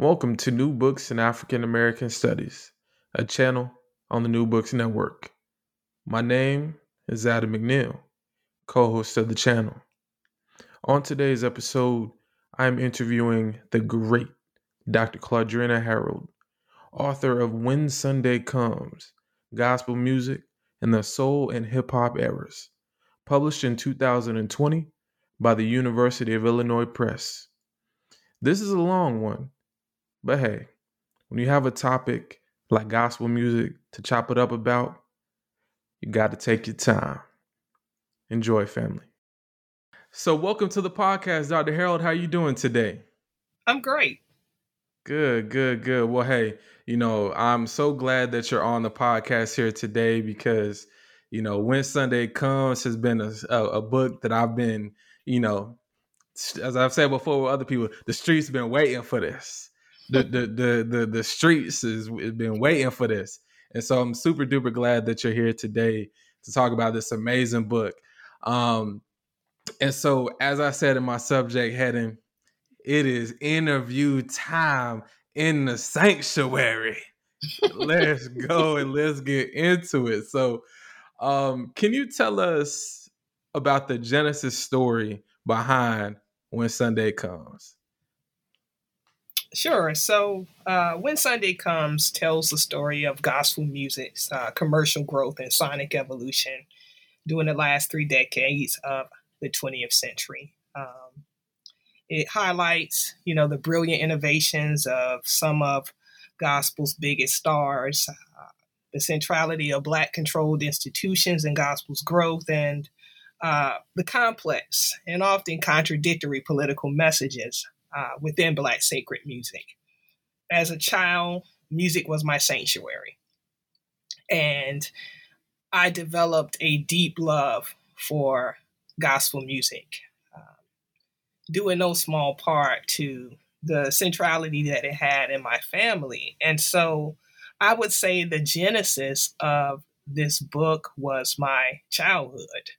Welcome to New Books in African American Studies, a channel on the New Books Network. My name is Adam McNeil, co host of the channel. On today's episode, I'm interviewing the great Dr. Claudrena Harold, author of When Sunday Comes Gospel Music in the Soul and Hip Hop Eras, published in 2020 by the University of Illinois Press. This is a long one but hey, when you have a topic like gospel music to chop it up about, you got to take your time. Enjoy, family. So, welcome to the podcast, Dr. Harold. How you doing today? I'm great. Good, good, good. Well, hey, you know, I'm so glad that you're on the podcast here today because, you know, When Sunday Comes has been a, a, a book that I've been, you know, as I've said before with other people, the streets been waiting for this the, the the the the streets has been waiting for this, and so I'm super duper glad that you're here today to talk about this amazing book. Um, and so, as I said in my subject heading, it is interview time in the sanctuary. let's go and let's get into it. So, um, can you tell us about the Genesis story behind when Sunday comes? Sure. So, uh, When Sunday Comes tells the story of gospel music's uh, commercial growth and sonic evolution during the last three decades of the 20th century. Um, it highlights, you know, the brilliant innovations of some of gospel's biggest stars, uh, the centrality of Black-controlled institutions in gospel's growth, and uh, the complex and often contradictory political messages uh, within Black sacred music. As a child, music was my sanctuary. And I developed a deep love for gospel music, in no small part to the centrality that it had in my family. And so I would say the genesis of this book was my childhood.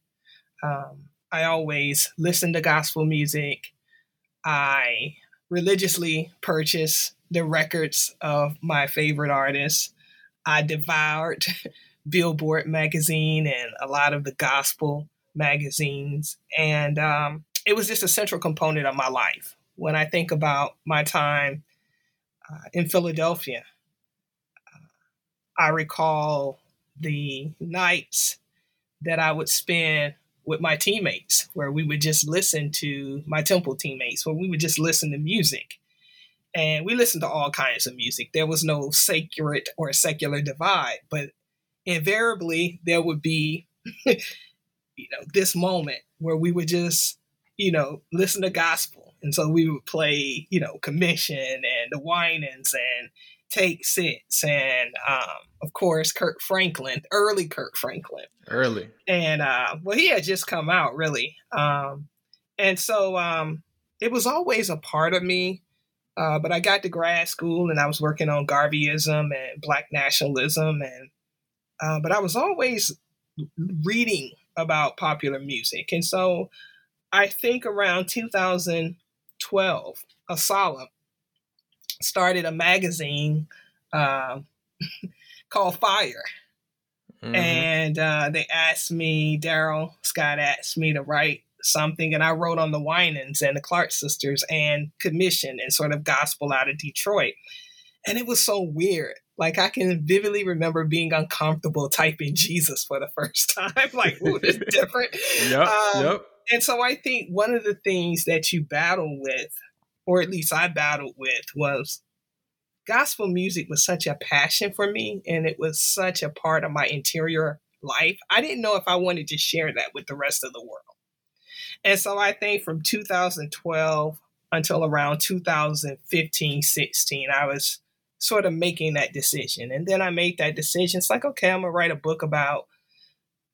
Um, I always listened to gospel music. I religiously purchased the records of my favorite artists. I devoured Billboard magazine and a lot of the gospel magazines. And um, it was just a central component of my life. When I think about my time uh, in Philadelphia, uh, I recall the nights that I would spend with my teammates where we would just listen to my temple teammates where we would just listen to music. And we listened to all kinds of music. There was no sacred or secular divide but invariably there would be you know this moment where we would just you know listen to gospel. And so we would play you know commission and the Winans and take six and um, of course Kirk Franklin, early Kirk Franklin. Early. And uh, well he had just come out really. Um, and so um, it was always a part of me. Uh, but I got to grad school and I was working on Garveyism and Black nationalism, and uh, but I was always reading about popular music, and so I think around 2012, a ASALH started a magazine uh, called Fire. Mm-hmm. And uh, they asked me, Daryl Scott asked me to write something, and I wrote on the Winans and the Clark sisters and commission and sort of gospel out of Detroit. And it was so weird. Like I can vividly remember being uncomfortable typing Jesus for the first time. like, ooh, it's different. yep, um, yep. And so I think one of the things that you battle with or at least I battled with, was gospel music was such a passion for me and it was such a part of my interior life. I didn't know if I wanted to share that with the rest of the world. And so I think from 2012 until around 2015, 16. I was sort of making that decision. And then I made that decision. It's like, okay, I'm going to write a book about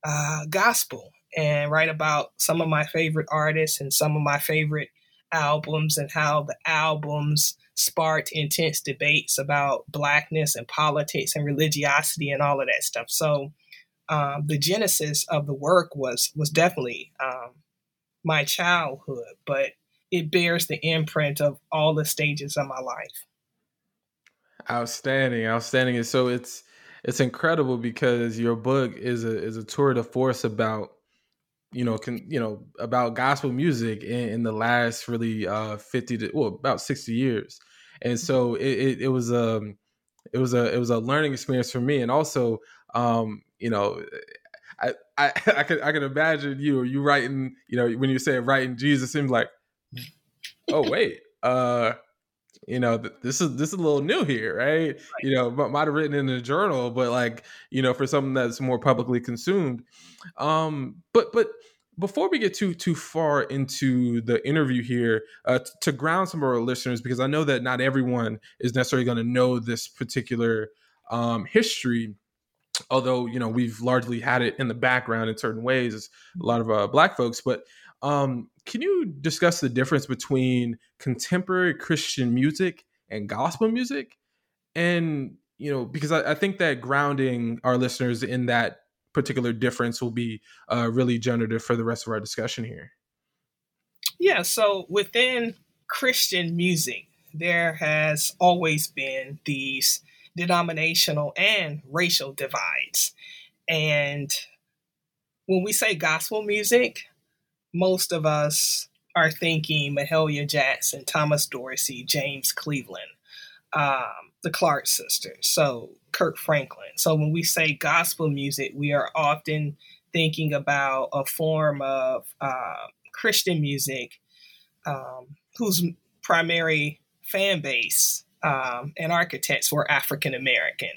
uh, gospel and write about some of my favorite artists and some of my favorite albums and how the albums sparked intense debates about blackness and politics and religiosity and all of that stuff. So um, the genesis of the work was was definitely um, my childhood, but it bears the imprint of all the stages of my life. Outstanding, outstanding. And so it's it's incredible because your book is a is a tour de force about you know can you know about gospel music in, in the last really uh 50 to well about 60 years. And so it, it, it was a um, it was a it was a learning experience for me. And also um you know I, I I could I can imagine you you writing you know when you say writing Jesus seems like oh wait uh you know this is this is a little new here right, right. you know might have written in a journal but like you know for something that's more publicly consumed um but but before we get too too far into the interview here uh, t- to ground some of our listeners because i know that not everyone is necessarily going to know this particular um, history although you know we've largely had it in the background in certain ways a lot of uh, black folks but um, can you discuss the difference between contemporary Christian music and gospel music? And, you know, because I, I think that grounding our listeners in that particular difference will be uh, really generative for the rest of our discussion here. Yeah, so within Christian music, there has always been these denominational and racial divides. And when we say gospel music, most of us are thinking Mahalia Jackson, Thomas Dorsey, James Cleveland, um, the Clark sisters, so Kirk Franklin. So when we say gospel music, we are often thinking about a form of uh, Christian music um, whose primary fan base um, and architects were African American,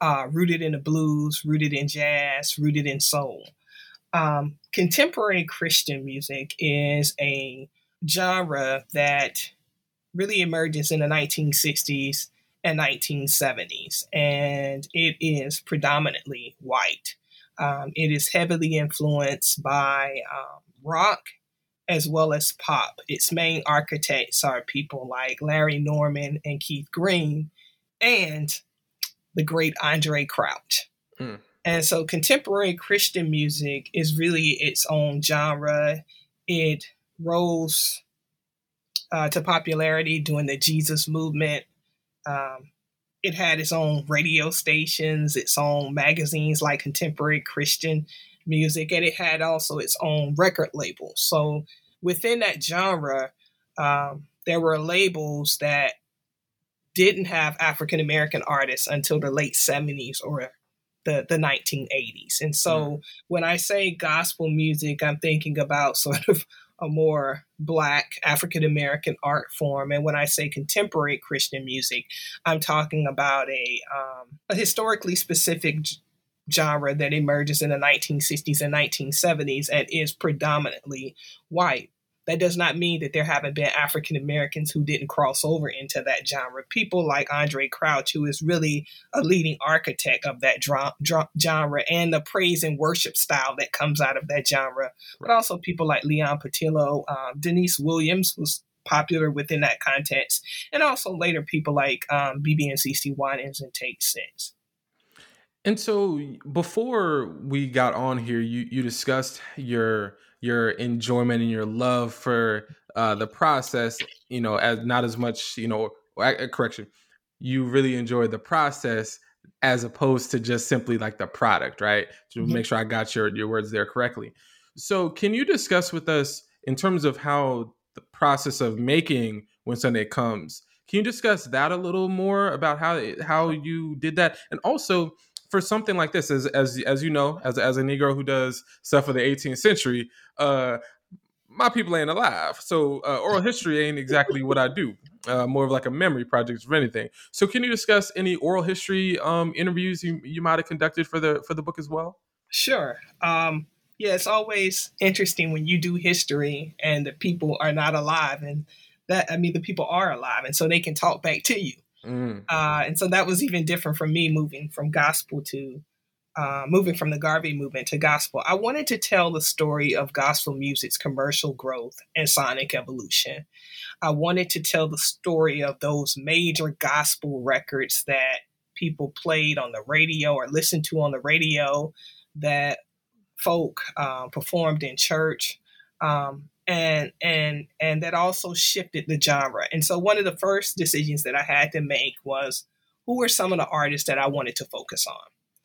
uh, rooted in the blues, rooted in jazz, rooted in soul. Um, contemporary Christian music is a genre that really emerges in the 1960s and 1970s, and it is predominantly white. Um, it is heavily influenced by um, rock as well as pop. Its main architects are people like Larry Norman and Keith Green, and the great Andraé Crouch. Mm. And so contemporary Christian music is really its own genre. It rose uh, to popularity during the Jesus movement. Um, it had its own radio stations, its own magazines like Contemporary Christian Music, and it had also its own record label. So within that genre, um, there were labels that didn't have African American artists until the late 70s or the, the 1980s. And so mm. when I say gospel music, I'm thinking about sort of a more black African American art form. And when I say contemporary Christian music, I'm talking about a, um, a historically specific genre that emerges in the 1960s and 1970s and is predominantly white that does not mean that there haven't been African Americans who didn't cross over into that genre. People like Andraé Crouch, who is really a leading architect of that dra- dra- genre and the praise and worship style that comes out of that genre, but also people like Leon Patillo, um, Deniece Williams was popular within that context, and also later people like um, BeBe and CeCe Winans and Take Six. And so before we got on here, you you discussed your your enjoyment and your love for uh, the process, you know, as not as much, you know, correction, you really enjoy the process as opposed to just simply like the product, right? To mm-hmm. make sure I got your your words there correctly. So, can you discuss with us in terms of how the process of making when Sunday comes? Can you discuss that a little more about how how you did that, and also for something like this, as as as you know, as as a Negro who does stuff for the 18th century, uh, my people ain't alive, so uh, oral history ain't exactly what I do. Uh, more of like a memory project or anything. So, can you discuss any oral history um, interviews you you might have conducted for the for the book as well? Sure. Um, yeah, it's always interesting when you do history and the people are not alive, and that I mean the people are alive, and so they can talk back to you. Mm. Uh, and so that was even different for me moving from gospel to uh, moving from the Garvey movement to gospel. I wanted to tell the story of gospel music's commercial growth and sonic evolution. I wanted to tell the story of those major gospel records that people played on the radio or listened to on the radio that folk uh, performed in church. Um, and and and that also shifted the genre. And so one of the first decisions that I had to make was who were some of the artists that I wanted to focus on.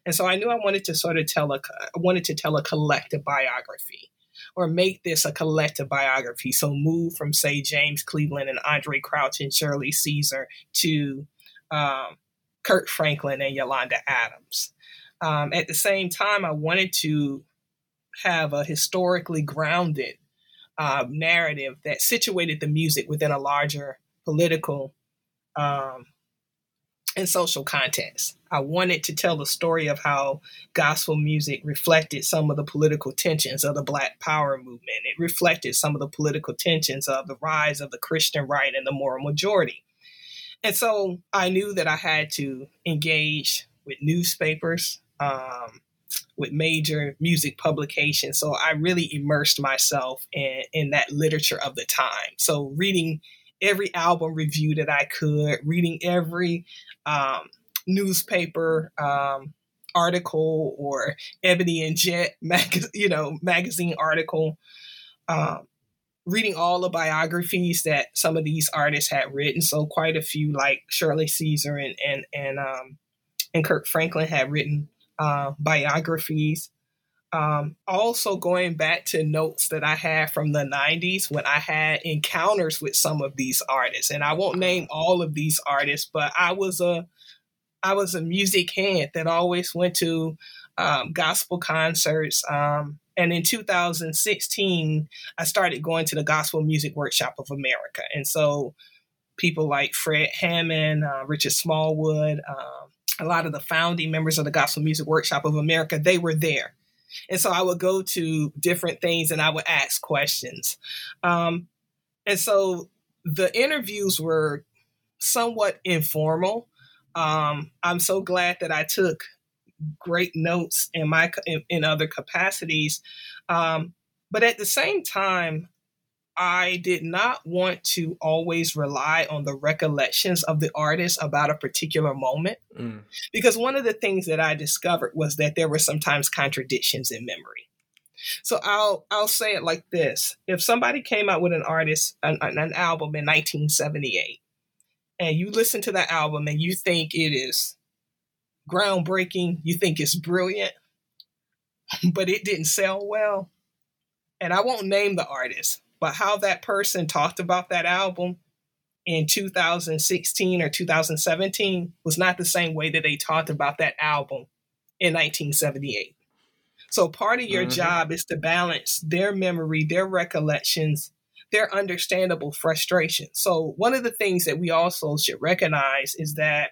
And so I knew I wanted to sort of tell a I wanted to tell a collective biography or make this a collective biography. So move from say James Cleveland and Andraé Crouch and Shirley Caesar to um, Franklin and Yolanda Adams. Um, at the same time, I wanted to have a historically grounded uh, narrative that situated the music within a larger political um, and social context. I wanted to tell the story of how gospel music reflected some of the political tensions of the Black Power movement. It reflected some of the political tensions of the rise of the Christian right and the moral majority. And so I knew that I had to engage with newspapers, um, with major music publications. So I really immersed myself in, in that literature of the time. So reading every album review that I could, reading every um, newspaper um, article or Ebony and Jet mag- you know magazine article, um, reading all the biographies that some of these artists had written. So quite a few, like Shirley Caesar and and and um, and Kirk Franklin, had written uh, biographies. Um, also, going back to notes that I had from the 90s when I had encounters with some of these artists, and I won't name all of these artists, but I was a I was a music head that always went to um, gospel concerts. Um, and in 2016, I started going to the Gospel Music Workshop of America. And so people like Fred Hammond, uh, Richard Smallwood, um, a lot of the founding members of the Gospel Music Workshop of America, they were there. And so I would go to different things and I would ask questions. Um, and so the interviews were somewhat informal. Um, I'm so glad that I took great notes in my in, in other capacities. Um, but at the same time, I did not want to always rely on the recollections of the artist about a particular moment. Mm. Because one of the things that I discovered was that there were sometimes contradictions in memory. So I'll I'll say it like this. If somebody came out with an artist an, an album in 1978 and you listen to that album and you think it is groundbreaking, you think it's brilliant, but it didn't sell well, and I won't name the artist, but how that person talked about that album in 2016 or 2017 was not the same way that they talked about that album in 1978. So part of your mm-hmm. job is to balance their memory, their recollections, their understandable frustration. So one of the things that we also should recognize is that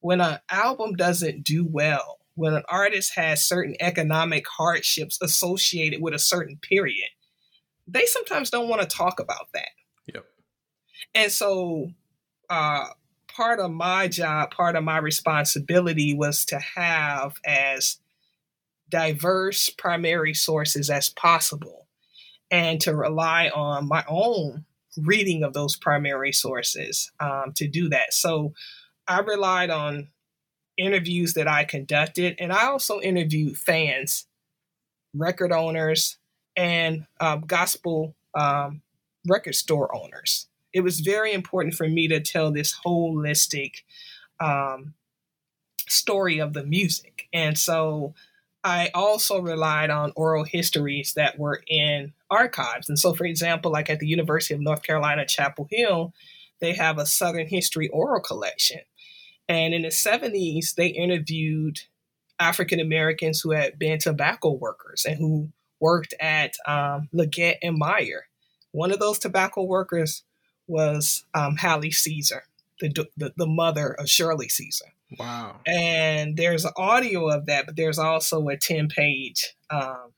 when an album doesn't do well, when an artist has certain economic hardships associated with a certain period, they sometimes don't want to talk about that. Yep. And so uh, part of my job, part of my responsibility was to have as diverse primary sources as possible and to rely on my own reading of those primary sources um, to do that. So I relied on interviews that I conducted, and I also interviewed fans, record owners, and um, gospel um, record store owners. It was very important for me to tell this holistic um, story of the music. And so I also relied on oral histories that were in archives. And so, for example, like at the University of North Carolina, Chapel Hill, they have a Southern History oral collection. And in the 70s, they interviewed African Americans who had been tobacco workers and who worked at um, Liggett and Myers. One of those tobacco workers was um, Hallie Caesar, the, the, the mother of Shirley Caesar. Wow. And there's audio of that, but there's also a 10 page, um,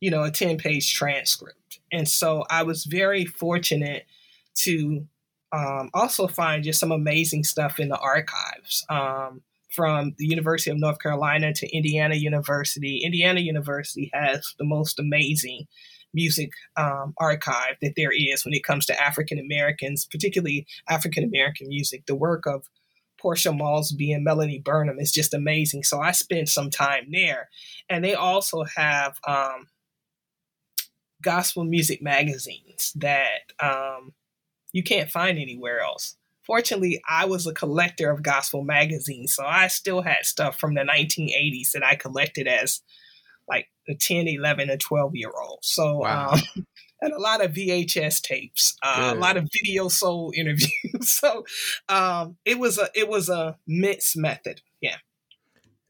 you know, a 10 page transcript. And so I was very fortunate to um, also find just some amazing stuff in the archives. Um, from the University of North Carolina to Indiana University. Indiana University has the most amazing music um, archive that there is when it comes to African Americans, particularly African American music. The work of Portia Maultsby and Mellonee Burnim is just amazing. So I spent some time there. And they also have um, gospel music magazines that um, you can't find anywhere else. Fortunately, I was a collector of gospel magazines, so I still had stuff from the 1980s that I collected as like a 10, 11, and 12 year old. So, wow. um, and a lot of VHS tapes, uh, a lot of video soul interviews. so, um, it was a it was a mixed method. Yeah.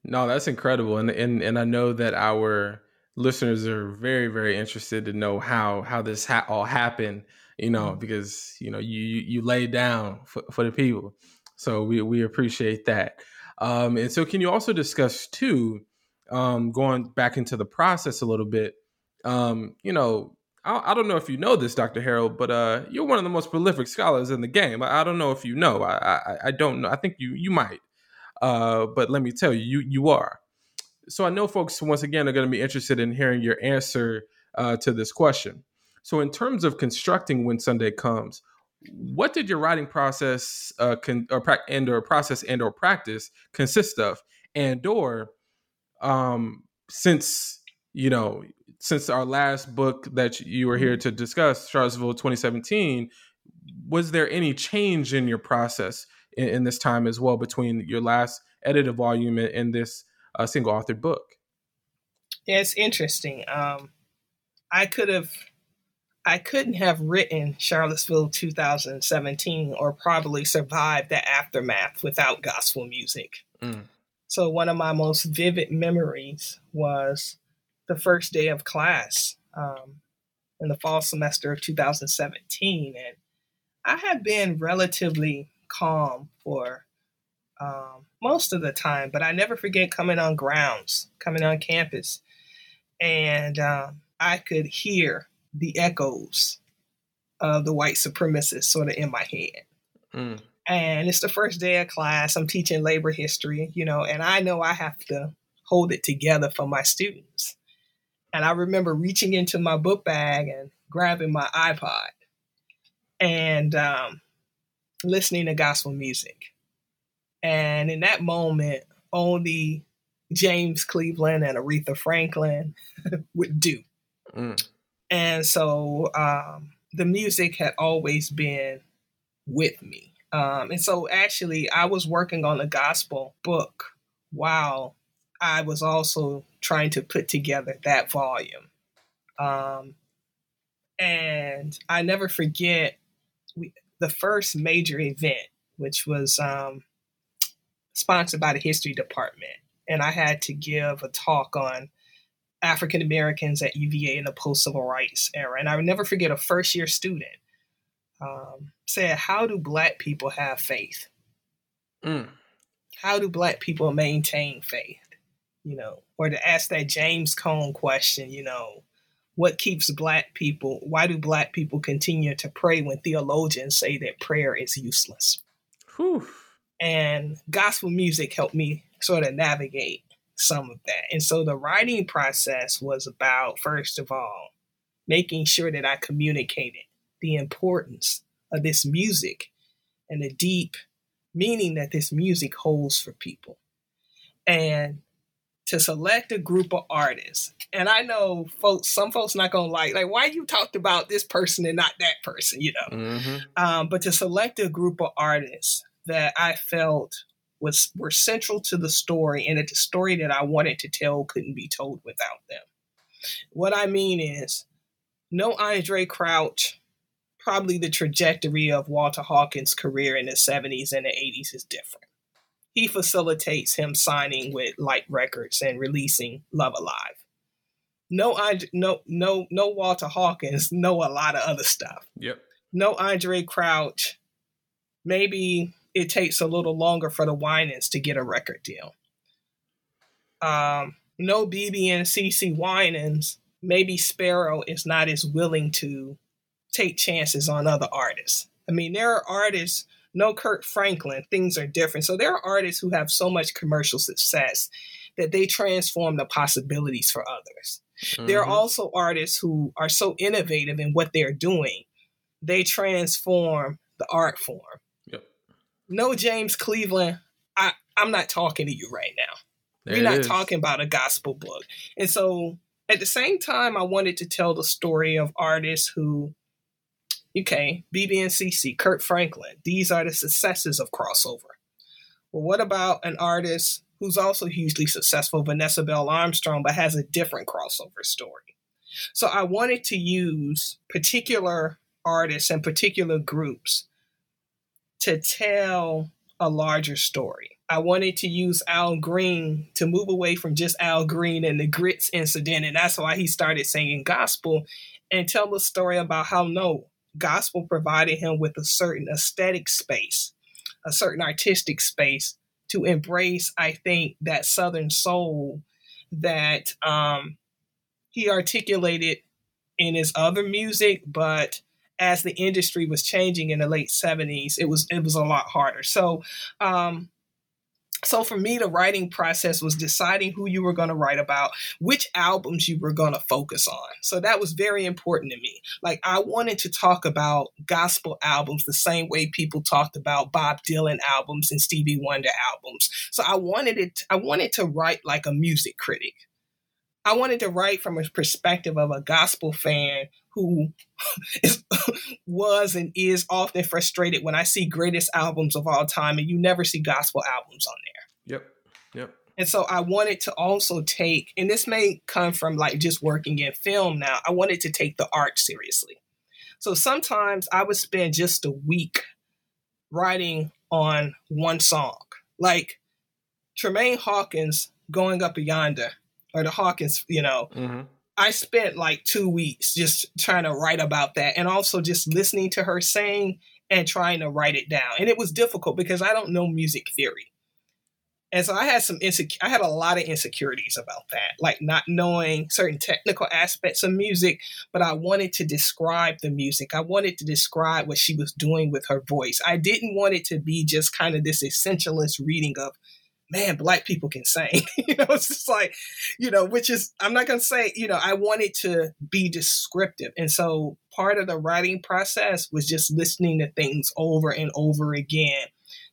No, that's incredible, and and and I know that our listeners are very very interested to know how how this ha- all happened. You know, mm-hmm. because you know you you laid down for, for the people, so we we appreciate that. Um, and so, can you also discuss too? um, going back into the process a little bit, um, you know, I, I, don't know if you know this, Dr. Harold, but uh, you're one of the most prolific scholars in the game. I, I don't know if you know. I, I, I, don't know. I think you you might, uh, but let me tell you, you you are. So I know folks once again are going to be interested in hearing your answer uh, to this question. So in terms of constructing when Sunday comes, what did your writing process uh, con- or pra- and or process and or practice consist of, and or um, since you know since our last book that you were here mm-hmm. to discuss, Charlottesville 2017, was there any change in your process in, in this time as well between your last edited volume and, and this uh, single authored book? Yeah, it's interesting. Um, I could have, I couldn't have written Charlottesville 2017 or probably survived the aftermath without gospel music. Mm. So one of my most vivid memories was the first day of class um, in the fall semester of 2017, and I had been relatively calm for um, most of the time, but I never forget coming on grounds, coming on campus, and um, I could hear the echoes of the white supremacists sort of in my head. Mm and it's the first day of class. I'm teaching labor history, you know, and I know I have to hold it together for my students. And I remember reaching into my book bag and grabbing my iPod and um, listening to gospel music. And in that moment, only James Cleveland and Aretha Franklin would do. Mm. And so um, the music had always been with me. Um, and so actually, I was working on a gospel book while I was also trying to put together that volume. Um, and I never forget we, the first major event, which was um, sponsored by the history department. And I had to give a talk on African Americans at UVA in the post civil rights era. And I would never forget a first year student um, said, How do black people have faith? Mm. How do black people maintain faith? You know, or to ask that James Cone question, you know, what keeps black people, why do black people continue to pray when theologians say that prayer is useless? Whew. And gospel music helped me sort of navigate some of that. And so the writing process was about, first of all, making sure that I communicated the importance of this music and the deep meaning that this music holds for people. And to select a group of artists. And I know folks, some folks not gonna like, like, why you talked about this person and not that person, you know? Mm-hmm. Um, but to select a group of artists that I felt was were central to the story and the story that I wanted to tell couldn't be told without them. What I mean is, no Andraé Crouch, probably the trajectory of Walter Hawkins' career in the 70s and the 80s is different. He facilitates him signing with Light Records and releasing Love Alive. No, no, no, no Walter Hawkins. Know a lot of other stuff. Yep. No Andraé Crouch. Maybe it takes a little longer for the Winans to get a record deal. Um, no BeBe and CeCe Winans. Maybe Sparrow is not as willing to take chances on other artists. I mean, there are artists, no Kirk Franklin, things are different. So there are artists who have so much commercial success that they transform the possibilities for others. Mm-hmm. There are mm-hmm. also artists who are so innovative in what they're doing, they transform the art form. No James Cleveland, I, I'm not talking to you right now. There We're not is. talking about a gospel book. And so at the same time, I wanted to tell the story of artists who, okay, BeBe and CeCe, Kirk Franklin, these are the successes of crossover. Well, what about an artist who's also hugely successful, Vanessa Bell Armstrong, but has a different crossover story? So I wanted to use particular artists and particular groups to tell a larger story. I wanted to use Al Green to move away from just Al Green and the grits incident. And that's why he started singing gospel and tell the story about how no, gospel provided him with a certain aesthetic space, a certain artistic space to embrace, I think, that Southern soul that um, he articulated in his other music, but as the industry was changing in the late 70s, it was it was a lot harder. So um, so for me the writing process was deciding who you were going to write about which albums you were going to focus on. So that was very important to me. Like i wanted to talk about gospel albums the same way people talked about bob dylan albums and stevie wonder albums. So i wanted it i wanted to write like a music critic I wanted to write from a perspective of a gospel fan who is, was and is often frustrated when I see greatest albums of all time and you never see gospel albums on there. Yep. Yep. And so I wanted to also take, and this may come from like just working in film now, I wanted to take the art seriously. So sometimes I would spend just a week writing on one song. Like Tramaine Hawkins going up yonder, or the Hawkins, you know, mm-hmm. I spent like two weeks just trying to write about that and also just listening to her sing and trying to write it down. And it was difficult because I don't know music theory. And so I had some insecure I had a lot of insecurities about that, like not knowing certain technical aspects of music, but I wanted to describe the music. I wanted to describe what she was doing with her voice. I didn't want it to be just kind of this essentialist reading of man, black people can sing. you know, it's just like, you know, which is, I'm not going to say, you know, I wanted to be descriptive. And so part of the writing process was just listening to things over and over again,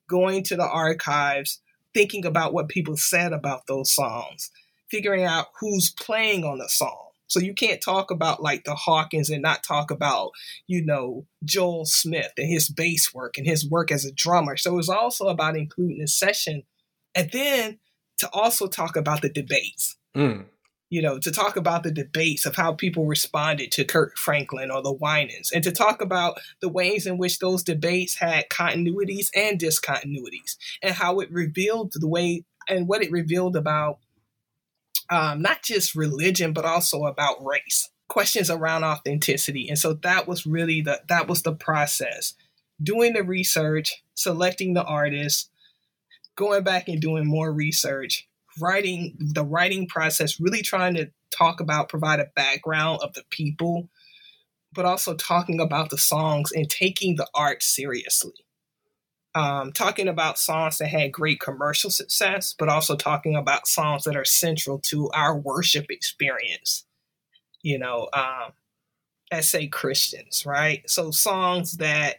going to the archives, thinking about what people said about those songs, figuring out who's playing on the song. So you can't talk about like the Hawkins and not talk about, you know, Joel Smith and his bass work and his work as a drummer. So it was also about including a session and then to also talk about the debates. Mm. You know, to talk about the debates of how people responded to Kirk Franklin or the Winans, and to talk about the ways in which those debates had continuities and discontinuities, and how it revealed the way and what it revealed about um, not just religion, but also about race. Questions around authenticity, and so that was really the that was the process. Doing the research, selecting the artists, going back and doing more research, writing the writing process, really trying to talk about, provide a background of the people, but also talking about the songs and taking the art seriously. Um, talking about songs that had great commercial success, but also talking about songs that are central to our worship experience. You know, um, as say Christians, right? So songs that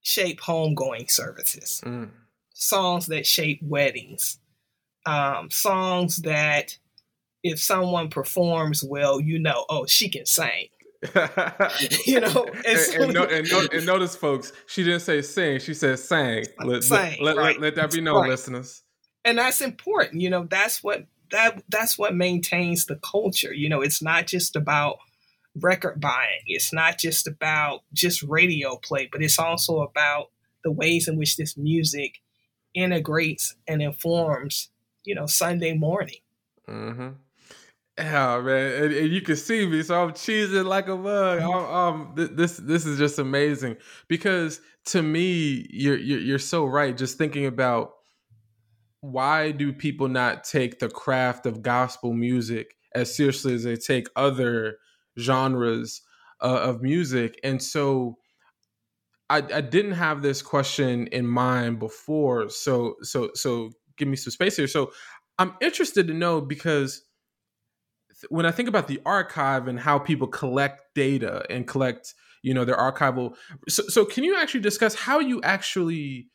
shape homegoing services. Mm songs that shape weddings, um, songs that if someone performs well, you know, oh, she can sing. you know, and, and, and, and, notice, folks, she didn't say sing; she said sang. Let, sang, let, right. let, let that be known, right. listeners. And that's important. You know, that's what that that's what maintains the culture. You know, it's not just about record buying. It's not just about just radio play, but it's also about the ways in which this music integrates and informs, you know, Sunday morning. Mm-hmm. Yeah, man, and, and, you can see me, so I'm cheesing like a mug. I'm, I'm, this this is just amazing because to me, you're, you're you're so right. Just thinking about why do people not take the craft of gospel music as seriously as they take other genres uh, of music, and so I, I didn't have this question in mind before, so so so give me some space here. So I'm interested to know because when I think about the archive and how people collect data and collect, you know, their archival. So, so can you actually discuss how you actually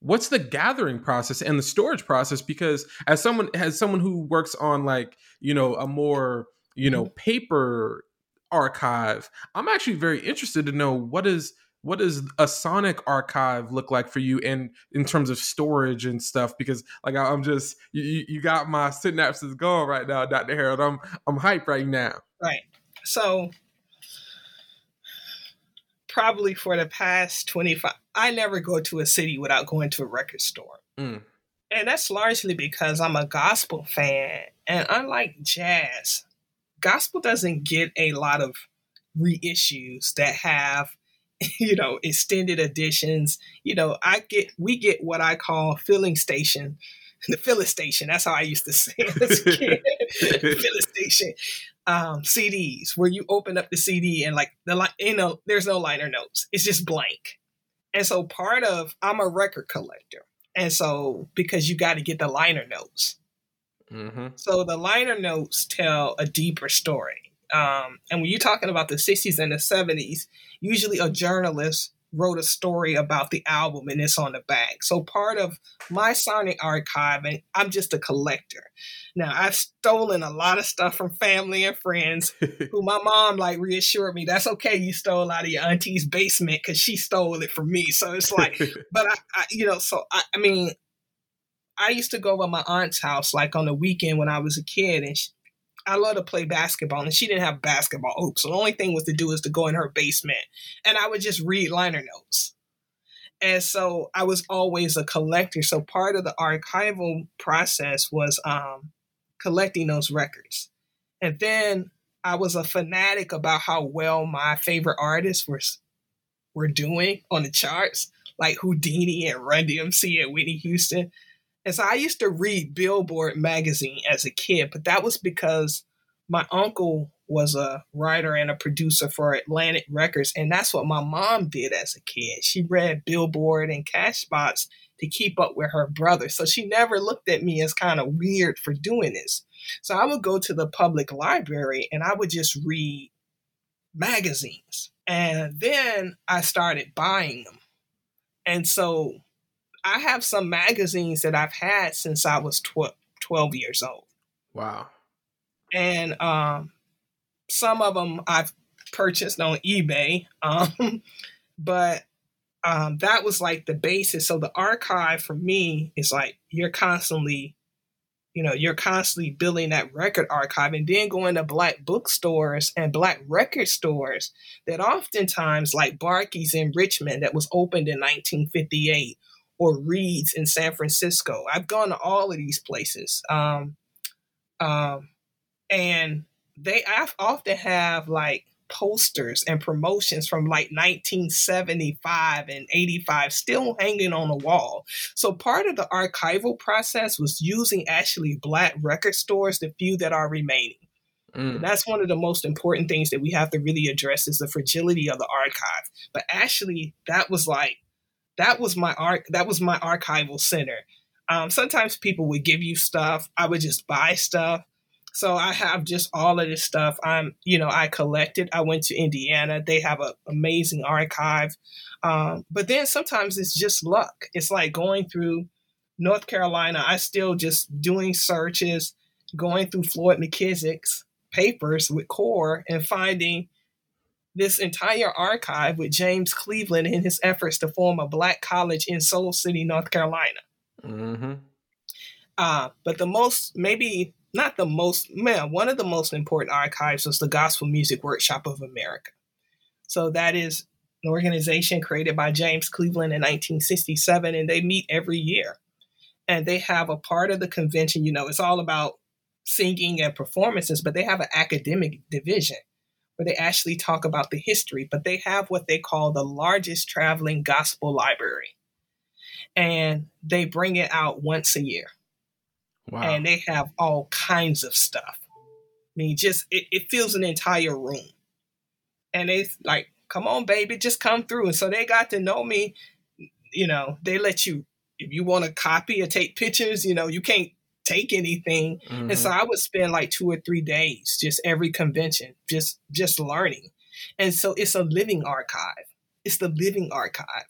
what's the gathering process and the storage process because as someone as someone who works on like you know a more you know mm-hmm. paper archive i'm actually very interested to know what is what does a sonic archive look like for you in in terms of storage and stuff? Because like i'm just you, you got my synapses going right now dr harold. I'm i'm hype right now. Right. So probably for the past 25 i never go to a city without going to a record store. Mm. and that's largely because i'm a gospel fan and unlike jazz gospel doesn't get a lot of reissues that have you know, extended editions. You know, I get we get what I call filling station, the filling station. That's how I used to say it as a kid. filling station um, CDs where you open up the CD and like the you know, there's no liner notes. It's just blank. And so part of I'm a record collector, and so because you got to get the liner notes. Mm-hmm. So the liner notes tell a deeper story. Um, and when you're talking about the 60s and the 70s, usually a journalist wrote a story about the album and it's on the back. So part of my Sonic archive, and I'm just a collector. Now I've stolen a lot of stuff from family and friends who my mom like reassured me that's okay. You stole out of your auntie's basement because she stole it from me. So it's like, but I, I you know, so I, I mean, I used to go over my aunt's house like on the weekend when I was a kid, and she, I love to play basketball, and she didn't have basketball hoops. So the only thing was to do is to go in her basement, and I would just read liner notes. And so I was always a collector. So part of the archival process was um, collecting those records, and then I was a fanatic about how well my favorite artists were were doing on the charts, like Whodini and Run DMC and Whitney Houston. And so I used to read Billboard magazine as a kid, but that was because my uncle was a writer and a producer for Atlantic Records, and that's what my mom did as a kid. She read Billboard and Cashbox to keep up with her brother. So she never looked at me as kind of weird for doing this. So I would go to the public library and I would just read magazines. And then I started buying them. And so I have some magazines that I've had since I was 12, 12 years old. Wow. And um, some of them I've purchased on eBay. Um, but um, that was like the basis. So the archive for me is like you're constantly, you know, you're constantly building that record archive and then going to black bookstores and black record stores that oftentimes, like Barkey's in Richmond, that was opened in 1958 or Reed's in San Francisco. I've gone to all of these places. Um, um, and they often have like posters and promotions from like 1975 and 85 still hanging on the wall. So part of the archival process was using actually black record stores, the few that are remaining. Mm. that's one of the most important things that we have to really address is the fragility of the archive. But actually, that was like that was my art that was my archival center. Um, sometimes people would give you stuff. I would just buy stuff. So i have just all of this stuff. I'm you know i collected. I went to indiana. They have an amazing archive. Um, but then sometimes it's just luck. It's like going through north carolina. I still just doing searches going through floyd mckissick's papers with core and finding this entire archive with James Cleveland in his efforts to form a black college in Soul City, North Carolina. Mm-hmm. Uh, but the most, maybe not the most, man, one of the most important archives was the Gospel Music Workshop of America. So that is an organization created by James Cleveland in 1967, and they meet every year. And they have a part of the convention, you know, it's all about singing and performances, but they have an academic division where they actually talk about the history, but they have what they call the largest traveling gospel library. And they bring it out once a year. Wow. And they have all kinds of stuff. I mean, just it, it fills an entire room. And it's like come on, baby, just come through. And so they got to know me. You know, they let you if you want to copy or take pictures, you know, you can't take anything. Mm-hmm. And so mm-hmm. I would spend like two or three days just every convention, just just learning. And so it's a living archive. It's the living archive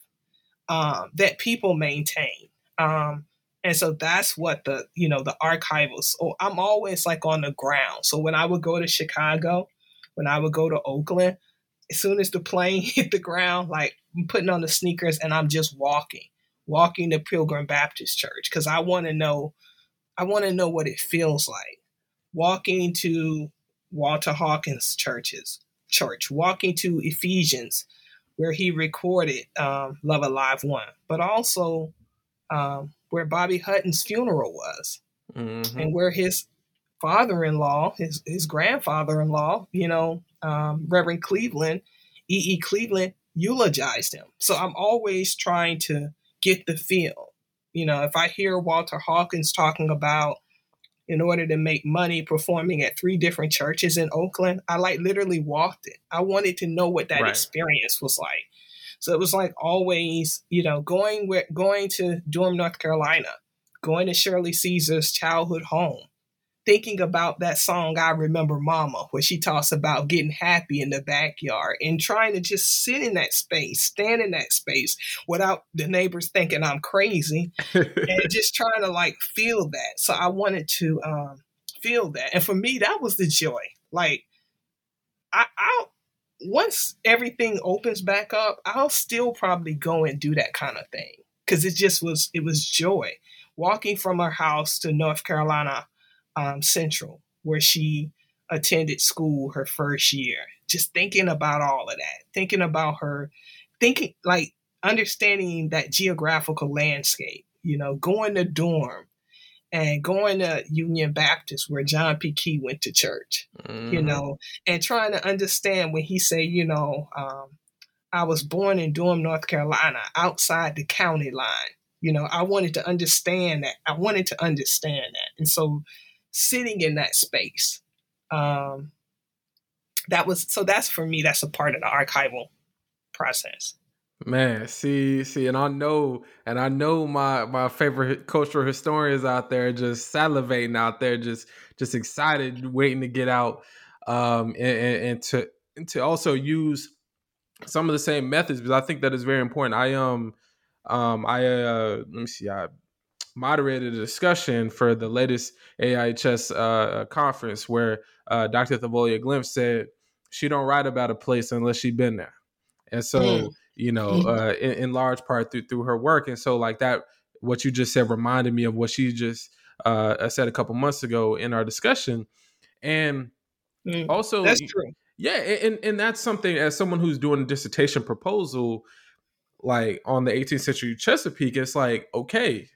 um, that people maintain. Um, and so that's what the you know the archival. So I'm always like on the ground. So when I would go to Chicago, when I would go to Oakland, as soon as the plane hit the ground, like I'm putting on the sneakers and I'm just walking, walking to Pilgrim Baptist Church because I want to know, I want to know what it feels like walking to Walter Hawkins churches church, walking to Ephesians, where he recorded um, Love Alive One, but also um, where Bobby Hutton's funeral was, mm-hmm. and where his father-in-law, his his grandfather-in-law, you know, um, Reverend Cleveland, E. E. Cleveland, eulogized him. So I'm always trying to get the feel. You know, if I hear Walter Hawkins talking about in order to make money performing at three different churches in Oakland, I like literally walked it. I wanted to know what that right. experience was like. So it was like always, you know, going with going to Durham, North Carolina, going to Shirley Caesar's childhood home, thinking about that song I Remember Mama, where she talks about getting happy in the backyard and trying to just sit in that space, stand in that space without the neighbors thinking I'm crazy and just trying to like feel that. So I wanted to um, feel that. And for me, that was the joy. Like, I, I'll, once everything opens back up, I'll still probably go and do that kind of thing because it just was, it was joy. Walking from our house to North Carolina um, Central, where she attended school her first year. Just thinking about all of that, thinking about her, thinking like understanding that geographical landscape, you know, going to Durham and going to Union Baptist where John P. Kee went to church, mm-hmm. you know, and trying to understand when he said, you know, um, I was born in Durham, North Carolina, outside the county line. You know, I wanted to understand that. I wanted to understand that. And so sitting in that space. Um, that was so that's for me, that's a part of the archival process. Man, see, see, and I know, and I know my my favorite cultural historians out there just salivating out there, just just excited, waiting to get out, um, and, and, and to and to also use some of the same methods because I think that is very important. I um um I uh let me see I moderated a discussion for the latest AIHS uh, conference where uh, Dr. Thavolia Glymph said she don't write about a place unless she's been there, and so mm. you know, mm-hmm. uh, in, in, large part through through her work, and so like that, what you just said reminded me of what she just uh, said a couple months ago in our discussion, and mm. also that's true. Yeah, and and that's something as someone who's doing a dissertation proposal, like on the 18th century Chesapeake, it's like okay,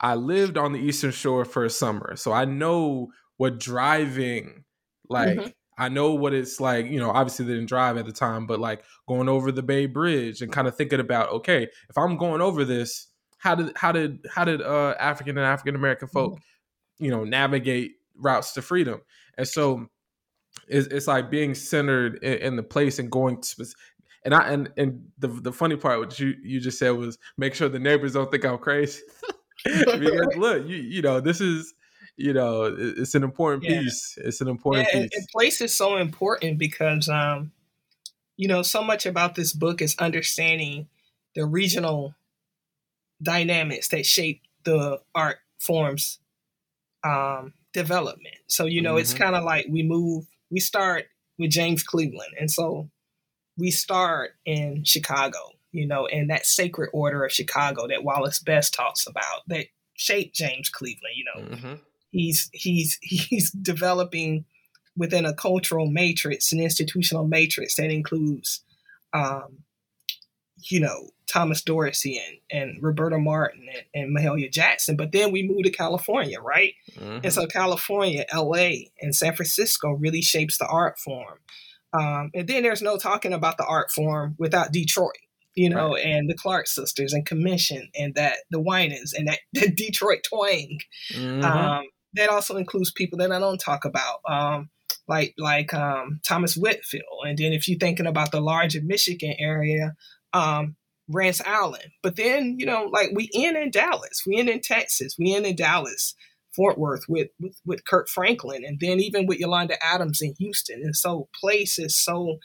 I lived on the Eastern Shore for a summer, so I know what driving like. Mm-hmm. I know what it's like, you know, obviously they didn't drive at the time, but like going over the Bay Bridge and kind of thinking about, okay, if I'm going over this, how did how did how did uh African and African American folk, mm-hmm. you know, navigate routes to freedom? And so it's, it's like being centered in, in the place and going to and I and and the the funny part what you you just said was make sure the neighbors don't think I'm crazy. Because look, you you know, this is you know, it's an important yeah. piece. It's an important yeah, piece. And, and place is so important because um, you know, so much about this book is understanding the regional dynamics that shape the art forms um, development. So, you know, mm-hmm. it's kind of like we move, we start with James Cleveland. And so we start in Chicago you know, and that sacred order of Chicago that Wallace Best talks about that shaped James Cleveland. You know, mm-hmm. he's he's he's developing within a cultural matrix, an institutional matrix that includes, um, you know, Thomas Dorsey and, and Roberta Martin and, and Mahalia Jackson. But then we move to California, right? Mm-hmm. And so California, LA, and San Francisco really shapes the art form. Um, and then there's no talking about the art form without Detroit you know, right. and the Clark sisters and Commission and that the Winans and that, that Detroit twang. Mm-hmm. Um, that also includes people that I don't talk about, um, like like um, Thomas Whitfield, and then if you're thinking about the larger Michigan area, um, Rance Allen. But then you know, like we in in Dallas, we in in Texas, we in in Dallas, Fort Worth with with with Kirk Franklin, and then even with Yolanda Adams in Houston. And so place is so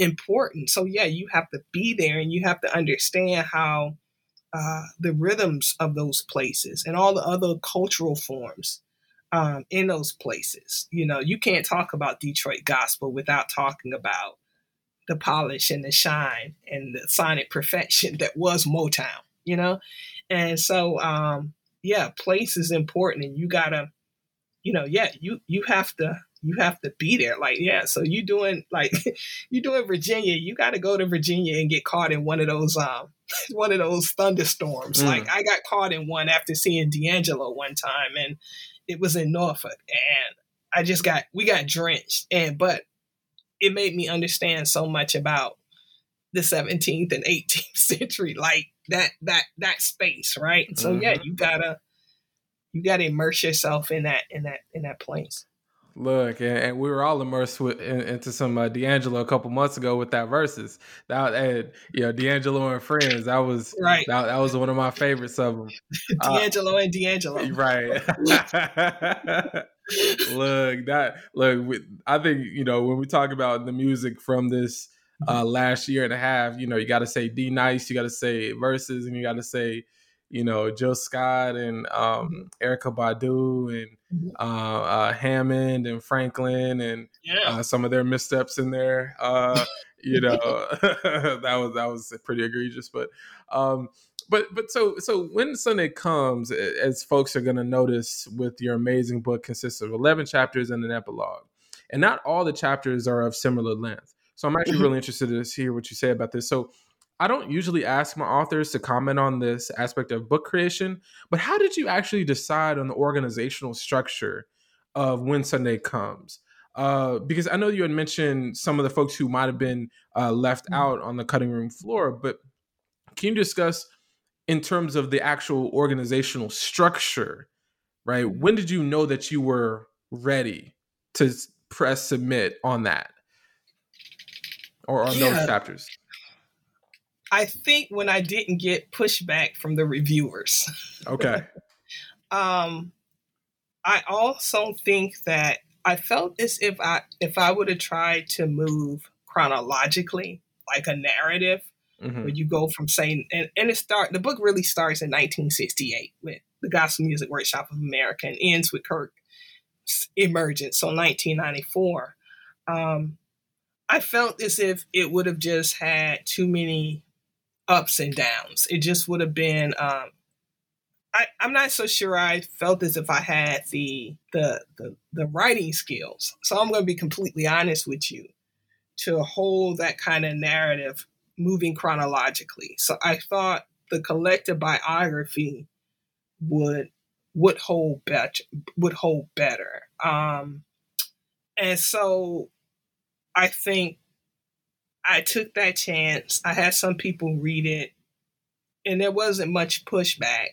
important. So yeah, you have to be there, and you have to understand how uh, the rhythms of those places and all the other cultural forms um, in those places. You know, you can't talk about Detroit gospel without talking about the polish and the shine and the sonic perfection that was Motown, you know? And so, um, yeah, place is important and you gotta, you know, yeah, you, you have to, you have to be there. Like, yeah, so you doing like you doing Virginia, you got to go to Virginia and get caught in one of those um one of those thunderstorms. Mm. Like I got caught in one after seeing D'Angelo one time and it was in Norfolk and I just got we got drenched and but it made me understand so much about the 17th and 18th century like that that that space right so mm-hmm. yeah you gotta you gotta immerse yourself in that in that in that place Look, and, and, we were all immersed with, in, into some uh, D'Angelo a couple months ago with that Verzuz. That and you know D'Angelo and friends. That was right. That, that was one of my favorites of them. D'Angelo uh, and D'Angelo. Right. look that look. I think you know when we talk about the music from this uh, last year and a half. You know, you got to say D Nice. You got to say Verzuz, and you got to say you know Jill Scott and um, mm-hmm. Badu and mm-hmm. uh, uh, Hammond and Franklin and yeah. uh, some of their missteps in there. Uh, you know that was that was pretty egregious, but um, but but so so when Sunday comes, as folks are going to notice, with your amazing book consists of eleven chapters and an epilogue, and not all the chapters are of similar length. So I'm actually mm-hmm. really interested to hear what you say about this. So I don't usually ask my authors to comment on this aspect of book creation, but how did you actually decide on the organizational structure of When Sunday Comes? Uh, because I know you had mentioned some of the folks who might have been uh, left mm-hmm. out on the cutting room floor, but can you discuss in terms of the actual organizational structure, right? When did you know that you were ready to press submit on that or on yeah. those chapters? I think when I didn't get pushback from the reviewers. Okay. um, I also think that I felt as if I if I would have tried to move chronologically, like a narrative, mm-hmm. where you go from saying and, and it start the book really starts in 1968 with the Gospel Music Workshop of America and ends with Kirk's emergence, so 1994. Um, I felt as if it would have just had too many ups and downs. It just would have been. Um, I, I'm not so sure I felt as if I had the, the the the writing skills. So I'm going to be completely honest with you to hold that kind of narrative moving chronologically. So I thought the collective biography would would hold better would hold better. Um, and so I think I took that chance. I had some people read it, and there wasn't much pushback.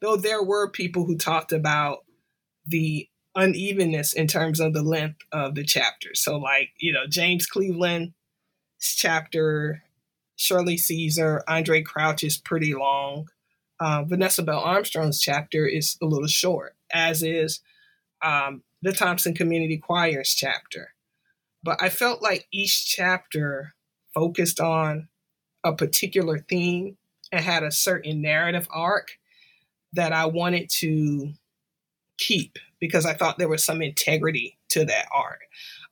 Though there were people who talked about the unevenness in terms of the length of the chapter. So, like, you know, James Cleveland's chapter, Shirley Caesar, Andraé Crouch is pretty long. Uh, Vanessa Bell Armstrong's chapter is a little short, as is um, the Thompson Community Choir's chapter. But I felt like each chapter focused on a particular theme and had a certain narrative arc that I wanted to keep because I thought there was some integrity to that art.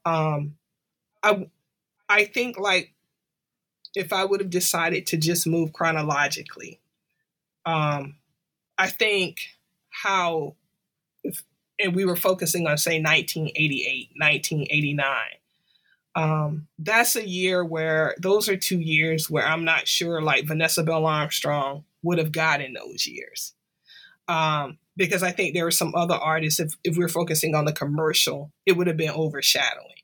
Um, I I think like if I would have decided to just move chronologically, um, I think how if and we were focusing on say 1988, 1989 um, that's a year where those are two years where I'm not sure like Vanessa Bell Armstrong would have gotten those years. Um, because I think there were some other artists, if, if we're focusing on the commercial, it would have been overshadowing.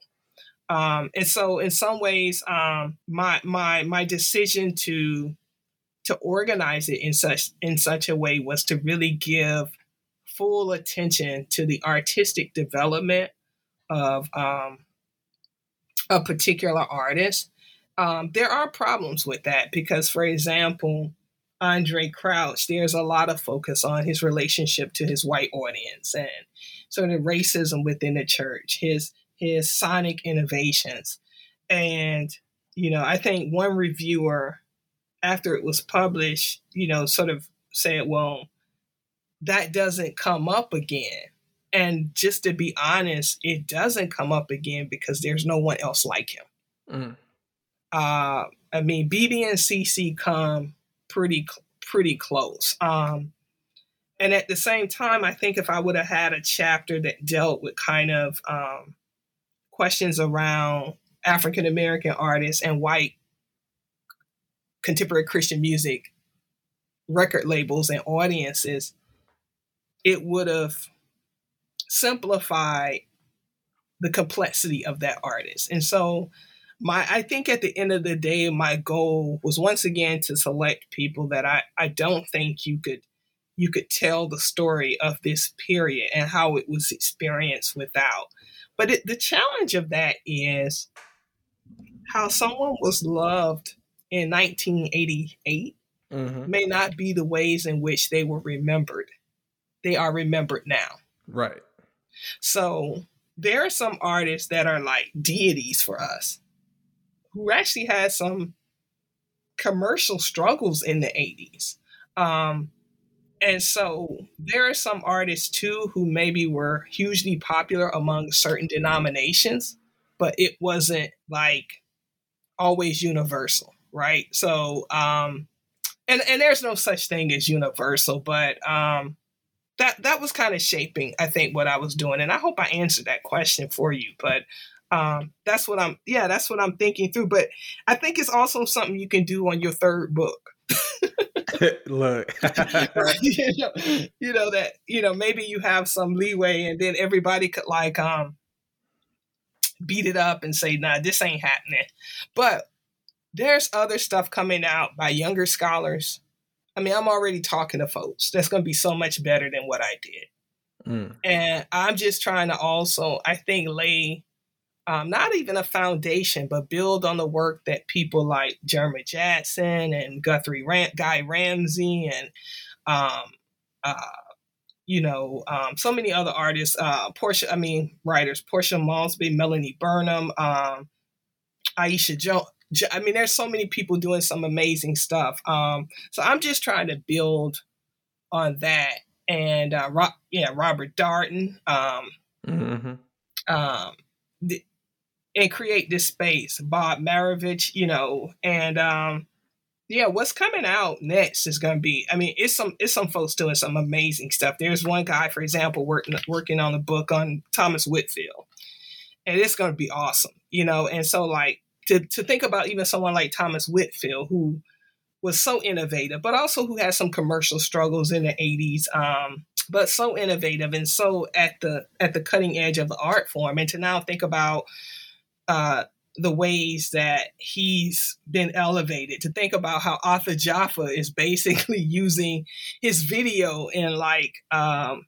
Um, and so in some ways, um, my my my decision to to organize it in such in such a way was to really give full attention to the artistic development of um, a particular artist. Um, there are problems with that because, for example, Andraé Crouch, there's a lot of focus on his relationship to his white audience and sort of racism within the church, his his sonic innovations. And, you know, I think one reviewer, after it was published, you know, sort of said, well, that doesn't come up again. And just to be honest, it doesn't come up again because there's no one else like him. Mm. Uh, I mean, BeBe and CeCe come pretty pretty close. Um, and at the same time, I think if I would have had a chapter that dealt with kind of um, questions around African American artists and white contemporary Christian music record labels and audiences, it would have simplified the complexity of that artist. And so my I think at the end of the day, my goal was once again to select people that I, I don't think you could you could tell the story of this period and how it was experienced without. But it, the challenge of that is how someone was loved in 1988 mm-hmm. may not be the ways in which they were remembered. They are remembered now. Right. So there are some artists that are like deities for us who actually had some commercial struggles in the 80s. Um, and so there are some artists too who maybe were hugely popular among certain denominations, but it wasn't like always universal, right? So, um, and and there's no such thing as universal, but um, that that was kind of shaping, I think, what I was doing, and I hope I answered that question for you. But um, that's what I'm yeah that's what i'm thinking through but i think it's also something you can do on your third book. Look. You, know, you know that you know maybe you have some leeway and then everybody could like um beat it up and say nah this ain't happening. But there's other stuff coming out by younger scholars i mean i'm already talking to folks that's going to be so much better than what i did mm. and i'm just trying to also i think lay um, not even a foundation, but build on the work that people like Jerma Jackson and Guthrie Ram- Guy Ramsey and, um, uh, you know, um, so many other artists, uh, Portia, I mean, writers, Portia Maultsby, Mellonee Burnim, um, Alisha Jones. I mean, there's so many people doing some amazing stuff. Um, so I'm just trying to build on that. And uh, Ro- yeah, Robert Darden. Um, mm-hmm. um, and create this space. Bob Marovich, you know, and um, yeah, what's coming out next is going to be. I mean, it's some it's some folks doing some amazing stuff. There's one guy, for example, working working on a book on Thomas Whitfield, and it's going to be awesome, you know. And so, like to to think about even someone like Thomas Whitfield, who was so innovative, but also who had some commercial struggles in the '80s. Um, but so innovative and so at the at the cutting edge of the art form, and to now think about uh, the ways that he's been elevated. To think about how Arthur Jafa is basically using his video in like um,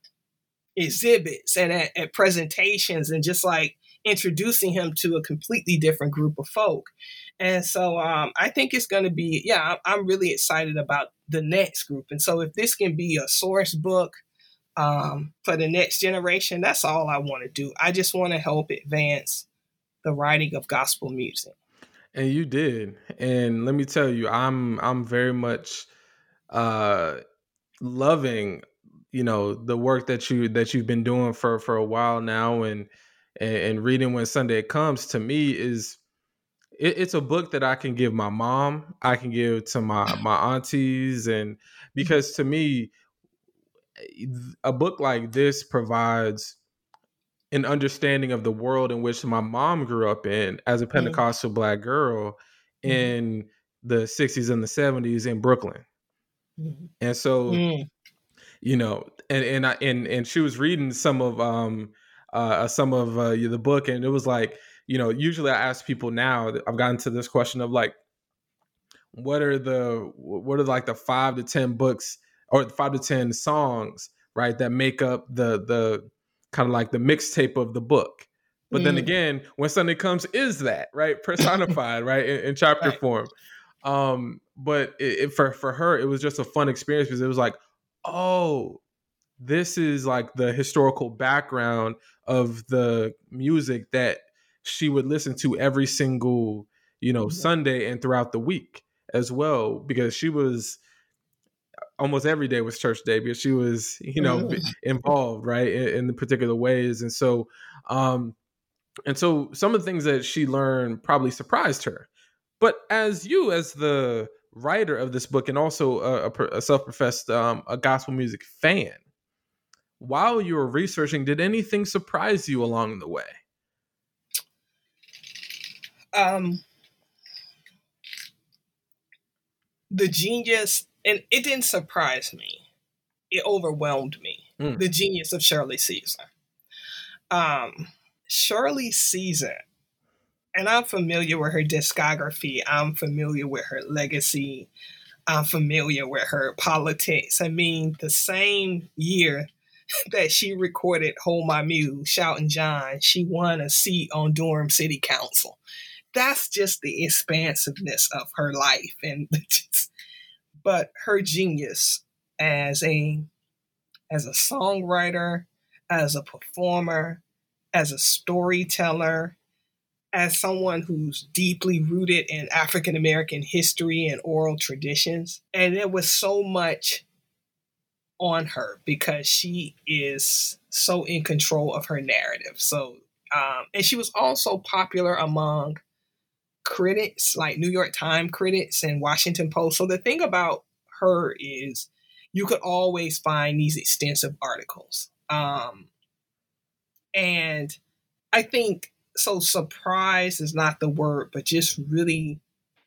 exhibits and at, at presentations and just like introducing him to a completely different group of folk. And so um, I think it's going to be, yeah, I'm really excited about the next group. And so if this can be a source book um, for the next generation, that's all I want to do. I just want to help advance the writing of gospel music. And you did. And let me tell you, I'm I'm very much uh loving, you know, the work that you that you've been doing for for a while now and and, and reading when Sunday comes to me is it, it's a book that I can give my mom, I can give to my my aunties and because to me a book like this provides an understanding of the world in which my mom grew up in as a mm-hmm. Pentecostal mm-hmm. black girl mm-hmm. in the 60s and the 70s in Brooklyn. Mm-hmm. And so mm. you know, and and I and and she was reading some of um uh some of uh, the book and it was like, you know, usually I ask people now I've gotten to this question of like what are the what are like the 5 to 10 books or 5 to 10 songs, right, that make up the the kind of like the mixtape of the book, But mm. then again, when Sunday comes, is that right personified, right in, in chapter right. form? Um, but it, it, for for her, it was just a fun experience because it was like, oh, this is like the historical background of the music that she would listen to every single you know mm-hmm. Sunday and throughout the week as well because she was almost every day was church day because she was you know mm-hmm. involved right in, in the particular ways and so um and so some of the things that she learned probably surprised her but as you as the writer of this book and also a, a self-professed um, a gospel music fan while you were researching did anything surprise you along the way? Um the genius and it didn't surprise me. It overwhelmed me. Mm. the genius of shirley caesar. Um shirley caesar and i'm familiar with her discography. I'm familiar with her legacy. I'm familiar with her politics. I mean the same year that she recorded hold my mule shouting john she won a seat on durham city council. That's just the expansiveness of her life and but her genius as a as a songwriter as a performer as a storyteller as someone who's deeply rooted in African American history and oral traditions. And there was so much on her because she is so in control of her narrative so um, and she was also popular among critics, like New York Times critics and Washington Post. So the thing about her is you could always find these extensive articles. Um, and I think so surprised is not the word, but just really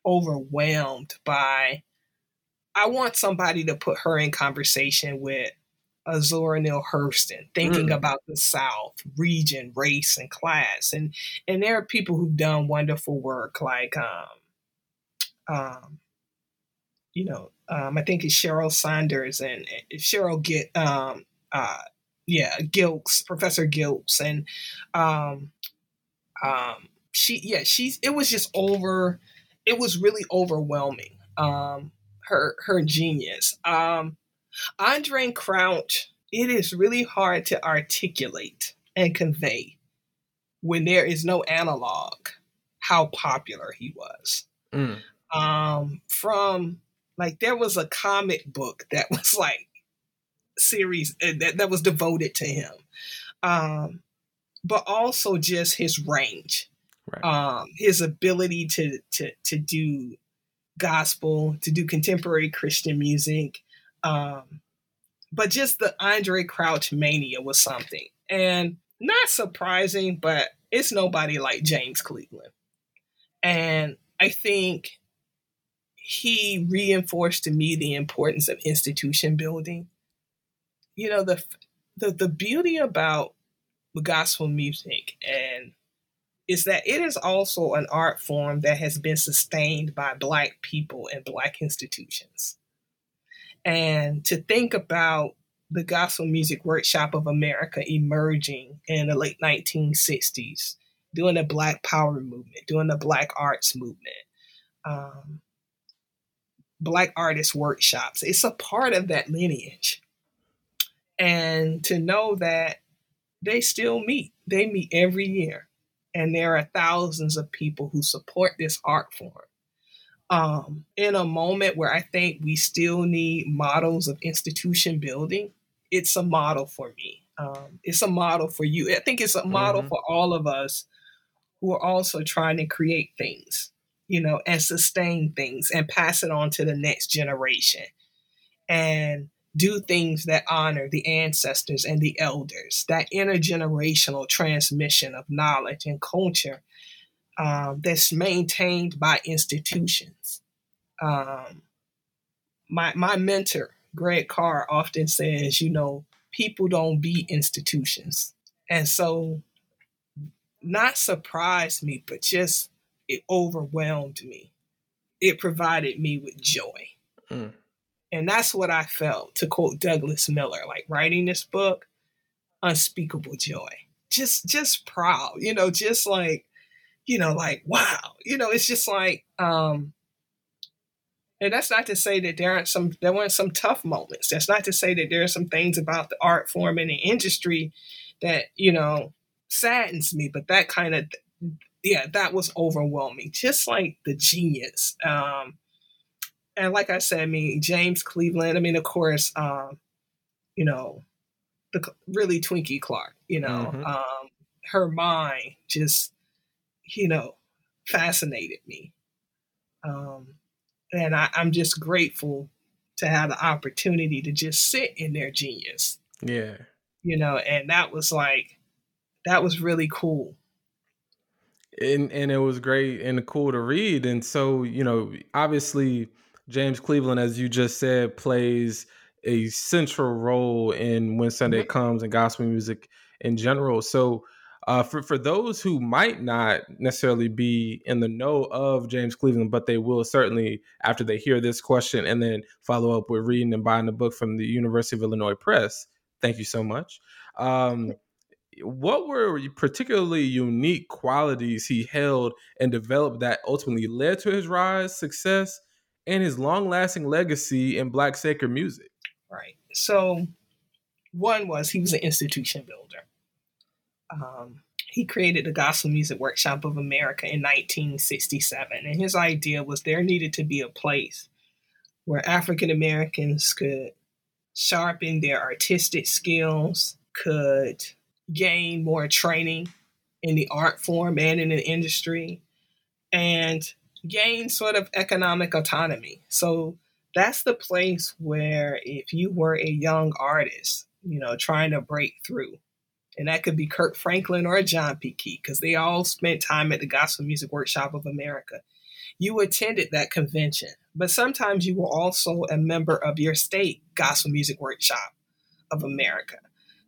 overwhelmed by I want somebody to put her in conversation with a Zora Neale Hurston, thinking mm. about the South, region, race, and class. And and there are people who've done wonderful work, like um, um, you know, um, I think it's Cheryl Sanders and Cheryl get um, uh, yeah, Gilkes, Professor Gilkes, and um, um, she yeah, she's it was just over. It was really overwhelming. Um, her her genius. Um, Andraé Crouch, it is really hard to articulate and convey when there is no analog how popular he was. Mm. Um, from like there was a comic book that was like series uh, that, that was devoted to him. Um, but also just his range, right. um, his ability to to to do gospel, to do contemporary Christian music, um, but just the Andraé Crouch mania was something. And not surprising, but it's nobody like James Cleveland. And I think he reinforced to me the importance of institution building. You know, the the, the beauty about gospel music and is that it is also an art form that has been sustained by black people and black institutions and to think about the Gospel Music Workshop of America emerging in the late 1960s, doing the Black Power movement, doing the Black Arts movement, um, Black Artist Workshops. It's a part of that lineage. And to know that they still meet, they meet every year. And there are thousands of people who support this art form um, in a moment where I think we still need models of institution building, it's a model for me. Um, it's a model for you. I think it's a model mm-hmm. for all of us who are also trying to create things, you know, and sustain things and pass it on to the next generation and do things that honor the ancestors and the elders, that intergenerational transmission of knowledge and culture um, that's maintained by institutions. Um, my my mentor, Greg Carr, often says, you know, people don't be institutions, and so not surprised me, but just it overwhelmed me. It provided me with joy. Mm. And that's what I felt, to quote Douglas Miller, like writing this book, unspeakable joy just just proud, you know, just like, you know, like wow, you know, it's just like, um, and that's not to say that there aren't some there weren't some tough moments. That's not to say that there are some things about the art form and the industry that you know saddens me, but that kind of yeah, that was overwhelming. Just like the genius. Um, and like I said, I mean James Cleveland. I mean, of course, um, you know, the really Twinkie Clark. You know, mm-hmm. um, her mind just, you know, fascinated me. Um, and I, I'm just grateful to have the opportunity to just sit in their genius. Yeah. You know, and that was like, that was really cool and and it was great and cool to read and so you know obviously James Cleveland, as you just said, plays a central role in When Sunday mm-hmm. Comes and gospel music in general. So, uh, for for those who might not necessarily be in the know of James Cleveland, but they will certainly after they hear this question and then follow up with reading and buying the book from the University of Illinois Press. Thank you so much. Um, what were particularly unique qualities he held and developed that ultimately led to his rise, success, and his long lasting legacy in Black sacred music. Right. So, one was he was an institution builder. Um, he created the Gospel Music Workshop of America in 1967, and his idea was there needed to be a place where African Americans could sharpen their artistic skills, could gain more training in the art form and in the industry, and gain sort of economic autonomy. So that's the place where if you were a young artist, you know, trying to break through, and that could be Kirk Franklin or John P. Kee, because they all spent time at the Gospel Music Workshop of America. You attended that convention, but sometimes you were also a member of your state Gospel Music Workshop of America.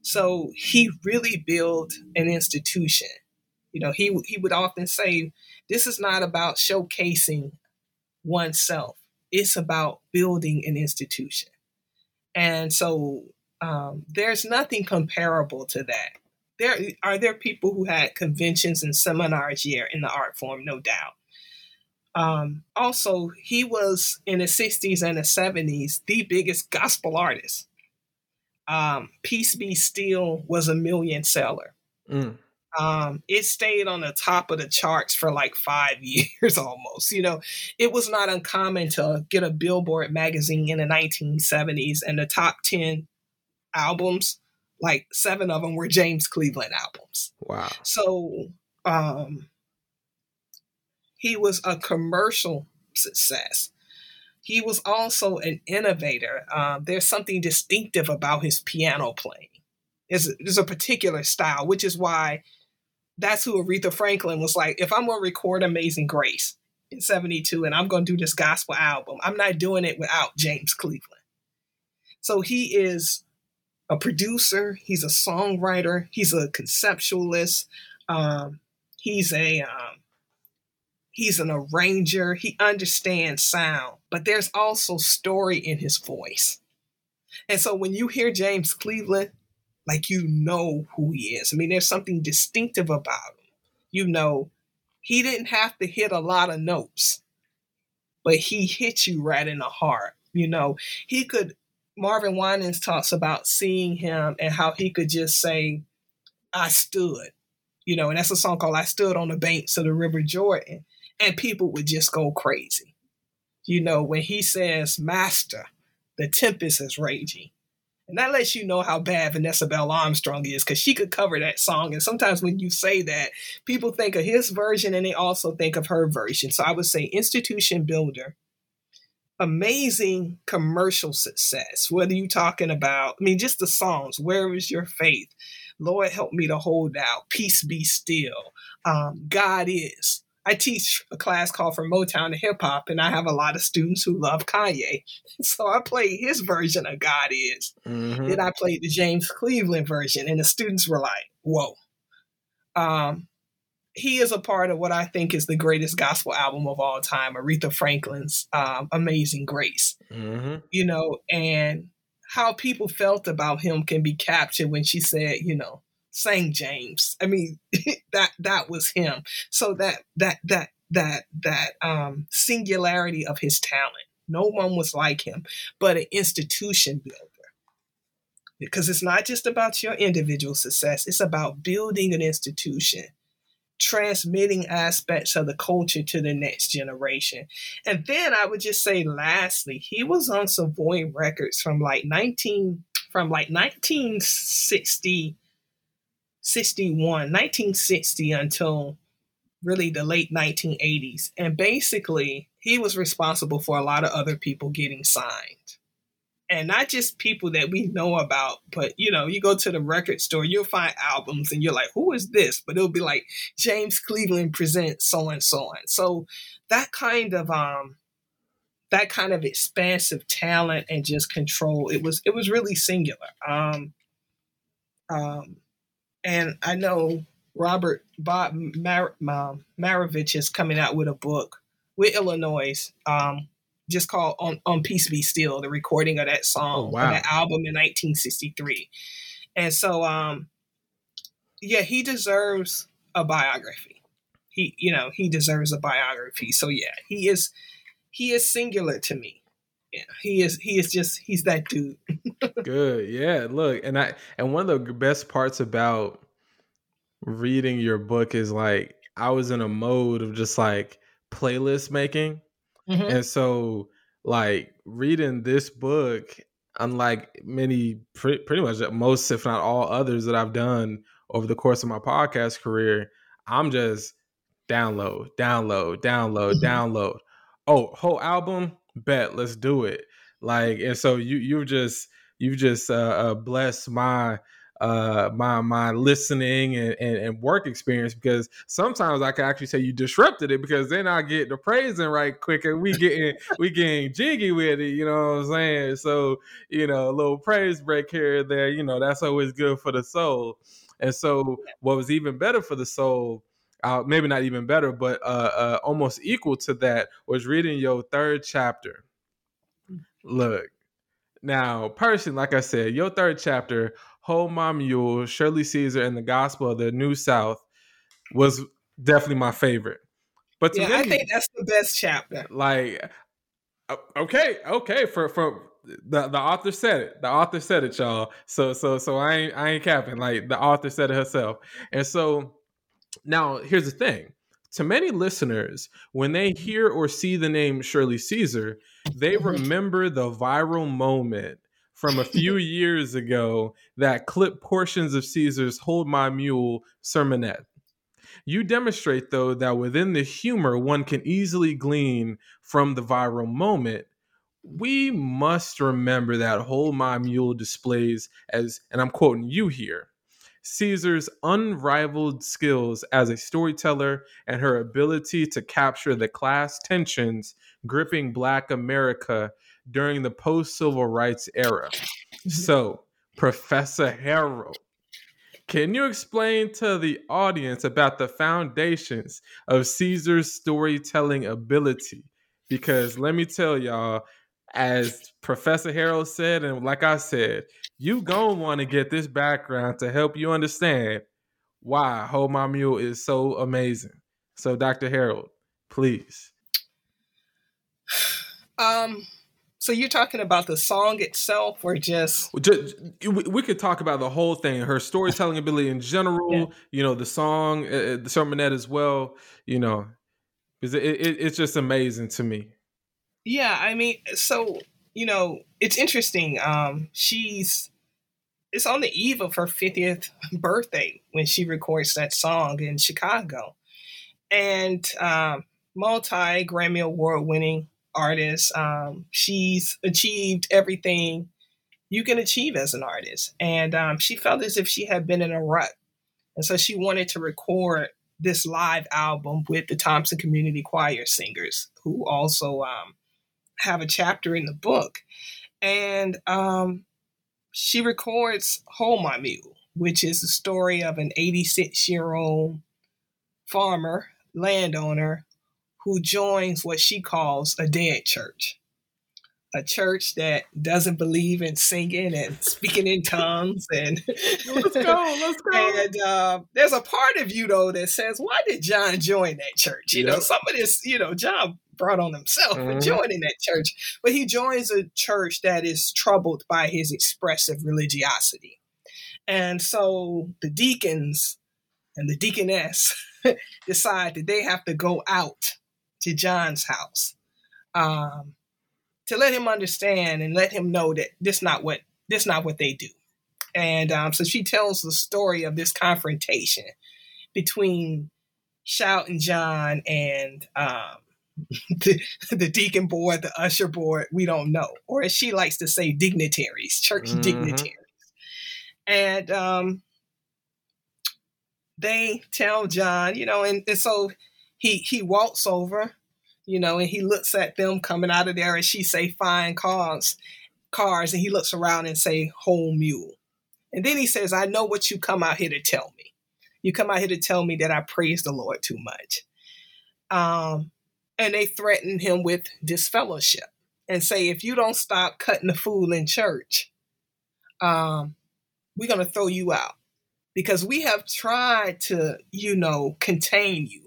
So he really built an institution. You know, he he would often say, this is not about showcasing oneself. It's about building an institution. And so um, there's nothing comparable to that. There are there people who had conventions and seminars here in the art form, no doubt. Um, also, he was in the 60s and the 70s the biggest gospel artist. Um, Peace Be Still was a million seller. Mm. Um, it stayed on the top of the charts for like five years almost. You know, it was not uncommon to get a Billboard magazine in the 1970s and the top 10 albums, like seven of them were James Cleveland albums. Wow. So um, he was a commercial success. He was also an innovator. Um, there's something distinctive about his piano playing. There's a, there's a particular style, which is why that's who Aretha Franklin was like, if I'm going to record Amazing Grace in 72 and I'm going to do this gospel album, I'm not doing it without James Cleveland. So he is a producer, he's a songwriter, he's a conceptualist, um, he's a um, he's an arranger, he understands sound, but there's also story in his voice. And so when you hear James Cleveland, like you know who he is. I mean, there's something distinctive about him. You know, he didn't have to hit a lot of notes, but he hit you right in the heart. You know, he could. Marvin Winans talks about seeing him and how he could just say, "I stood," you know, and that's a song called "I Stood on the Banks of the River Jordan," and people would just go crazy. You know, when he says, "Master, the tempest is raging," And that lets you know how bad Vanessa Bell Armstrong is because she could cover that song. And sometimes when you say that, people think of his version and they also think of her version. So I would say institution builder, amazing commercial success. Whether you're talking about, I mean, just the songs, Where is Your Faith? Lord, help me to hold out. Peace be still. Um, God is. I teach a class called From Motown to Hip Hop, and I have a lot of students who love Kanye. So I played his version of God Is. Mm-hmm. Then I played the James Cleveland version, and the students were like, whoa. Um, he is a part of what I think is the greatest gospel album of all time, Aretha Franklin's um, Amazing Grace. Mm-hmm. You know, and how people felt about him can be captured when she said, you know, sang James. I mean, that that was him. So that that that that that um, singularity of his talent. No one was like him, but an institution builder. Because it's not just about your individual success; it's about building an institution transmitting aspects of the culture to the next generation. And then I would just say lastly, he was on Savoy Records from like 19 from like 1960 61 1960 until really the late 1980s and basically he was responsible for a lot of other people getting signed and not just people that we know about, but you know, you go to the record store, you'll find albums and you're like, who is this? But it'll be like James Cleveland presents so and so on. So that kind of um that kind of expansive talent and just control, it was it was really singular. Um um and I know Robert Bob Mar- um, Marovich is coming out with a book with Illinois um, just called on, on Peace Be Still, the recording of that song, oh, wow. that album in 1963. And so, um, yeah, he deserves a biography. He, you know, he deserves a biography. So yeah, he is, he is singular to me. He is. He is just. He's that dude. Good. Yeah. Look, and I and one of the best parts about reading your book is like I was in a mode of just like playlist making Mm-hmm. And so, like reading this book, unlike many, pre- pretty much most, if not all others that I've done over the course of my podcast career, I'm just download, download, download, mm-hmm. download. Oh, whole album, bet, let's do it. Like, and so you you've just you've just uh, uh blessed my uh my my listening and, and, and, work experience because sometimes I can actually say you disrupted it because then I get the praising right quick and we getting we getting jiggy with it, you know what I'm saying? So, you know, a little praise break here and there, you know, that's always good for the soul. And so what was even better for the soul uh, maybe not even better, but uh, uh, almost equal to that was reading your third chapter. Look, now, personally, like I said, your third chapter Hold My Mule, Shirley Caesar, and the Gospel of the New South was definitely my favorite. But yeah, many, I think that's the best chapter. Like, okay, okay, for for the the author said it. The author said it, y'all. So so so I ain't I ain't capping. Like the author said it herself. And so now here's the thing. To many listeners, when they hear or see the name Shirley Caesar, they remember the viral moment from a few years ago that clip portions of Caesar's Hold My Mule sermonette. You demonstrate, though, that within the humor one can easily glean from the viral moment, we must remember that Hold My Mule displays as, and I'm quoting you here, Caesar's unrivaled skills as a storyteller and her ability to capture the class tensions gripping Black America during the post civil rights era. so, Professor Harold, can you explain to the audience about the foundations of Caesar's storytelling ability? Because let me tell y'all, as Professor Harold said, and like I said, you gonna want to get this background to help you understand why Hold My Mule is so amazing. So, Dr. Harold, please. Um, so you're talking about the song itself, or just we could talk about the whole thing, her storytelling ability in general. Yeah. You know, the song, uh, uh, the sermonette as well. You know, because it, it, it's just amazing to me. Yeah, I mean, so you know, it's interesting. Um, she's it's on the eve of her 50th birthday when she records that song in Chicago, and um, multi Grammy Award winning artist. Um, she's achieved everything you can achieve as an artist. And um, she felt as if she had been in a rut. And so she wanted to record this live album with the Thompson Community Choir singers, who also um, have a chapter in the book. And um, she records Hold My Mule, which is the story of an 86 year old farmer, landowner, who joins what she calls a dead church. a church that doesn't believe in singing and speaking in tongues and let's go let's go and uh, there's a part of you though that says why did john join that church you yep. know some of this you know john brought on himself mm-hmm. for joining that church but he joins a church that is troubled by his expressive religiosity and so the deacons and the deaconess decide that they have to go out to john's house um, to let him understand and let him know that this not what this not what they do. And um, so she tells the story of this confrontation between Shout and John and um, the, the deacon board, the usher board, we don't know. Or as she likes to say, dignitaries, church mm-hmm. dignitaries. And um, they tell John, you know, and, and so he he walks over you know, and he looks at them coming out of there and she say fine cars, cars, and he looks around and say whole mule. And then he says, I know what you come out here to tell me. You come out here to tell me that I praise the Lord too much. Um, and they threaten him with disfellowship and say, if you don't stop cutting the fool in church, um, we're going to throw you out because we have tried to, you know, contain you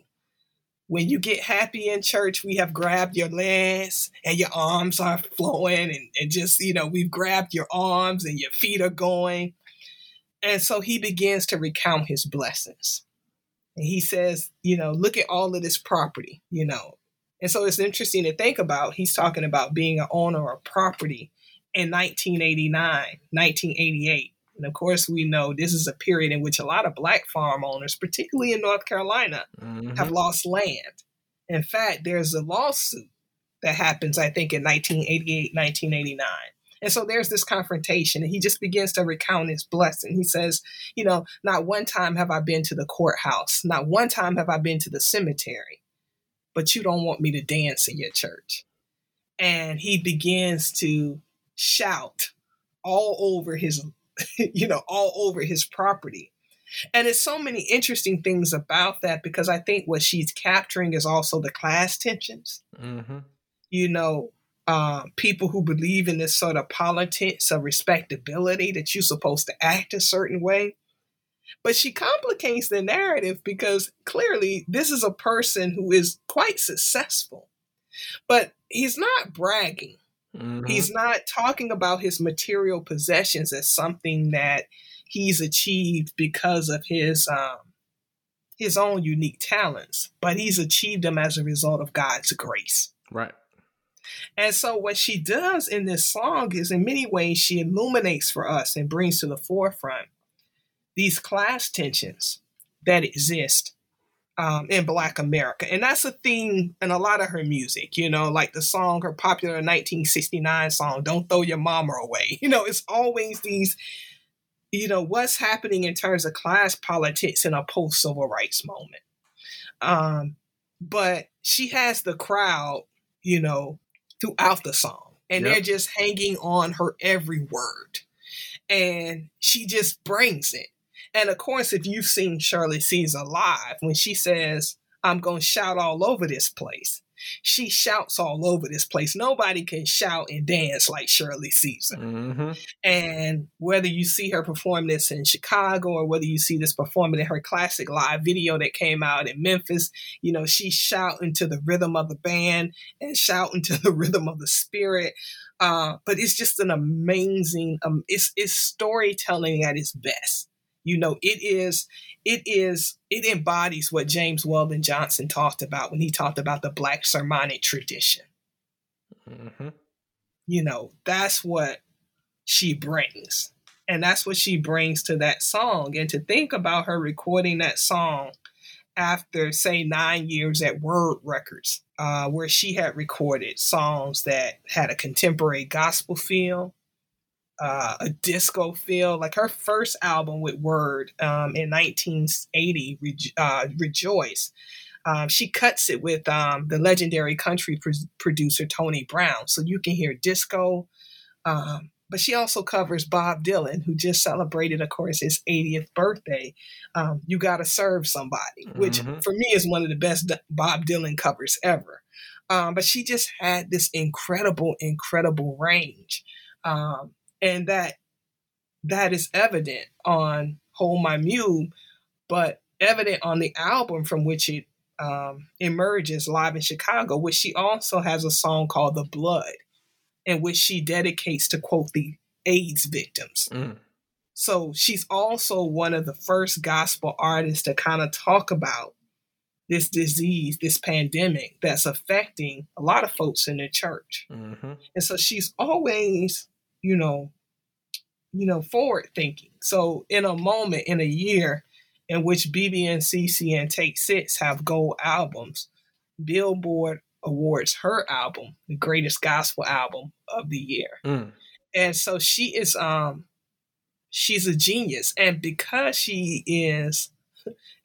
when you get happy in church, we have grabbed your legs and your arms are flowing and, and just, you know, we've grabbed your arms and your feet are going. And so he begins to recount his blessings. And he says, you know, look at all of this property, you know. And so it's interesting to think about. He's talking about being an owner of property in 1989, 1988. And of course, we know this is a period in which a lot of black farm owners, particularly in North Carolina, mm-hmm. have lost land. In fact, there's a lawsuit that happens, I think, in 1988, 1989. And so there's this confrontation, and he just begins to recount his blessing. He says, You know, not one time have I been to the courthouse, not one time have I been to the cemetery, but you don't want me to dance in your church. And he begins to shout all over his you know, all over his property. And it's so many interesting things about that because I think what she's capturing is also the class tensions. Mm-hmm. You know, uh, people who believe in this sort of politics of respectability that you're supposed to act a certain way. But she complicates the narrative because clearly this is a person who is quite successful, but he's not bragging. Mm-hmm. He's not talking about his material possessions as something that he's achieved because of his um, his own unique talents, but he's achieved them as a result of God's grace. Right. And so, what she does in this song is, in many ways, she illuminates for us and brings to the forefront these class tensions that exist um, in Black America. And that's a theme in a lot of her music, you know, like the song, her popular 1969 song, Don't Throw Your Mama Away. You know, it's always these, you know, what's happening in terms of class politics in a post civil rights moment. Um, but she has the crowd, you know, throughout the song, and yep. they're just hanging on her every word. And she just brings it and of course, if you've seen Shirley Caesar live, when she says, I'm going to shout all over this place, she shouts all over this place. Nobody can shout and dance like Shirley Caesar. Mm-hmm. And whether you see her perform this in Chicago or whether you see this performing in her classic live video that came out in Memphis, you know, she's shouting to the rhythm of the band and shouting to the rhythm of the spirit. Uh, but it's just an amazing, um, it's, it's storytelling at its best. You know, it is, it is, it embodies what James Weldon Johnson talked about when he talked about the Black sermonic tradition. Mm-hmm. You know, that's what she brings. And that's what she brings to that song. And to think about her recording that song after, say, nine years at Word Records, uh, where she had recorded songs that had a contemporary gospel feel, uh, a disco feel. Like her first album with Word um, in 1980, uh, Rejoice, um, she cuts it with um, the legendary country pr- producer Tony Brown. So you can hear disco. Um, but she also covers Bob Dylan, who just celebrated, of course, his 80th birthday. Um, you Gotta Serve Somebody, which mm-hmm. for me is one of the best Bob Dylan covers ever. Um, but she just had this incredible, incredible range. Um, and that that is evident on Hold My Mule, but evident on the album from which it um, emerges live in Chicago, which she also has a song called The Blood, in which she dedicates to quote the AIDS victims. Mm. So she's also one of the first gospel artists to kind of talk about this disease, this pandemic that's affecting a lot of folks in the church. Mm-hmm. And so she's always, you know, you know, forward thinking. So in a moment, in a year in which BeBe and CeCe and Take Six have gold albums, Billboard awards her album the greatest gospel album of the year. Mm. And so she is um she's a genius and because she is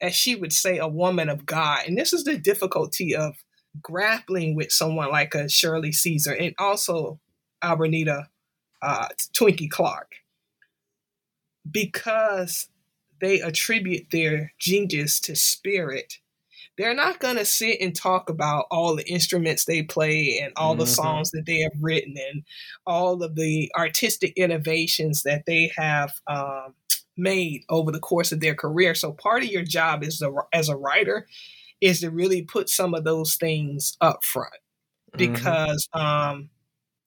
as she would say a woman of God and this is the difficulty of grappling with someone like a Shirley Caesar and also Elbernita uh, Twinkie Clark because they attribute their genius to spirit, they're not going to sit and talk about all the instruments they play and all mm-hmm. the songs that they have written and all of the artistic innovations that they have um, made over the course of their career. So part of your job as a, as a writer is to really put some of those things up front mm-hmm. because mm-hmm. um,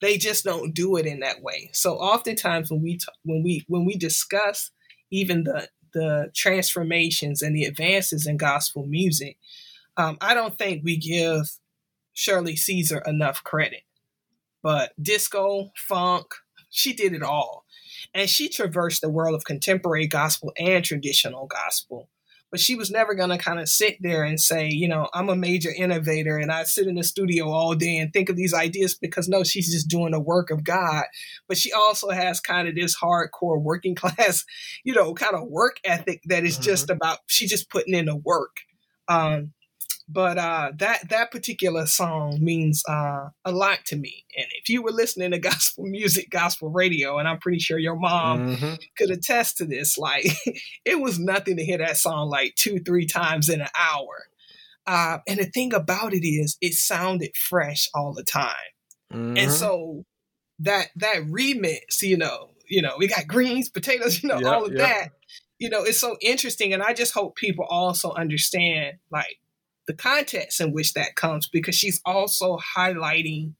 they just don't do it in that way. So oftentimes when we t- when we when we discuss even the the transformations and the advances in gospel music, um, I don't think we give Shirley Caesar enough credit. But disco, funk, she did it all. And she traversed the world of contemporary gospel and traditional gospel but she was never going to kind of sit there and say, you know, I'm a major innovator and I sit in the studio all day and think of these ideas because no, she's just doing the work of God. But she also has kind of this hardcore working class, you know, kind of work ethic that is mm-hmm. just about, she's just putting in the work. Um, but uh, that that particular song means uh, a lot to me. And if you were listening to gospel music, gospel radio, and I'm pretty sure your mom mm-hmm. could attest to this, like it was nothing to hear that song like two, three times in an hour. Uh, and the thing about it is, it sounded fresh all the time. Mm-hmm. And so that that remix, you know, you know, we got greens, potatoes, you know, yep, all of yep. that. You know, it's so interesting, and I just hope people also understand, like the context in which that comes because she's also highlighting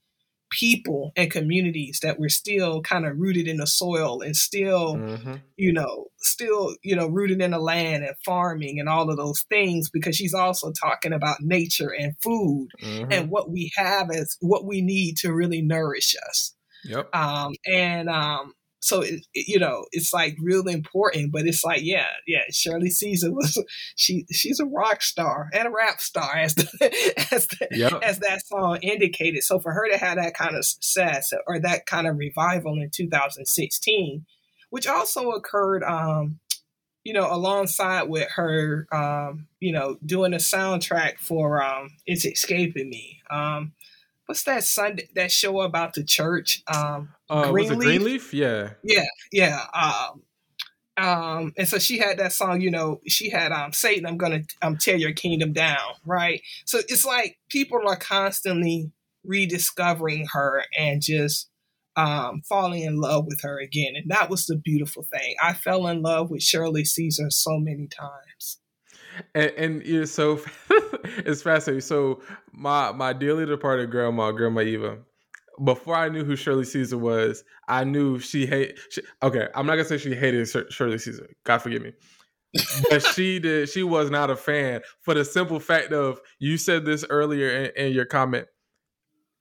people and communities that were still kind of rooted in the soil and still mm-hmm. you know still you know rooted in the land and farming and all of those things because she's also talking about nature and food mm-hmm. and what we have as what we need to really nourish us yep um and um so it, it, you know it's like really important but it's like yeah yeah shirley caesar was she she's a rock star and a rap star as the, as, the, yep. as that song indicated so for her to have that kind of success or that kind of revival in 2016 which also occurred um you know alongside with her um you know doing a soundtrack for um it's escaping me um what's that Sunday that show about the church? Um, uh, Greenleaf? was it Greenleaf? Yeah, yeah, yeah. Um, um, and so she had that song. You know, she had um, Satan. I'm gonna um, tear your kingdom down. Right. So it's like people are constantly rediscovering her and just um, falling in love with her again. And that was the beautiful thing. I fell in love with Shirley Caesar so many times and, and you're so it's fascinating. So my my dearly departed grandma, Grandma Eva, before I knew who Shirley Caesar was, I knew she hate. She, okay, I'm not gonna say she hated Shirley Caesar. God forgive me. but she did. She was not a fan for the simple fact of you said this earlier in, in your comment.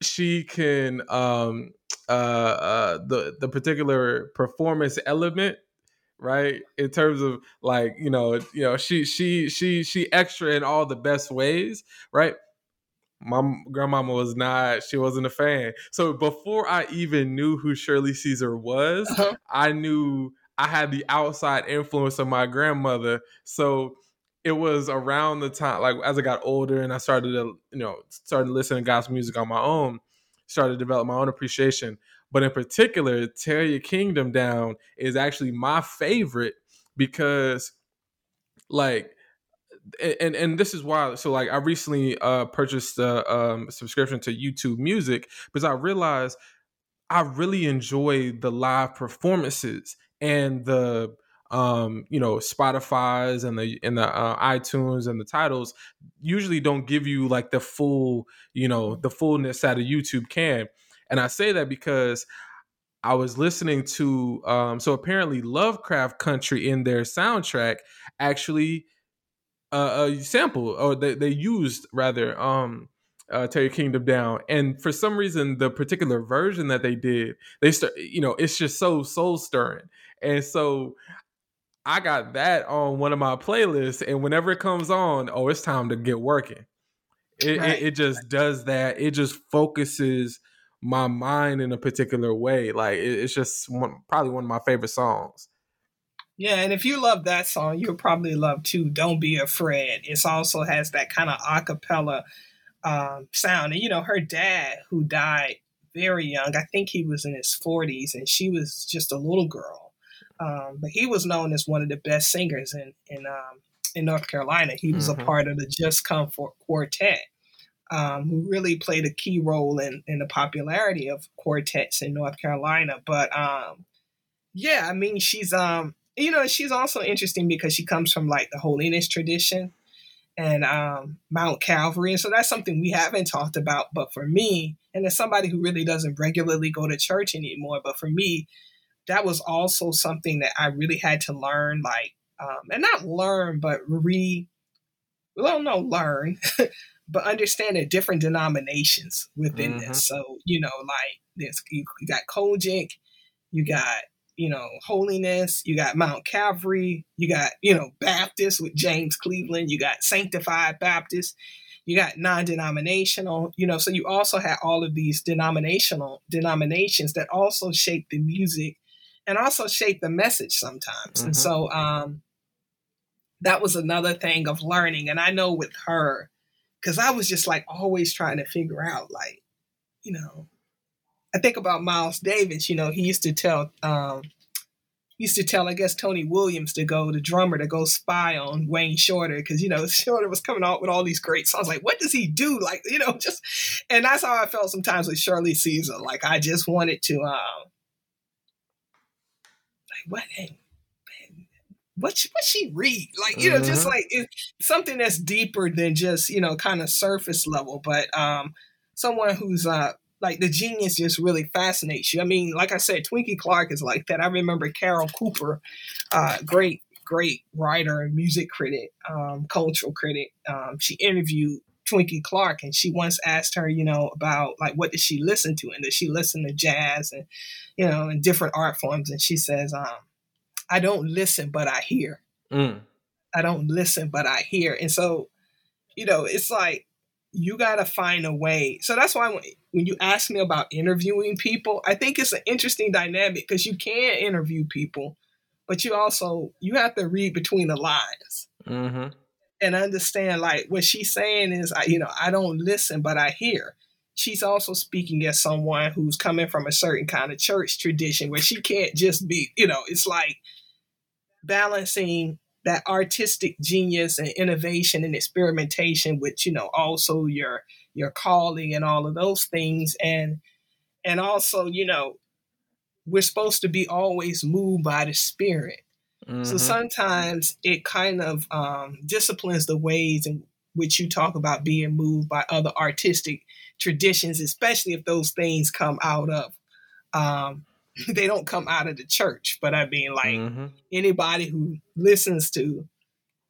She can um uh uh the the particular performance element right? In terms of like you know you know she she she she extra in all the best ways right? My grandmama was not she wasn't a fan. So before i even knew who shirley caesar was uh-huh. i knew i had the outside influence of my grandmother. So it was around the time like as i got older and i started to you know started listening to gospel music on my own started to develop my own appreciation but in particular, Tear Your Kingdom Down is actually my favorite because, like, and and this is why so like i recently uh purchased a um, subscription to youtube music because i realized i really enjoy the live performances and the um you know spotify's and the and the uh, itunes and the titles usually don't give you like the full you know the fullness that a youtube can and i say that because i was listening to um so apparently lovecraft country in their soundtrack actually uh, a sample or they, they used rather um uh, tear your kingdom down. And for some reason the particular version that they did they start you know it's just so soul stirring. And so i got that on one of my playlists and whenever it comes on oh it's time to get working. It, right. it, it just does that. It just focuses my mind in a particular way like it, it's just one, probably one of my favorite songs yeah, and if you love that song, you'll probably love too. Don't be afraid. It also has that kind of acapella um, sound. And you know, her dad, who died very young, I think he was in his 40s, and she was just a little girl. Um, but he was known as one of the best singers in in um, in North Carolina. He was mm-hmm. a part of the Just Come Four Quartet, um, who really played a key role in in the popularity of quartets in North Carolina. But um, yeah, I mean, she's um you know, she's also interesting because she comes from like the holiness tradition and um, Mount Calvary. And so that's something we haven't talked about. But for me, and as somebody who really doesn't regularly go to church anymore, but for me, that was also something that I really had to learn, like, um, and not learn, but re, well, no, learn, but understand the different denominations within mm-hmm. this. So, you know, like this, you, you got COGIC, you got you know, holiness, you got Mount Calvary, you got, you know, Baptist with James Cleveland, you got sanctified Baptist, you got non-denominational, you know, so you also had all of these denominational denominations that also shape the music and also shape the message sometimes. Mm-hmm. And so um that was another thing of learning. And I know with her, because I was just like always trying to figure out, like, you know, I think about Miles Davis. You know, he used to tell um, used to tell I guess Tony Williams to go the drummer to go spy on Wayne Shorter because you know Shorter was coming out with all these great songs. Like, what does he do? Like, you know, just and that's how I felt sometimes with Shirley Caesar. Like, I just wanted to, um, like, what? Hey, what she, what she read like you know mm-hmm. just like it's something that's deeper than just you know kind of surface level but um someone who's uh like the genius just really fascinates you. I mean, like I said, Twinkie Clark is like that. I remember Carol Cooper, uh, great, great writer and music critic, um, cultural critic. Um, she interviewed Twinkie Clark and she once asked her, you know, about like what did she listen to and did she listen to jazz and you know and different art forms and she says, um, I don't listen but I hear. Mm. I don't listen but I hear. And so, you know, it's like you got to find a way. So that's why when you ask me about interviewing people, I think it's an interesting dynamic because you can interview people, but you also you have to read between the lines mm-hmm. and understand like what she's saying is, you know, I don't listen, but I hear. She's also speaking as someone who's coming from a certain kind of church tradition where she can't just be, you know, it's like balancing that artistic genius and innovation and experimentation with you know also your your calling and all of those things and and also you know we're supposed to be always moved by the spirit mm-hmm. so sometimes it kind of um, disciplines the ways in which you talk about being moved by other artistic traditions especially if those things come out of um, they don't come out of the church but i mean like mm-hmm. anybody who listens to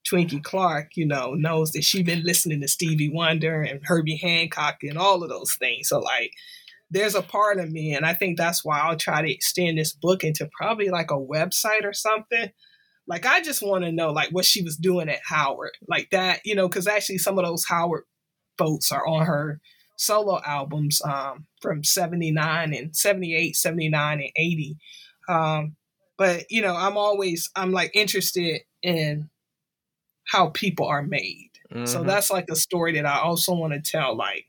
Twinkie Clark, you know, knows that she's been listening to Stevie Wonder and Herbie Hancock and all of those things. So like there's a part of me, and I think that's why I'll try to extend this book into probably like a website or something. Like I just want to know like what she was doing at Howard. Like that, you know, because actually some of those Howard votes are on her solo albums um, from 79 and 78, 79 and 80. Um, but you know, I'm always I'm like interested in how people are made. Mm-hmm. So that's like a story that I also want to tell, like,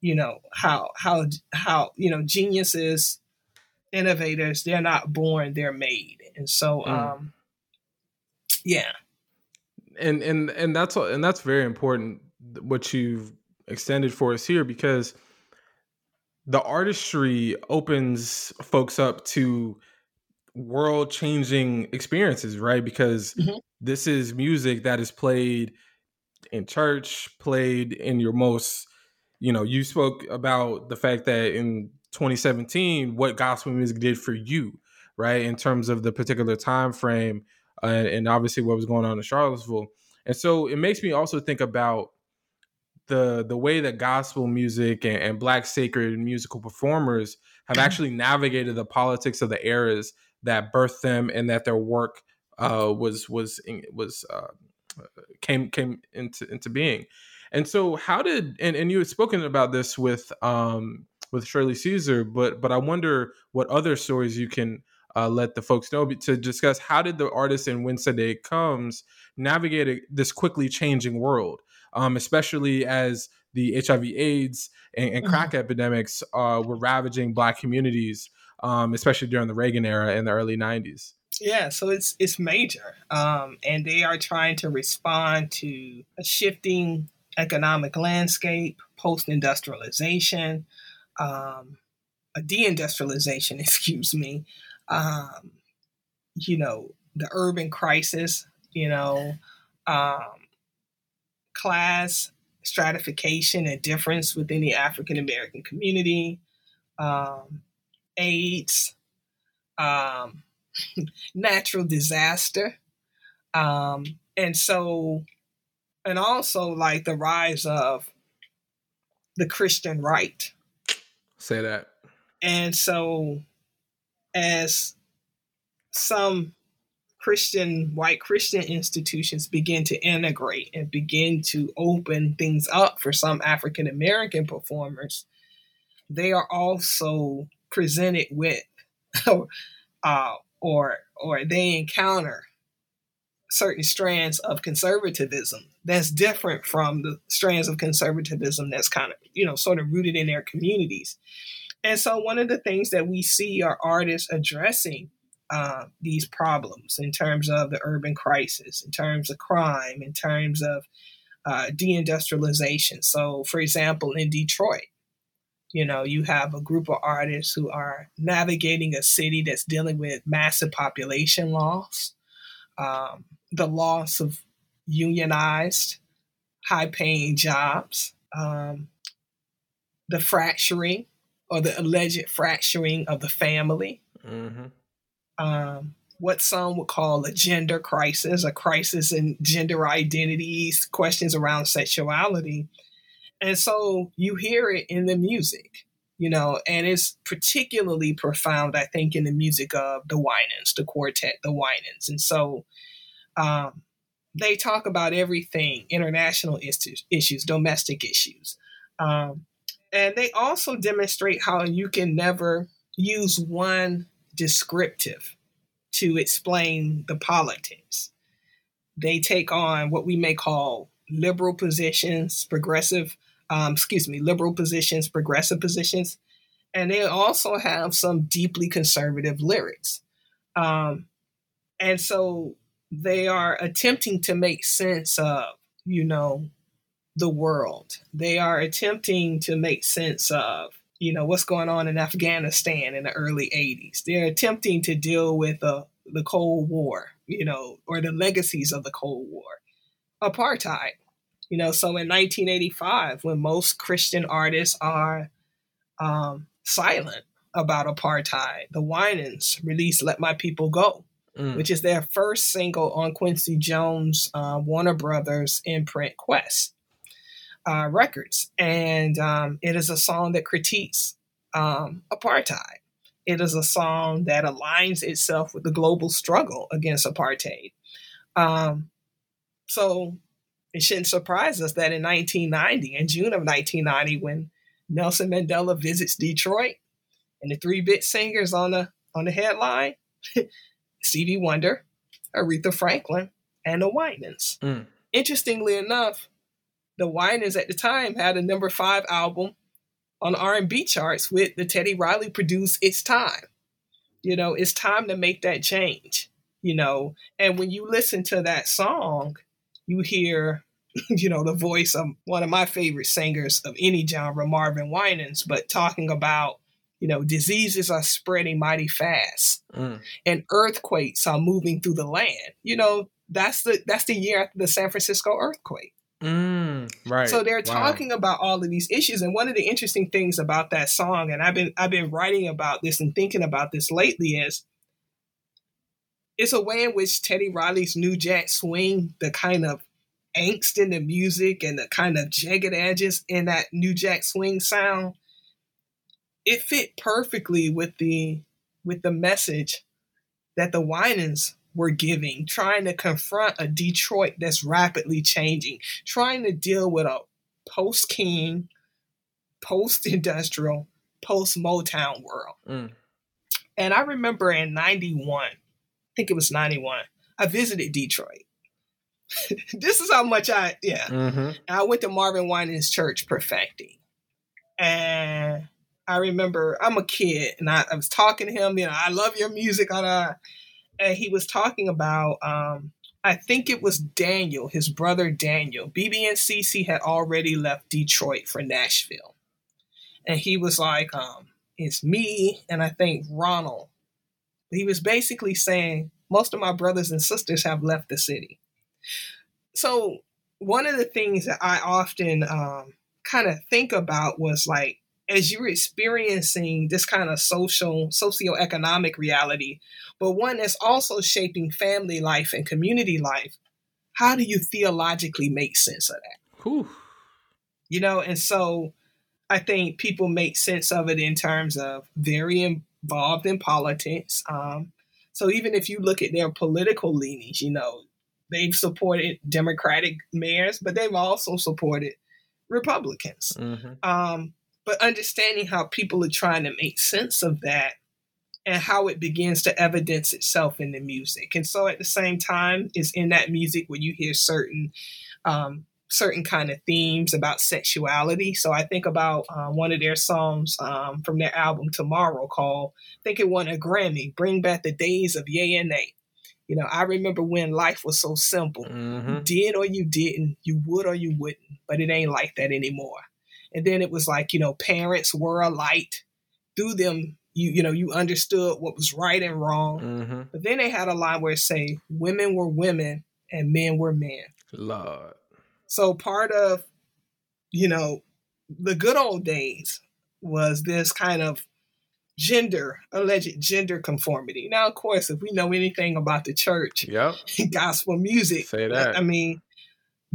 you know, how how how, you know, geniuses, innovators, they're not born, they're made. And so mm. um yeah. and and and that's and that's very important what you've extended for us here because the artistry opens folks up to world changing experiences, right? Because mm-hmm. this is music that is played in church, played in your most, you know, you spoke about the fact that in 2017, what gospel music did for you, right? In terms of the particular time frame uh, and obviously what was going on in Charlottesville. And so it makes me also think about the the way that gospel music and, and black sacred musical performers have mm-hmm. actually navigated the politics of the eras that birthed them and that their work uh, was was was uh, came came into into being. And so, how did and, and you had spoken about this with um, with Shirley Caesar, but but I wonder what other stories you can uh, let the folks know to discuss how did the artist in When Sunday Comes navigate this quickly changing world, um, especially as the HIV/AIDS and, and crack mm-hmm. epidemics uh, were ravaging Black communities um, especially during the Reagan era in the early 90s. Yeah, so it's it's major, um, and they are trying to respond to a shifting economic landscape, post-industrialization, um, a deindustrialization, excuse me, um, you know, the urban crisis, you know, um, class stratification and difference within the African American community, um, AIDS, um, natural disaster. Um, and so, and also like the rise of the Christian right. Say that. And so, as some Christian, white Christian institutions begin to integrate and begin to open things up for some African American performers, they are also presented with uh, or or they encounter certain strands of conservatism that's different from the strands of conservatism that's kind of you know sort of rooted in their communities. And so one of the things that we see are artists addressing uh, these problems in terms of the urban crisis in terms of crime in terms of uh, deindustrialization so for example in detroit you know, you have a group of artists who are navigating a city that's dealing with massive population loss, um, the loss of unionized, high paying jobs, um, the fracturing or the alleged fracturing of the family. Mm-hmm. Um, what some would call a gender crisis, a crisis in gender identities, questions around sexuality. And so you hear it in the music, you know, and it's particularly profound, I think, in the music of the Winans, the quartet, the Winans. And so um, they talk about everything international issues, issues domestic issues. Um, and they also demonstrate how you can never use one descriptive to explain the politics. They take on what we may call liberal positions, progressive um, excuse me, liberal positions, progressive positions, and they also have some deeply conservative lyrics. Um, and so they are attempting to make sense of, you know, the world. They are attempting to make sense of, you know, what's going on in Afghanistan in the early 80s. They're attempting to deal with uh, the Cold War, you know, or the legacies of the Cold War, apartheid, you know, so in 1985, when most Christian artists are um, silent about apartheid, the Winans released "Let My People Go," mm. which is their first single on Quincy Jones' uh, Warner Brothers imprint Qwest uh, Records, and um, it is a song that critiques um, apartheid. It is a song that aligns itself with the global struggle against apartheid. Um, so it shouldn't surprise us that in 1990, in June of 1990, when Nelson Mandela visits Detroit, and the three bit singers on the on the headline, Stevie Wonder, Aretha Franklin, and the Winans. Mm. Interestingly enough, the Winans at the time had a number five album on R&B charts with the Teddy Riley produced "It's Time." You know, it's time to make that change. You know, and when you listen to that song, you hear, you know, the voice of one of my favorite singers of any genre, Marvin Winans, but talking about, you know, diseases are spreading mighty fast Mm. and earthquakes are moving through the land. You know, that's the that's the year after the San Francisco earthquake. Mm. Right. So they're Wow. talking about all of these issues, and one of the interesting things about that song, and I've been I've been writing about this and thinking about this lately, is it's a way in which Teddy Riley's New Jack Swing, the kind of angst in the music and the kind of jagged edges in that New Jack Swing sound, it fit perfectly with the with the message that the Winans were giving, trying to confront a Detroit that's rapidly changing, trying to deal with a post King, post industrial, post Motown world. Mm. And I remember in 91, I think it was 91, I visited Detroit. this is how much I, yeah. Mm-hmm. And I went to Marvin Winans Church perfecting. And I remember I'm a kid and I, I was talking to him, you know, I love your music. On a, and he was talking about, um, I think it was Daniel, his brother Daniel. BeBe and CeCe had already left Detroit for Nashville. And he was like, um, it's me and I think Ronald. He was basically saying, most of my brothers and sisters have left the city. So one of the things that I often um, kind of think about was like, as you're experiencing this kind of social, socioeconomic reality, but one that's also shaping family life and community life, how do you theologically make sense of that? Whew. You know, and so I think people make sense of it in terms of very involved in politics. Um, so even if you look at their political leanings, you know, they've supported Democratic mayors, but they've also supported Republicans. Mm-hmm. Um, but understanding how people are trying to make sense of that and how it begins to evidence itself in the music. And so at the same time, is in that music where you hear certain um, certain kind of themes about sexuality. So I think about uh, one of their songs um, from their album Tomorrow called, I think it won a Grammy, Bring Back the Days of Yay and Nay. You know, I remember when life was so simple. Mm-hmm. You did or you didn't, you would or you wouldn't, but it ain't like that anymore. And then it was like, you know, parents were a light. Through them, you you know, you understood what was right and wrong. Mm-hmm. But then they had a line where it say, women were women and men were men. Lord. So part of, you know, the good old days was this kind of gender, alleged gender conformity. Now, of course, if we know anything about the church, Yep. gospel music, Say that. I mean,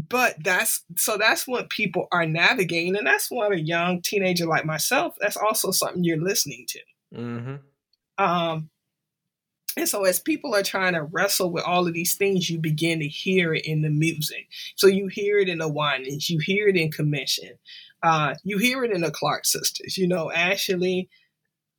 but that's so that's what people are navigating, and that's what a young teenager like myself. That's also something you're listening to. Mm-hmm. Um, and so as people are trying to wrestle with all of these things, you begin to hear it in the music. So you hear it in the Winans, you hear it in Commission, uh, you hear it in the Clark sisters. You know, actually,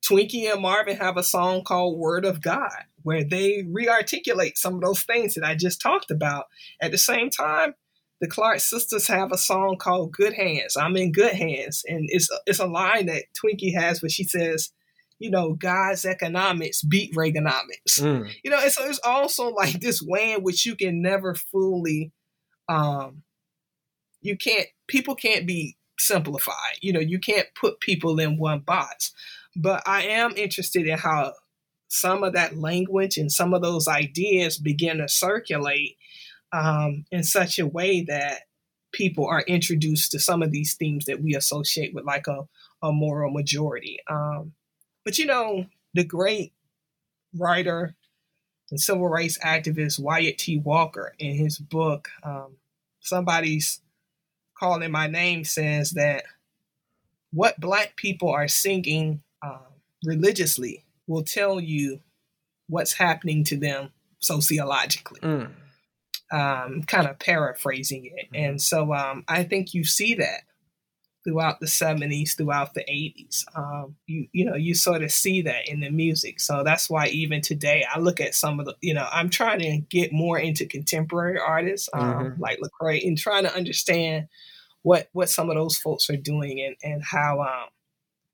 Twinkie and Marvin have a song called Word of God, where they re-articulate some of those things that I just talked about. At the same time, the Clark sisters have a song called Good Hands. I'm in good hands. And it's it's a line that Twinkie has where she says, you know, God's economics beat Reaganomics. Mm. You know, and so it's also like this way in which you can never fully um you can't people can't be simplified. You know, you can't put people in one box. But I am interested in how some of that language and some of those ideas begin to circulate um, in such a way that people are introduced to some of these themes that we associate with like a, a moral majority. Um, but you know, the great writer and civil rights activist Wyatt T. Walker, in his book, um, Somebody's Calling My Name, says that what Black people are singing um, religiously will tell you what's happening to them sociologically Mm. Um, kind of paraphrasing it. And so um, I think you see that throughout the 70s, throughout the 80s. Um, you you know, you sort of see that in the music. So that's why even today I look at some of the, you know, I'm trying to get more into contemporary artists um, Mhm. like Lecrae and trying to understand what what some of those folks are doing and and how um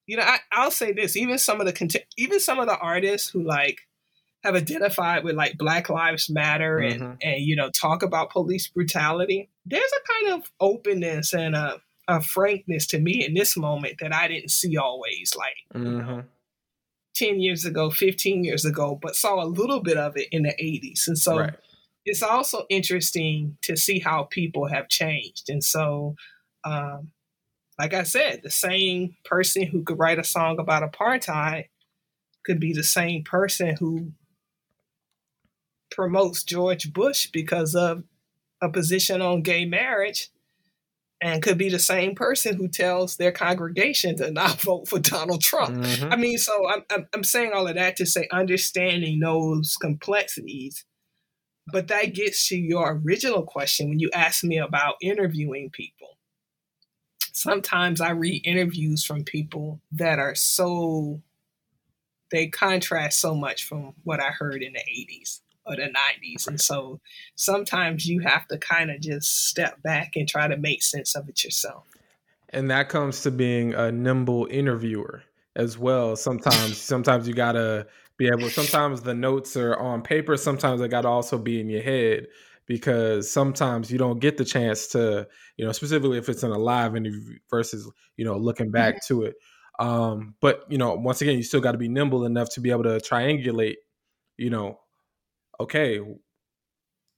you know I, I'll say this even some of the cont- even some of the artists who like have identified with like Black Lives Matter and Mhm. and you know talk about police brutality, there's a kind of openness and a, a frankness to me in this moment that I didn't see always like you know, Mhm. 10 years ago, 15 years ago, but saw a little bit of it in the 80s. And so right. it's also interesting to see how people have changed. And so, um, like I said, the same person who could write a song about apartheid could be the same person who promotes George Bush because of a position on gay marriage. And could be the same person who tells their congregation to not vote for Donald Trump. Mhm. I mean, so I'm, I'm I'm saying all of that to say understanding those complexities, but that gets to your original question when you asked me about interviewing people. Sometimes I read interviews from people that are so they contrast so much from what I heard in the 80s or the 90s. And so sometimes you have to kind of just step back and try to make sense of it yourself. and that comes to being a nimble interviewer as well sometimes sometimes you gotta be able sometimes the notes are on paper sometimes they gotta also be in your head because sometimes you don't get the chance to you know specifically if it's in a live interview versus you know looking back to it um but you know once again you still got to be nimble enough to be able to triangulate you know okay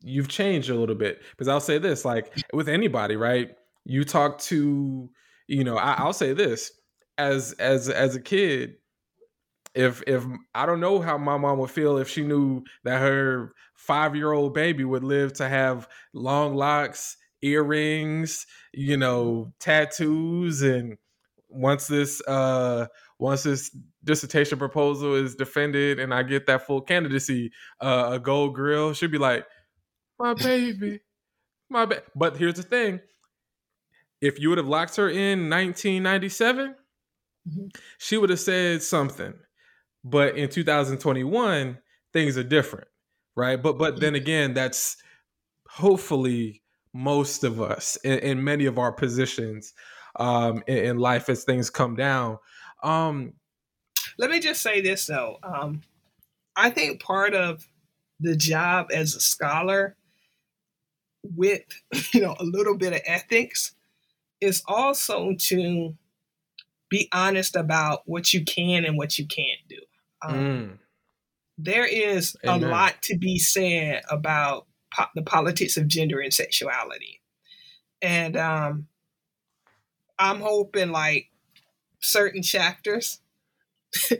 you've changed a little bit. Because i'll say this like with anybody right? You talk to you know I, i'll say this as as as a kid if if i don't know how my mom would feel if she knew that her five year old baby would live to have long locks earrings you know tattoos and once this uh once this dissertation proposal is defended and i get that full candidacy uh, a gold grill she'd be like my baby my ba-. but here's the thing if you would have locked her in 1997 Mhm. she would have said something but in 2021 things are different right but but then again that's hopefully most of us in, in many of our positions um in, in life as things come down um Let me just say this though. Um, I think part of the job as a scholar with you know a little bit of ethics is also to be honest about what you can and what you can't do. Um, mm, There is Amen. a lot to be said about po- the politics of gender and sexuality, and um, I'm hoping like certain chapters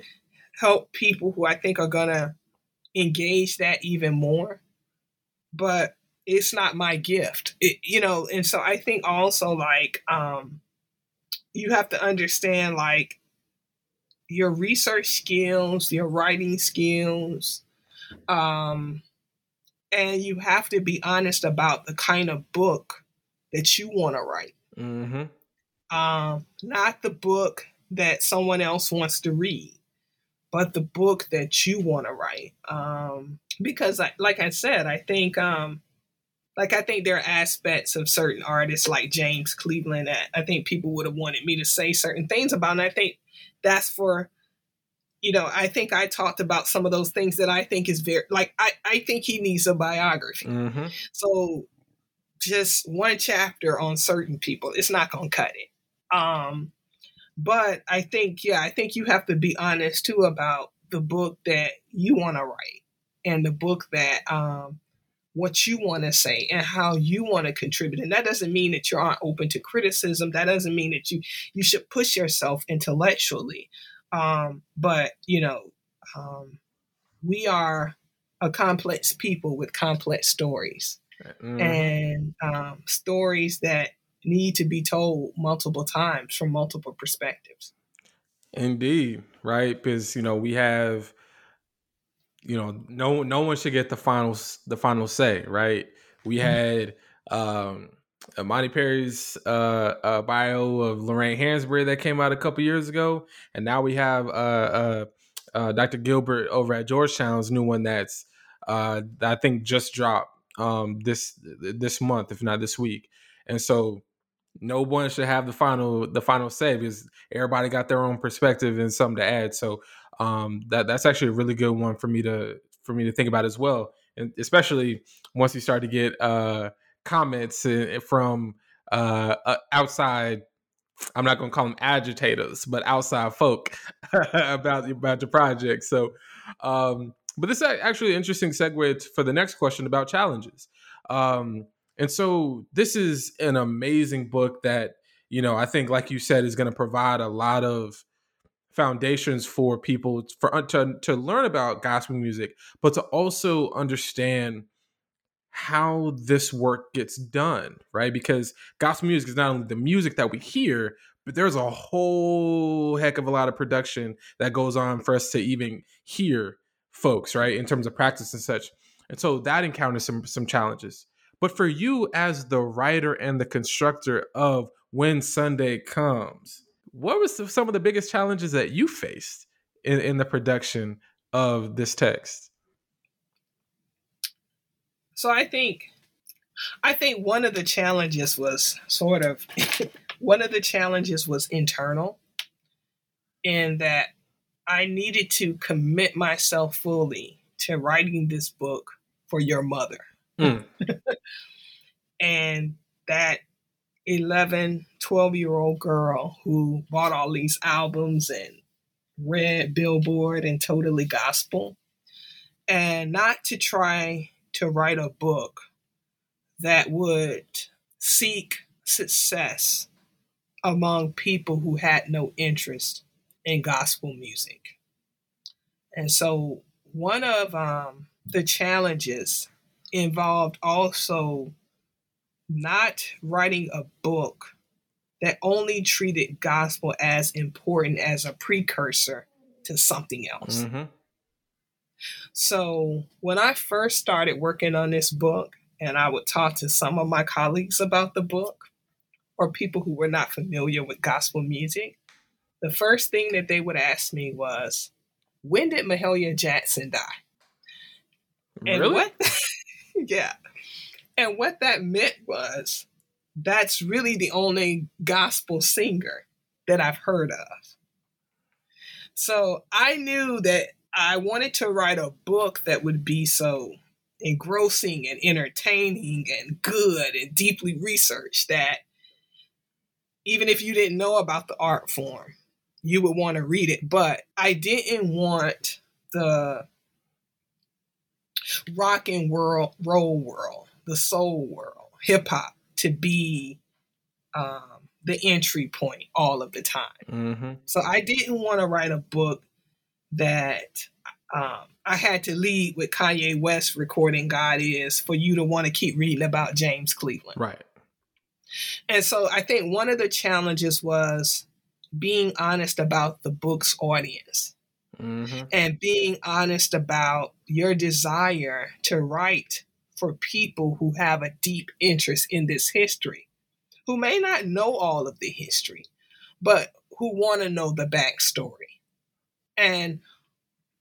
help people who I think are gonna engage that even more. But it's not my gift, it, you know. And so I think also like um, you have to understand like your research skills, your writing skills, um, and you have to be honest about the kind of book that you want to write. Mm-hmm. Um, not the book that someone else wants to read, but the book that you want to write. Um, because, I, like I said, I think, um, like I think there are aspects of certain artists like James Cleveland that I think people would have wanted me to say certain things about, and I think that's for. You know, I think I talked about some of those things that I think is very like I, I think he needs a biography. hmm So just one chapter on certain people, it's not going to cut it. Um, but I think, yeah, I think you have to be honest too about the book that you want to write and the book that, um, what you want to say and how you want to contribute. And that doesn't mean that you aren't open to criticism. That doesn't mean that you, you should push yourself intellectually. Um, but you know, um, we are a complex people with complex stories Mhm. and um, stories that need to be told multiple times from multiple perspectives. Indeed, right? Because you know we have, you know, no no one should get the final the final say, right? We Mhm. had um Imani Perry's uh, uh bio of Lorraine Hansberry that came out a couple years ago, and now we have uh, uh, uh Dr. Colbert over at Georgetown's new one that's uh I think just dropped um this this month, if not this week, and so no one should have the final the final say because everybody got their own perspective and something to add. So um, that that's actually a really good one for me to for me to think about as well, and especially once you start to get uh, comments uh, from uh, uh, outside. I'm not going to call them agitators, but outside folk about about your project. So, um, but this is actually an interesting segue for the next question about challenges. Um, and so this is an amazing book that you know I think, like you said, is going to provide a lot of foundations for people for uh, to, to learn about gospel music, but to also understand how this work gets done, right? Because gospel music is not only the music that we hear, but there's a whole heck of a lot of production that goes on for us to even hear folks, right? In terms of practice and such. And so that encounters some some challenges. But for you as the writer and the constructor of When Sunday Comes, what was some of the biggest challenges that you faced in, in the production of this text? So I think I think one of the challenges was sort of one of the challenges was internal in that I needed to commit myself fully to writing this book for your mother. Mm. and that 11, 12 year old girl who bought all these albums and read Billboard and Totally Gospel, and not to try to write a book that would seek success among people who had no interest in gospel music. And so one of um, the challenges involved also not writing a book that only treated gospel as important as a precursor to something else. Mm-hmm. So when I first started working on this book, and I would talk to some of my colleagues about the book or people who were not familiar with gospel music, the first thing that they would ask me was, When did Mahalia Jackson die? Really? And what yeah. And what that meant was that's really the only gospel singer that I've heard of. So I knew that I wanted to write a book that would be so engrossing and entertaining and good and deeply researched that even if you didn't know about the art form, you would want to read it. But I didn't want the rock and world, roll world, the soul world, hip hop to be um, the entry point all of the time. Mm-hmm. So I didn't want to write a book that um, I had to lead with Kanye West recording God is for you to want to keep reading about James Cleveland. Right. And so I think one of the challenges was being honest about the book's audience mm-hmm. and being honest about your desire to write for people who have a deep interest in this history, who may not know all of the history, but who want to know the backstory and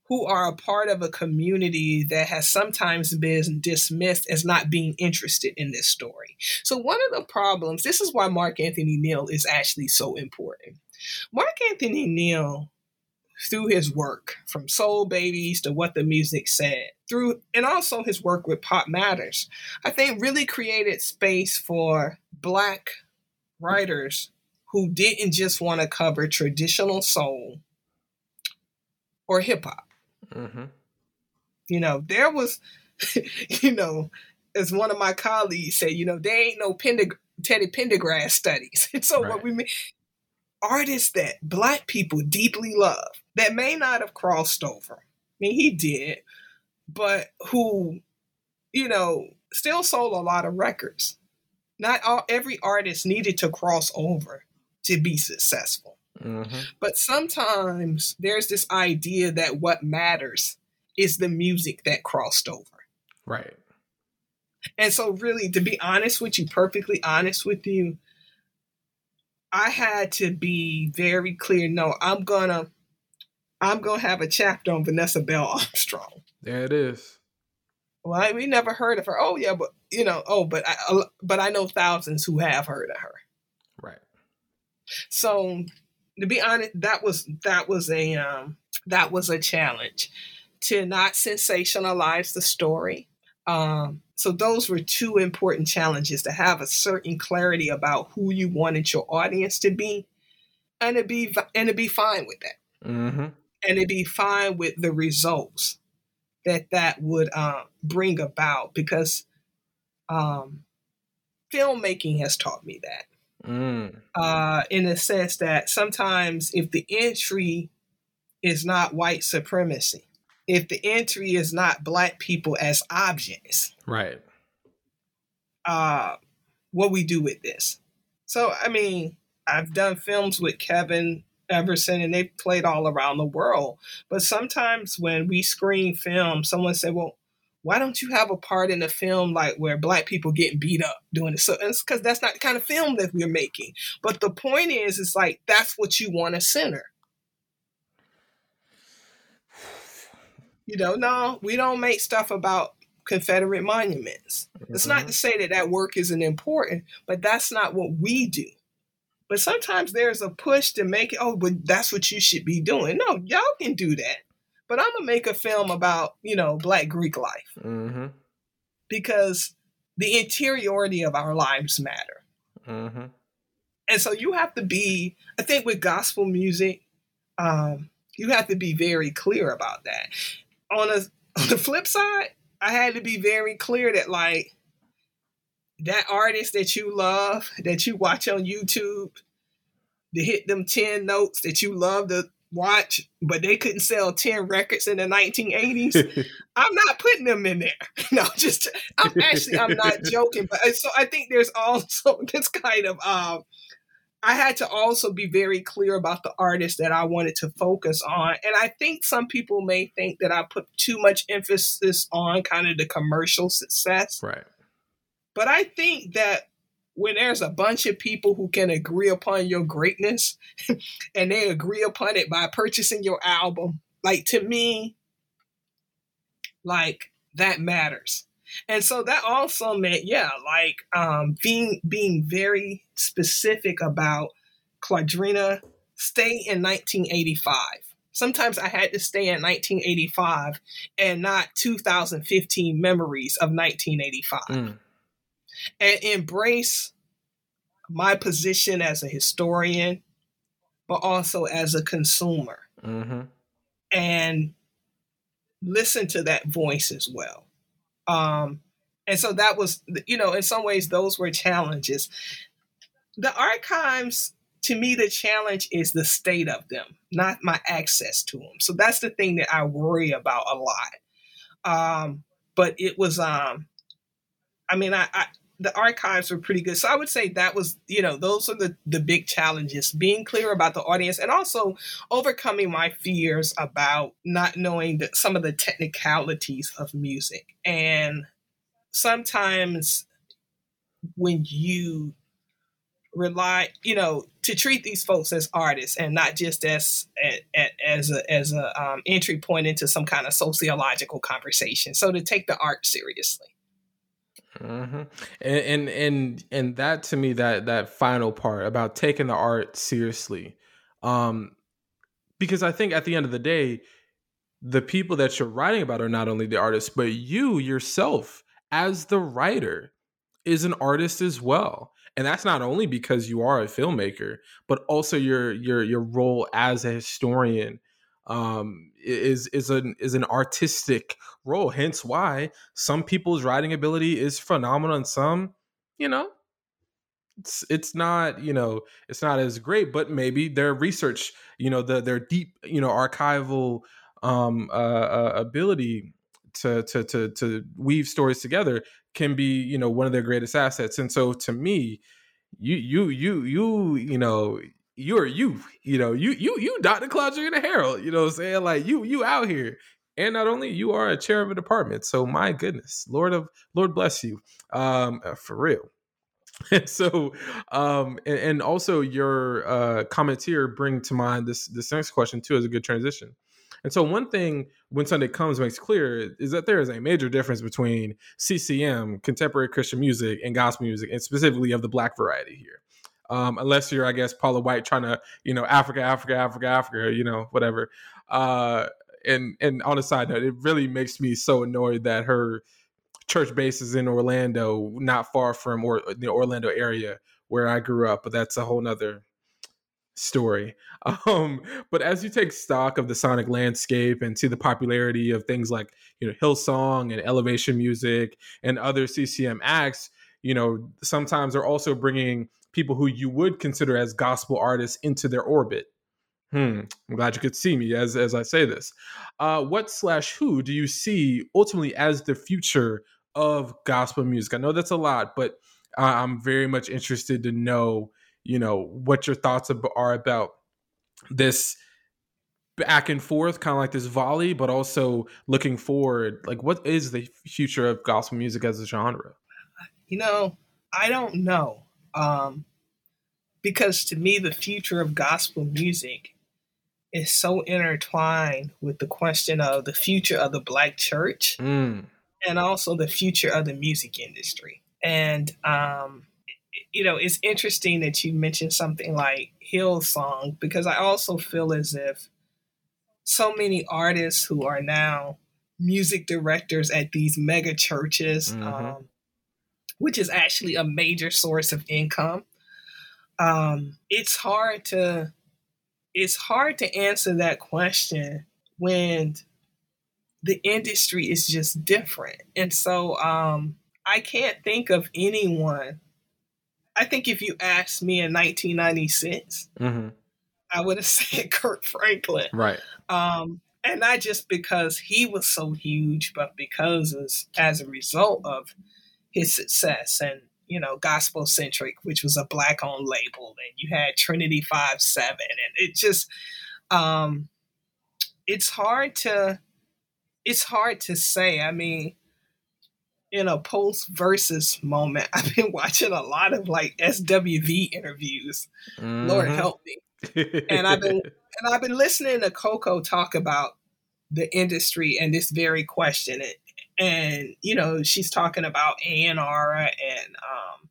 who are a part of a community that has sometimes been dismissed as not being interested in this story. So, one of the problems, this is why Mark Anthony Neal is actually so important. Mark Anthony Neal through his work from Soul Babies to What the Music Said, through and also his work with Pop Matters, I think really created space for black writers who didn't just want to cover traditional soul or hip hop. Mm-hmm. You know, there was, you know, as one of my colleagues said, you know, there ain't no Penderg- Teddy Pendergrass studies. And so right. what we mean, artists that black people deeply love that may not have crossed over. I mean, he did, but who, you know, still sold a lot of records. Not all every artist needed to cross over to be successful. Mm-hmm. But sometimes there's this idea that what matters is the music that crossed over. Right. And so, really, to be honest with you, perfectly honest with you, I had to be very clear. No, I'm gonna, I'm gonna have a chapter on Vanessa Bell Armstrong. There it is. Well, I, we never heard of her. Oh yeah, but you know, oh, but I, but I know thousands who have heard of her. Right. So, to be honest, that was that was a um, that was a challenge to not sensationalize the story. Um, so those were two important challenges to have a certain clarity about who you wanted your audience to be, and to be and to be fine with that, mm-hmm. and to be fine with the results that that would uh, bring about. Because um, filmmaking has taught me that. Mm. Uh, in the sense that sometimes if the entry is not white supremacy, if the entry is not black people as objects, right? Uh, what we do with this. So, I mean, I've done films with Kevin Everson and they played all around the world. But sometimes when we screen film, someone said, well, why don't you have a part in a film like where black people getting beat up doing it? So it's because that's not the kind of film that we're making. But the point is, it's like that's what you want to center. You know, no, we don't make stuff about Confederate monuments. Mm-hmm. It's not to say that that work isn't important, but that's not what we do. But sometimes there's a push to make it, oh, but that's what you should be doing. No, y'all can do that but I'm gonna make a film about you know Black Greek life mm-hmm. because the interiority of our lives matter, mm-hmm. and so you have to be. I think with gospel music, um, you have to be very clear about that. On a on the flip side, I had to be very clear that like that artist that you love, that you watch on YouTube, to hit them 10 notes that you love to watch, but they couldn't sell 10 records in the 1980s. I'm not putting them in there. No, just I'm actually I'm not joking, but uh, so I think there's also this kind of um I had to also be very clear about the artist that I wanted to focus on. And I think some people may think that I put too much emphasis on kind of the commercial success. Right. But I think that when there's a bunch of people who can agree upon your greatness and they agree upon it by purchasing your album, like to me, like that matters. And so that also meant, yeah, like um, being being very specific about Claudrena stay in 1985. Sometimes I had to stay in 1985 and not 2015 memories of 1985. Mm and embrace my position as a historian, but also as a consumer. Mm-hmm. And listen to that voice as well. Um, and so that was, you know, in some ways, those were challenges. The archives, to me, the challenge is the state of them, not my access to them. So that's the thing that I worry about a lot. Um, but it was, um, I mean, I, I the archives were pretty good. So I would say that was, you know, those are the the big challenges, being clear about the audience and also overcoming my fears about not knowing that some of the technicalities of music. And sometimes when you rely, you know, to treat these folks as artists and not just as as a, as a um, entry point into some kind of sociological conversation. So to take the art seriously. Mm-hmm. And, and and and that to me that that final part about taking the art seriously, um, because I think at the end of the day, the people that you're writing about are not only the artists, but you yourself as the writer is an artist as well. And that's not only because you are a filmmaker, but also your your your role as a historian um, is is an is an artistic role. Hence why some people's writing ability is phenomenal, and some, you know, it's it's not you know it's not as great. But maybe their research, you know, the their deep you know archival um, uh, uh, ability to to to to weave stories together can be you know one of their greatest assets. And so to me, you you you you you know you're you, you know, you you you Dr. Claudrena Harold, you know what I'm saying? Like you you out here. And not only you are a chair of a department. So my goodness, Lord of Lord bless you. Um uh, for real. And so um and, and also your uh comments here bring to mind this this next question too as a good transition. And so one thing when Sunday comes makes clear is that there is a major difference between CCM, contemporary Christian music, and gospel music, and specifically of the black variety here um, unless you're, I guess, Paula White trying to, you know, Africa, Africa, Africa, Africa, you know, whatever. Uh, and and on a side note, it really makes me so annoyed that her church base is in Orlando, not far from or the Orlando area where I grew up. But that's a whole nother story. Um, but as you take stock of the sonic landscape and see the popularity of things like you know Hillsong and Elevation Music and other CCM acts, you know sometimes they're also bringing people who you would consider as gospel artists into their orbit. Hmm. I'm glad you could see me as as I say this. Uh, what slash who do you see ultimately as the future of gospel music? I know that's a lot, but I'm very much interested to know, you know, what your thoughts are about this back and forth, kind of like this volley, but also looking forward. Like, what is the future of gospel music as a genre? You know, I don't know. Um, because to me, the future of gospel music is so intertwined with the question of the future of the black church mm. and also the future of the music industry. And, um, you know, it's interesting that you mentioned something like Hillsong because I also feel as if so many artists who are now music directors at these mega churches, mm-hmm. um, which is actually a major source of income. Um, it's hard to it's hard to answer that question when the industry is just different. And so um, I can't think of anyone. I think if you asked me in 1996, mm-hmm. I would have said Kirk Franklin. Right. Um, and not just because he was so huge, but because as, as a result of his success and you know, GospoCentric, which was a black owned label, and you had Trinity Five Seven, and it just, um, it's hard to, it's hard to say. I mean, in a post Verzuz moment, I've been watching a lot of like SWV interviews. Mm-hmm. Lord help me, and I've been and I've been listening to Coko talk about the industry and this very question and you know she's talking about A&R and um,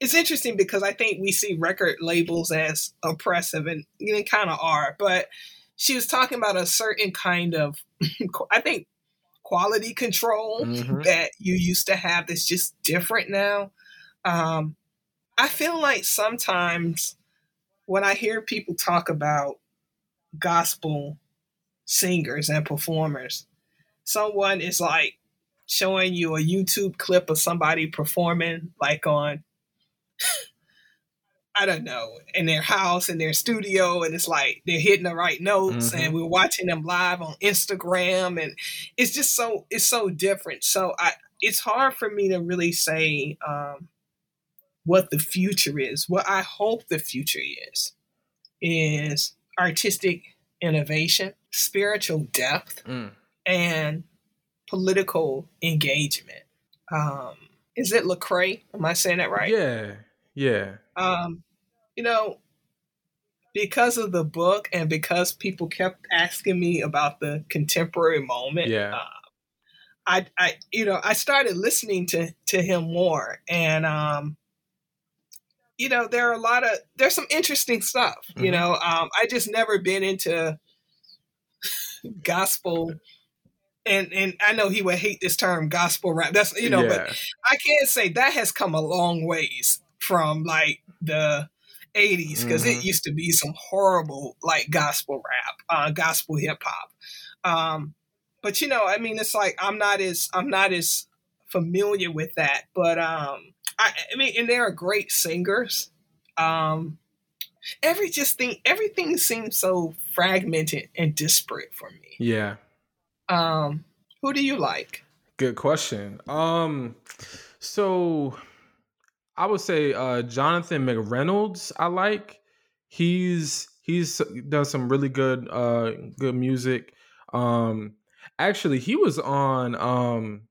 it's interesting because I think we see record labels as oppressive and they kind of are, but she was talking about a certain kind of I think quality control mm-hmm. that you used to have that's just different now. Um, I feel like sometimes when I hear people talk about gospel singers and performers, someone is like showing you a YouTube clip of somebody performing like on I don't know, in their house, in their studio, and it's like they're hitting the right notes, mm-hmm. and we're watching them live on Instagram, and it's just so it's so different. So I, it's hard for me to really say um, what the future is. What I hope the future is is artistic innovation, spiritual depth, mm. and political engagement. Um, is it Lecrae? Am I saying that right? Yeah, yeah. Um, you know, because of the book and because people kept asking me about the contemporary moment. Yeah. Uh, I, I, you know, I started listening to to him more, and um, you know, there are a lot of there's some interesting stuff. Mm-hmm. You know, um, I just never been into gospel and and I know he would hate this term gospel rap. That's you know, yeah. but I can't say that has come a long ways from like the 80s because mm-hmm. it used to be some horrible like gospel rap, uh, gospel hip hop. Um, but you know, I mean, it's like I'm not as I'm not as familiar with that, but um, I, I mean, and there are great singers. Um, every just thing, everything seems so fragmented and disparate for me. Yeah, um, who do you like? Good question. Um, so I would say uh, Jonathan McReynolds. I like. He's he's done some really good uh good music. Um, actually, he was on um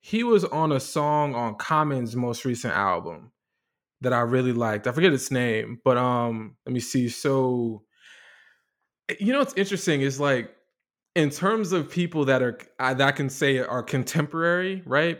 he was on a song on Common's most recent album that I really liked. I forget its name, but um, let me see. So, you know what's interesting is like in terms of people that are that I can say are contemporary, right?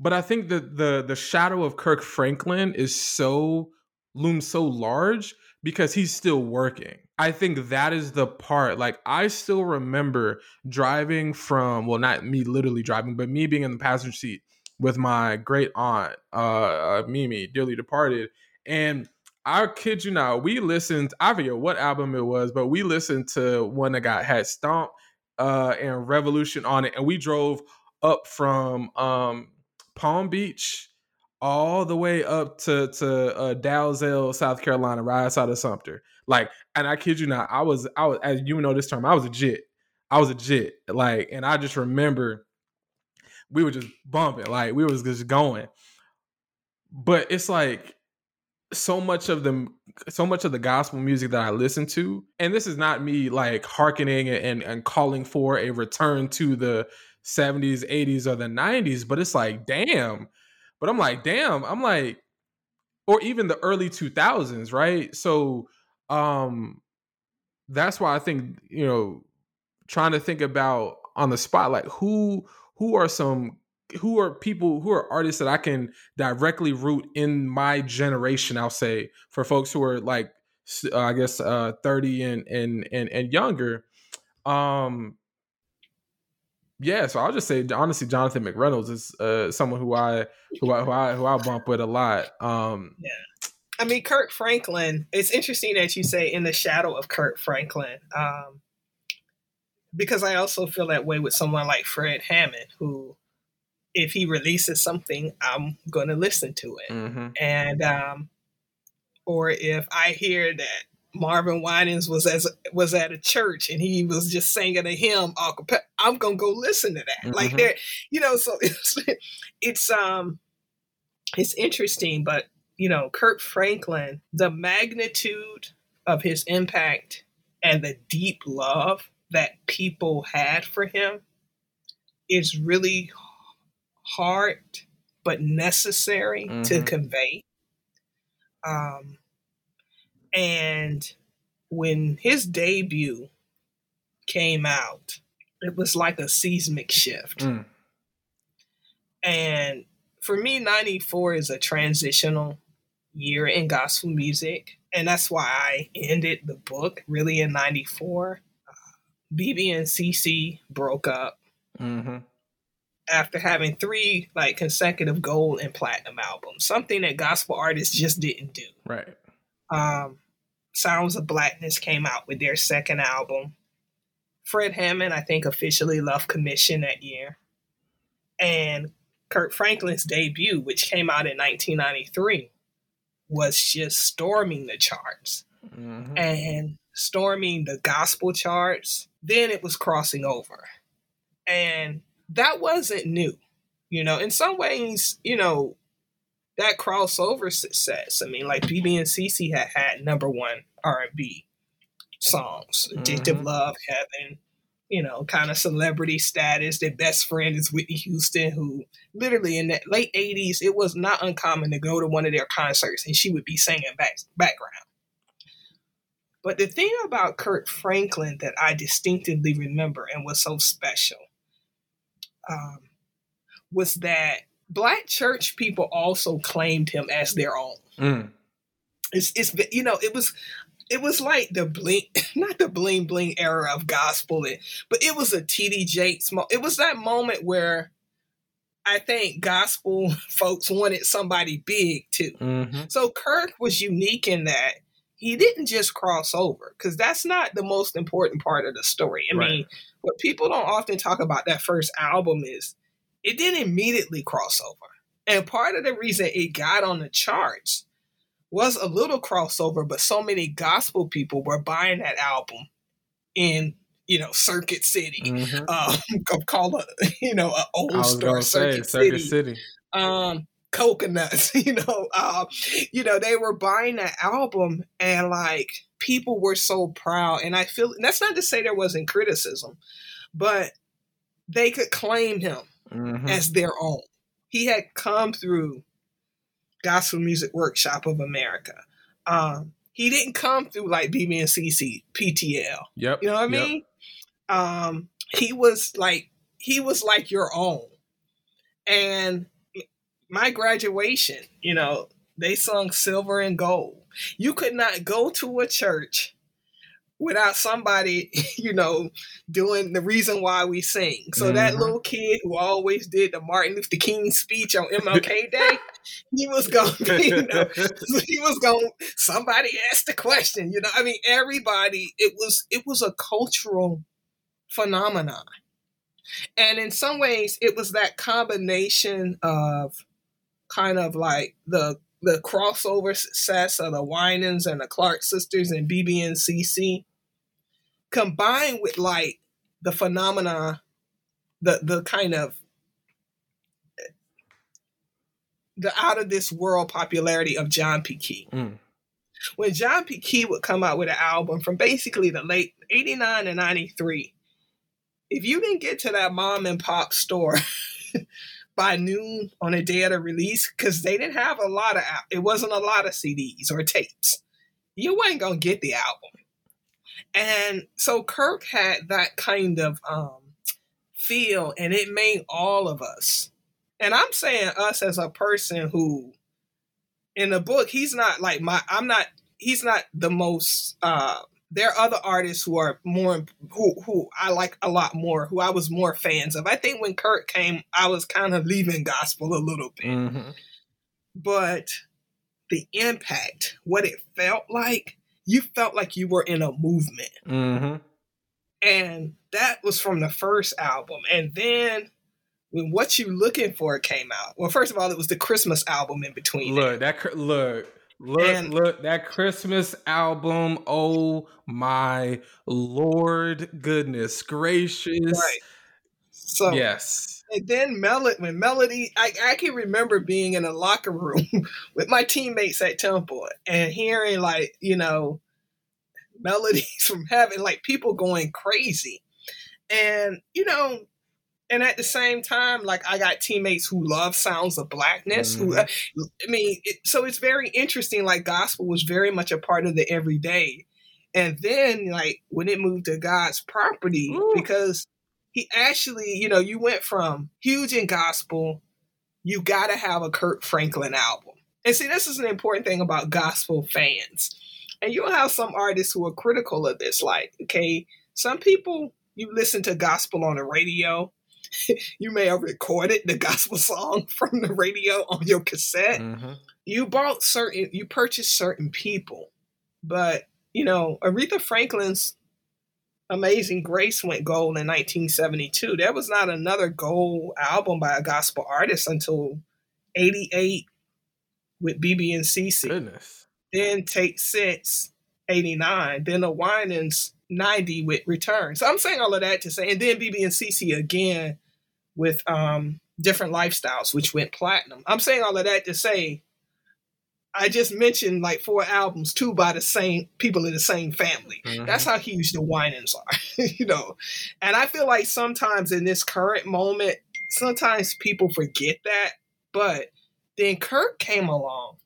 But I think that the the shadow of Kirk Franklin is so looms so large because he's still working. I think that is the part. Like I still remember driving from well, not me literally driving, but me being in the passenger seat with my great aunt, uh, uh Mimi, dearly departed, and I kid you not, we listened. I forget what album it was, but we listened to one that got had Stomp uh, and Revolution on it, and we drove up from um, Palm Beach all the way up to to uh, Dalzell, South Carolina, right outside of Sumter. Like, and I kid you not, I was I was as you know this term, I was a jit. I was a jit. Like, and I just remember we were just bumping, like we was just going. But it's like so much of the so much of the gospel music that I listen to, and this is not me like hearkening and, and calling for a return to the 70s, 80s, or the 90s, but it's like, damn. But I'm like, damn, I'm like, or even the early 2000s, right? So um that's why I think, you know, trying to think about on the spot, like who who are some who are people who are artists that I can directly root in my generation, I'll say, for folks who are like uh, I guess uh 30 and and and, and younger. Um yeah, so I'll just say honestly, Jonathan McReynolds is uh, someone who I who I, who I who I bump with a lot. Um, yeah, I mean Kirk Franklin. It's interesting that you say in the shadow of Kirk Franklin, um, because I also feel that way with someone like Fred Hammond, who, if he releases something, I'm going to listen to it, mm-hmm. and um, or if I hear that Marvin Winans was as was at a church and he was just singing a hymn. I'm gonna go listen to that. Mm-hmm. Like there, you know. So it's it's um it's interesting, but you know, Kirk Franklin, the magnitude of his impact and the deep love that people had for him is really hard but necessary mm-hmm. to convey. Um, and when his debut came out, it was like a seismic shift. Mm. And for me, 94 is a transitional year in gospel music. And that's why I ended the book really in 94. Uh, BeBe and CeCe broke up mm-hmm. After having three like consecutive gold and platinum albums, something that gospel artists just didn't do. Right. Um, Sounds of Blackness came out with their second album. Fred Hammond, I think, officially left Commissioned that year. And Kirk Franklin's debut, which came out in 1993, was just storming the charts mm-hmm. and storming the gospel charts. Then it was crossing over. And that wasn't new. You know, in some ways, you know, that crossover success. I mean, like BeBe and CeCe had had number one R and B songs, mm-hmm. "Addictive Love," "Heaven," you know, kind of celebrity status. Their best friend is Whitney Houston, who literally in the late '80s, it was not uncommon to go to one of their concerts and she would be singing back background. But the thing about Kirk Franklin that I distinctively remember and was so special um, was that black church people also claimed him as their own. Mm. It's, it's you know it was it was like the bling not the bling bling era of gospel but it was a TD Jakes it was that moment where I think gospel folks wanted somebody big too. Mm-hmm. So Kirk was unique in that he didn't just cross over because that's not the most important part of the story. I right. mean, what people don't often talk about that first album is it didn't immediately cross over. And part of the reason it got on the charts was a little crossover, but so many gospel people were buying that album in you know Circuit City, mm-hmm. um, called a you know an old store Circuit, say, Circuit City. City. Um, coconuts, you know, uh, you know they were buying that album, and like people were so proud. And I feel that's not to say there wasn't criticism, but they could claim him mm-hmm. as their own. He had come through Gospel Music Workshop of America. Um, he didn't come through like BeBe and CeCe PTL. Yep. You know what I mean? Yep. Um, he was like he was like your own. And my graduation, you know, they sung silver and gold. You could not go to a church without somebody, you know, doing the reason why we sing. So mm-hmm. that little kid who always did the Martin Luther King speech on MLK Day, he was going, you know, he was going. Somebody asked the question, you know. I mean, everybody. It was it was a cultural phenomenon, and in some ways, it was that combination of kind of like the the crossover success of the Winans and the Clark sisters and CeCe, combined with like the phenomena, the the kind of the out of this world popularity of John P. Kee. Mm. When John P. Kee would come out with an album from basically the late 89 and 93, if you didn't get to that mom and pop store by noon on a day of the release because they didn't have a lot of it wasn't a lot of CDs or tapes. You weren't gonna get the album, and so Kirk had that kind of um, feel, and it made all of us. And I'm saying us as a person who, in the book, he's not like my. I'm not. He's not the most. Uh, there are other artists who are more who who I like a lot more, who I was more fans of. I think when Kirk came, I was kind of leaving gospel a little bit. Mm-hmm. But the impact, what it felt like, you felt like you were in a movement. Mm-hmm. And that was from the first album. And then when What You Looking For came out, well, first of all, it was the Christmas album in between. Look, there. that look, Look, and, look, that Christmas album. Oh my Lord, goodness gracious. Right. So, yes. And then Melody, when Melody, I, I can remember being in a locker room with my teammates at Temple and hearing, like, you know, melodies from heaven, like people going crazy. And, you know, and at the same time, like I got teammates who love sounds of blackness. Mm-hmm. Who, I mean, it, so it's very interesting. Like gospel was very much a part of the everyday, and then like when it moved to God's property, Ooh. because he actually, you know, you went from huge in gospel, you got to have a Kirk Franklin album. And see, this is an important thing about gospel fans. And you'll have some artists who are critical of this. Like, okay, some people you listen to gospel on the radio you may have recorded the gospel song from the radio on your cassette. Mm-hmm. You bought certain, you purchased certain people, but you know Aretha Franklin's Amazing Grace went gold in 1972. There was not another gold album by a gospel artist until 88 with BeBe and CeCe. Goodness. Then Take Six, 89. Then the Winans 90 with Return. So I'm saying all of that to say, and then BeBe and CeCe again with um, different lifestyles, which went platinum. I'm saying all of that to say, I just mentioned like four albums, two by the same people in the same family. Mm-hmm. That's how huge the Winans are, you know. And I feel like sometimes in this current moment, sometimes people forget that. But then Kirk came along,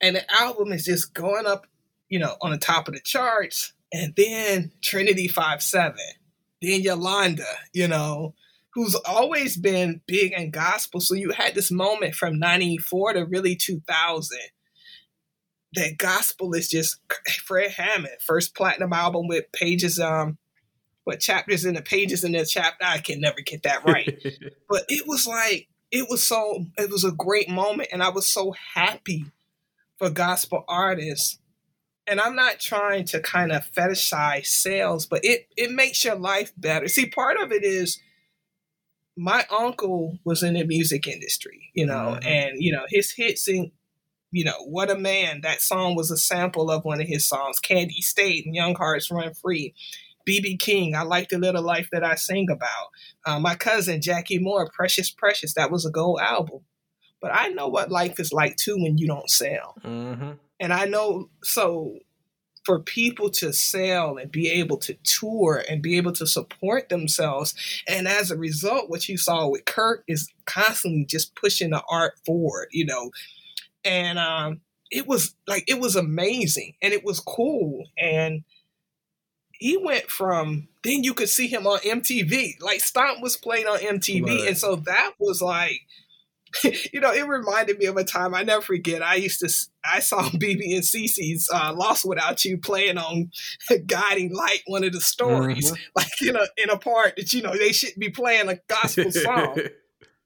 and the album is just going up, you know, on the top of the charts. And then Trinity Five Seven, then Yolanda, you know, who's always been big in gospel. So you had this moment from 94 to really 2000 that gospel is just Fred Hammond, first platinum album with pages, um, what chapters in the pages in the chapter. I can never get that right. but it was like, it was so, it was a great moment. And I was so happy for gospel artists. And I'm not trying to kind of fetishize sales, but it, it makes your life better. See, part of it is, my uncle was in the music industry, you know, mm-hmm. and you know his hits in, you know, what a man. That song was a sample of one of his songs, Candi Staton Young Hearts Run Free. BB King, I like the little life that I sing about. Uh, my cousin Jackie Moore, Precious Precious, that was a gold album. But I know what life is like too when you don't sell. Mm-hmm. And I know, so for people to sell and be able to tour and be able to support themselves. And as a result, what you saw with Kirk is constantly just pushing the art forward, you know. And um, it was like it was amazing and it was cool. And he went from then you could see him on MTV. Like Stomp was played on MTV. Right. And so that was like you know, it reminded me of a time I never forget. I used to, I saw BeBe and CeCe's uh, "Lost Without You" playing on "Guiding Light," one of the stories, mm-hmm. like in a in a part that you know they shouldn't be playing a gospel song.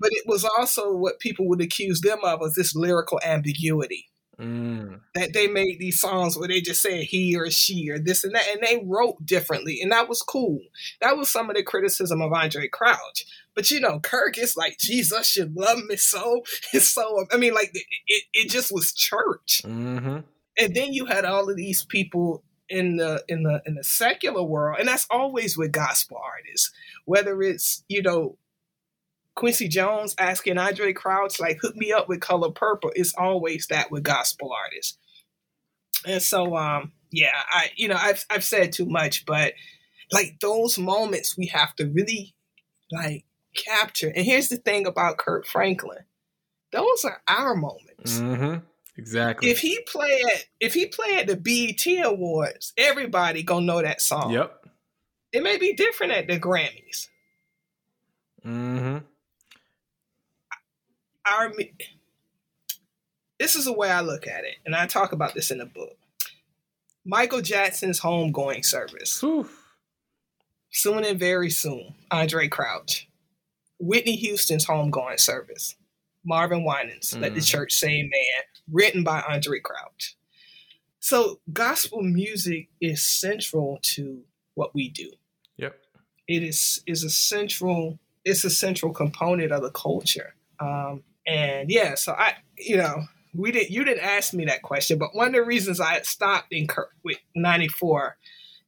but it was also what people would accuse them of was this lyrical ambiguity. Mm. That they made these songs where they just said he or she or this and that, and they wrote differently, and that was cool. That was some of the criticism of Andraé Crouch. But you know, Kirk is like Jesus should love me so. It's so. I mean, like it, it just was church. Mm-hmm. And then you had all of these people in the in the in the secular world, and that's always with gospel artists. Whether it's you know Quincy Jones asking Andraé Crouch, like, hook me up with Color Purple. It's always that with gospel artists. And so, um, yeah, I, you know, I've, I've said too much, but like those moments we have to really like capture. And here's the thing about Kirk Franklin. Those are our moments. Mm-hmm. Exactly. If he play at if he play at the BET Awards, everybody gonna know that song. Yep. It may be different at the Grammys. Mm-hmm our this is the way I look at it, and I talk about this in the book. Michael Jackson's homegoing service. Soon and very soon, Andraé Crouch. Whitney Houston's homegoing service. Marvin Winans, mm. Let the mm-hmm. Church Say Amen, written by Andraé Crouch. So gospel music is central to what we do. Yep. It is is a central, it's a central component of the culture. Um, and yeah, so I, you know, we didn't, you didn't ask me that question, but one of the reasons I stopped in Kirk with 94,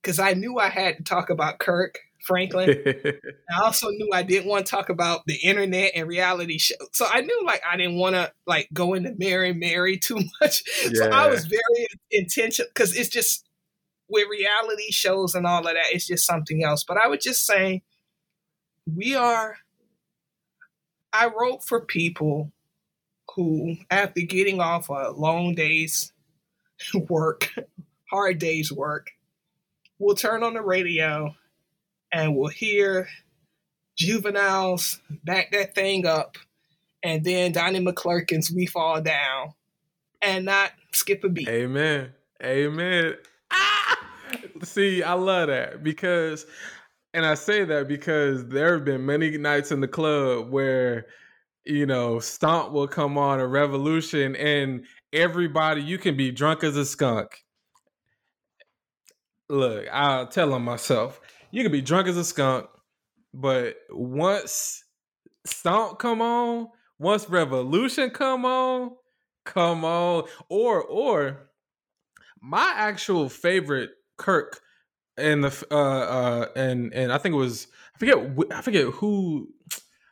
because I knew I had to talk about Kirk Franklin. I also knew I didn't want to talk about the internet and reality show. So I knew like I didn't want to like go into Mary Mary too much. Yeah. So I was very intentional because it's just with reality shows and all of that, it's just something else. But I would just say we are I wrote for people who, after getting off a long day's work, hard day's work, will turn on the radio and will hear juveniles back that thing up and then Donnie McClurkin's We Fall Down and not skip a beat. Amen. Amen. Ah! See, I love that because and I say that because there have been many nights in the club where, you know, Stomp will come on a revolution and everybody, you can be drunk as a skunk. Look, I'll tell on myself. You can be drunk as a skunk, but once Stomp come on, once Revolution come on, come on. Or or my actual favorite Kirk and the uh uh and and I think it was I forget I forget who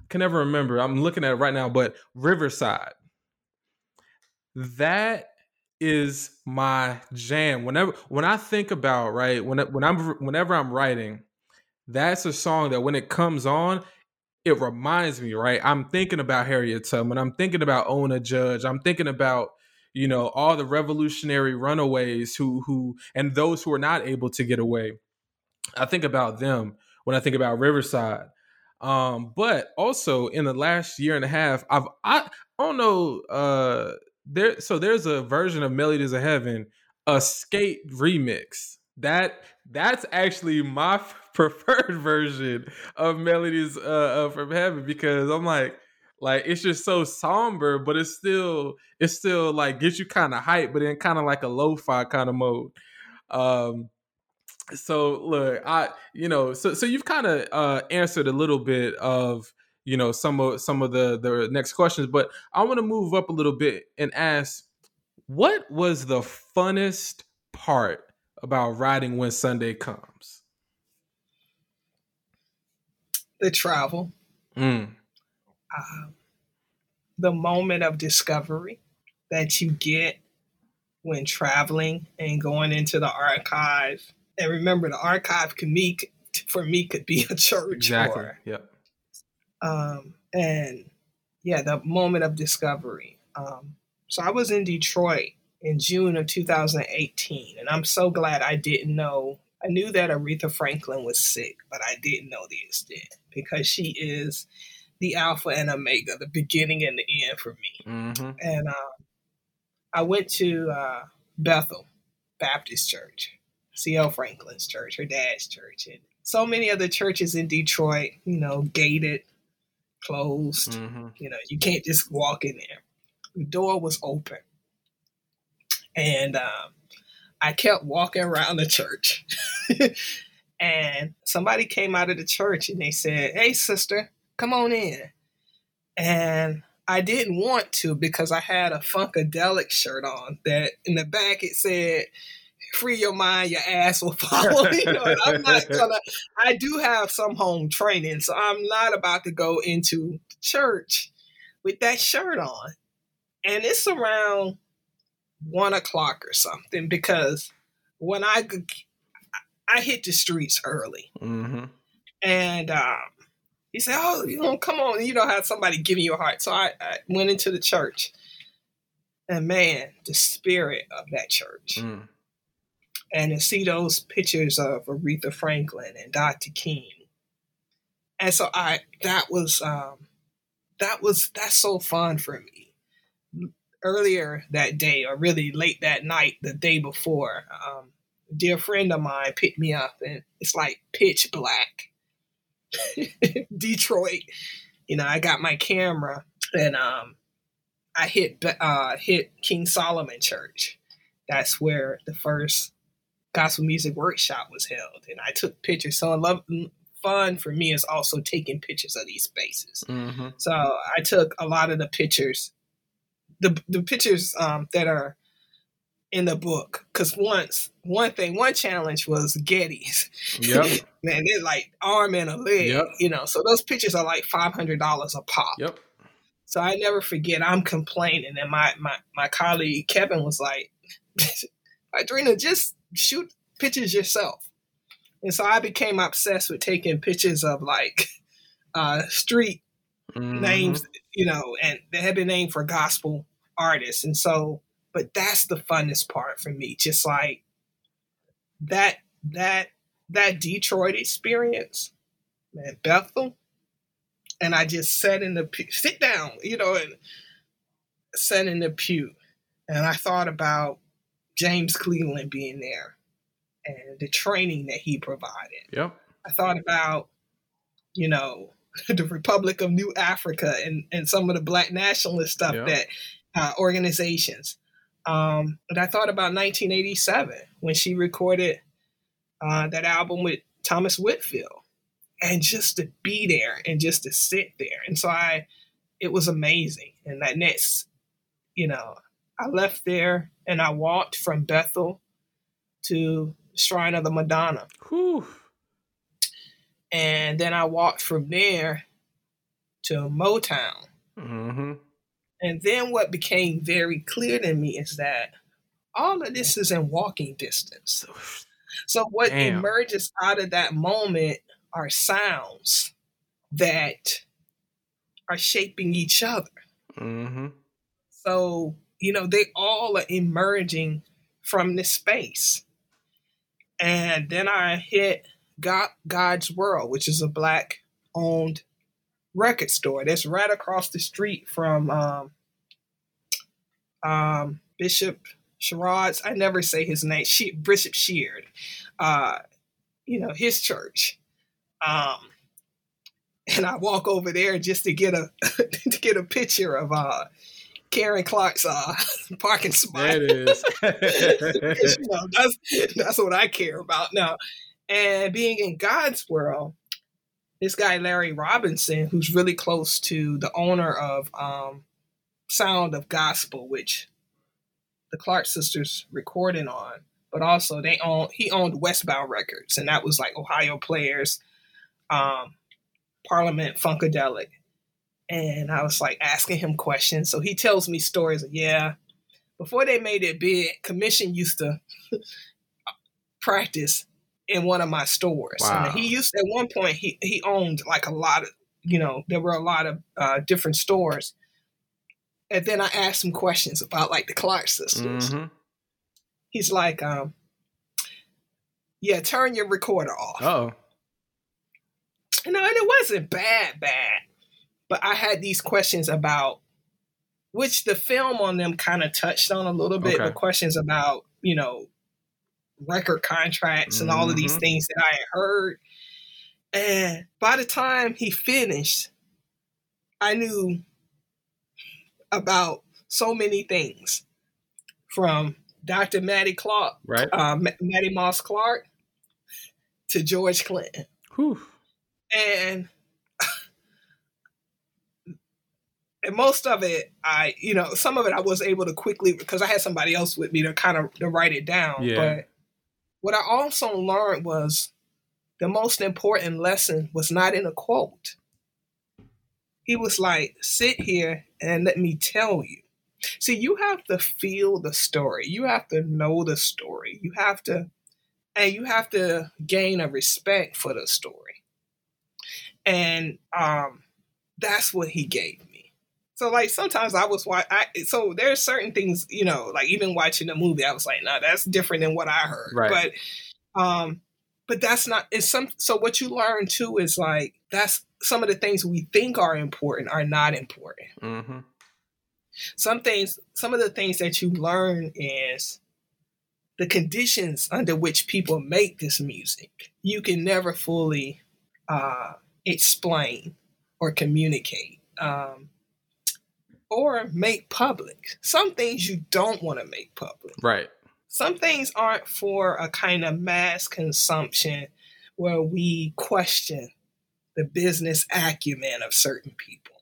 can never remember. I'm looking at it right now, but Riverside. That is my jam. Whenever when I think about right when when I'm whenever I'm writing, that's a song that when it comes on, it reminds me right. I'm thinking about Harriet Tubman. I'm thinking about Ona Judge. I'm thinking about you know all the revolutionary runaways who who and those who are not able to get away i think about them when i think about riverside um but also in the last year and a half i've i, I don't know uh there so there's a version of melodies of heaven a skate remix that that's actually my preferred version of melodies uh, from heaven because i'm like like it's just so somber, but it's still it's still like gets you kind of hype, but in kind of like a lo-fi kind of mode. Um so look, I you know, so so you've kind of uh answered a little bit of you know some of some of the the next questions, but I want to move up a little bit and ask what was the funnest part about writing when Sunday comes? The travel. Mm uh, the moment of discovery that you get when traveling and going into the archive. And remember, the archive can me for me could be a church. Exactly. Or, yep. Um, and yeah, the moment of discovery. Um, so I was in Detroit in June of 2018, and I'm so glad I didn't know. I knew that Aretha Franklin was sick, but I didn't know the extent because she is the Alpha and Omega, the beginning and the end for me. Mm-hmm. And uh, I went to uh, Bethel Baptist Church, C.L. Franklin's church, her dad's church, and so many other churches in Detroit, you know, gated, closed. Mm-hmm. You know, you can't just walk in there. The door was open. And um, I kept walking around the church. and somebody came out of the church and they said, Hey, sister, come on in. And I didn't want to because I had a Funkadelic shirt on that in the back it said, Free your mind, your ass will follow. you know, I'm not gonna, I do have some home training, so I'm not about to go into church with that shirt on. And it's around one o'clock or something because when I I hit the streets early, Mm-hmm. and um, he said, "Oh, you know, come on, you don't have somebody giving you a heart." So I, I went into the church, and man, the spirit of that church, Mm. And to see those pictures of Aretha Franklin and Dr. King, and so I that was um, that was that's so fun for me. Earlier that day, or really late that night, the day before, um, a dear friend of mine picked me up, and it's like pitch black. Detroit, you know, I got my camera and um, I hit uh, hit King Solomon Church. That's where the first gospel music workshop was held, and I took pictures. So I love fun for me is also taking pictures of these spaces. Mm-hmm. So I took a lot of the pictures, the the pictures um, that are in the book. Because once one thing, one challenge was Getty's. Yep. Man, they're like arm and a leg, Yep. you know. So those pictures are like five hundred dollars a pop. Yep. So I never forget. I'm complaining, and my my my colleague Kevin was like, "Adrena, just shoot pictures yourself." And so I became obsessed with taking pictures of like uh, street Mhm. names, you know, and they had been named for gospel artists. And so, but that's the funnest part for me. Just like that, that, that Detroit experience, man, Bethel. And I just sat in the pew, sit down, you know, and sat in the pew. And I thought about James Cleveland being there and the training that he provided. Yep. I thought about, you know, the Republic of New Africa and, and some of the black nationalist stuff Yeah. that uh, organizations. Um, and I thought about 1987 when she recorded uh, that album with Thomas Whitfield, and just to be there and just to sit there. And so I, it was amazing. And that next, you know, I left there and I walked from Bethel to Shrine of the Madonna. Whew. And then I walked from there to Motown. Mm-hmm. And then what became very clear to me is that all of this is in walking distance. So what Damn. emerges out of that moment are sounds that are shaping each other. Mm-hmm. So, you know, they all are emerging from this space. And then I hit God, God's World, which is a black owned record store that's right across the street from um, um, Bishop Sherrod's. I never say his name, she, Bishop Sheard, uh, you know, his church. Um, and I walk over there just to get a to get a picture of uh, Karen Clark's uh, parking spot. That is. you know, that's that's what I care about now. And being in God's world, this guy Larry Robinson, who's really close to the owner of um, Sound of Gospel, which the Clark sisters recording on, but also they own he owned Westbound Records, and that was like Ohio Players, um, Parliament Funkadelic. And I was like asking him questions. So he tells me stories of, yeah, before they made it big, Commissioned used to practice in one of my stores. Wow. And he used at one point he he owned like a lot of you know there were a lot of uh, different stores. And then I asked him questions about like the Clark sisters. Mhm. He's like, um, yeah, turn your recorder off. Oh. You know, and it wasn't bad, bad. But I had these questions about which the film on them kind of touched on a little bit, Okay. but questions about, you know, record contracts and all of these Mhm. things that I had heard. And by the time he finished, I knew about so many things from Dr. Mattie Clark, Right. uh, Ma- Mattie Moss Clark to George Clinton. Whew. And and most of it I you know some of it I was able to quickly because I had somebody else with me to kind of to write it down Yeah. but what I also learned was the most important lesson was not in a quote. He was like sit here and let me tell you. See you have to feel the story. You have to know the story. You have to and you have to gain a respect for the story. And um that's what he gave me so like sometimes i was wa- I, so there's certain things you know like even watching the movie i was like no that's different than what i heard Right. but um but that's not it's some so what you learn too is like that's some of the things we think are important are not important Mm-hmm. some things some of the things that you learn is the conditions under which people make this music you can never fully uh, explain or communicate um, or make public some things you don't want to make public Right. some things aren't for a kind of mass consumption where we question the business acumen of certain people.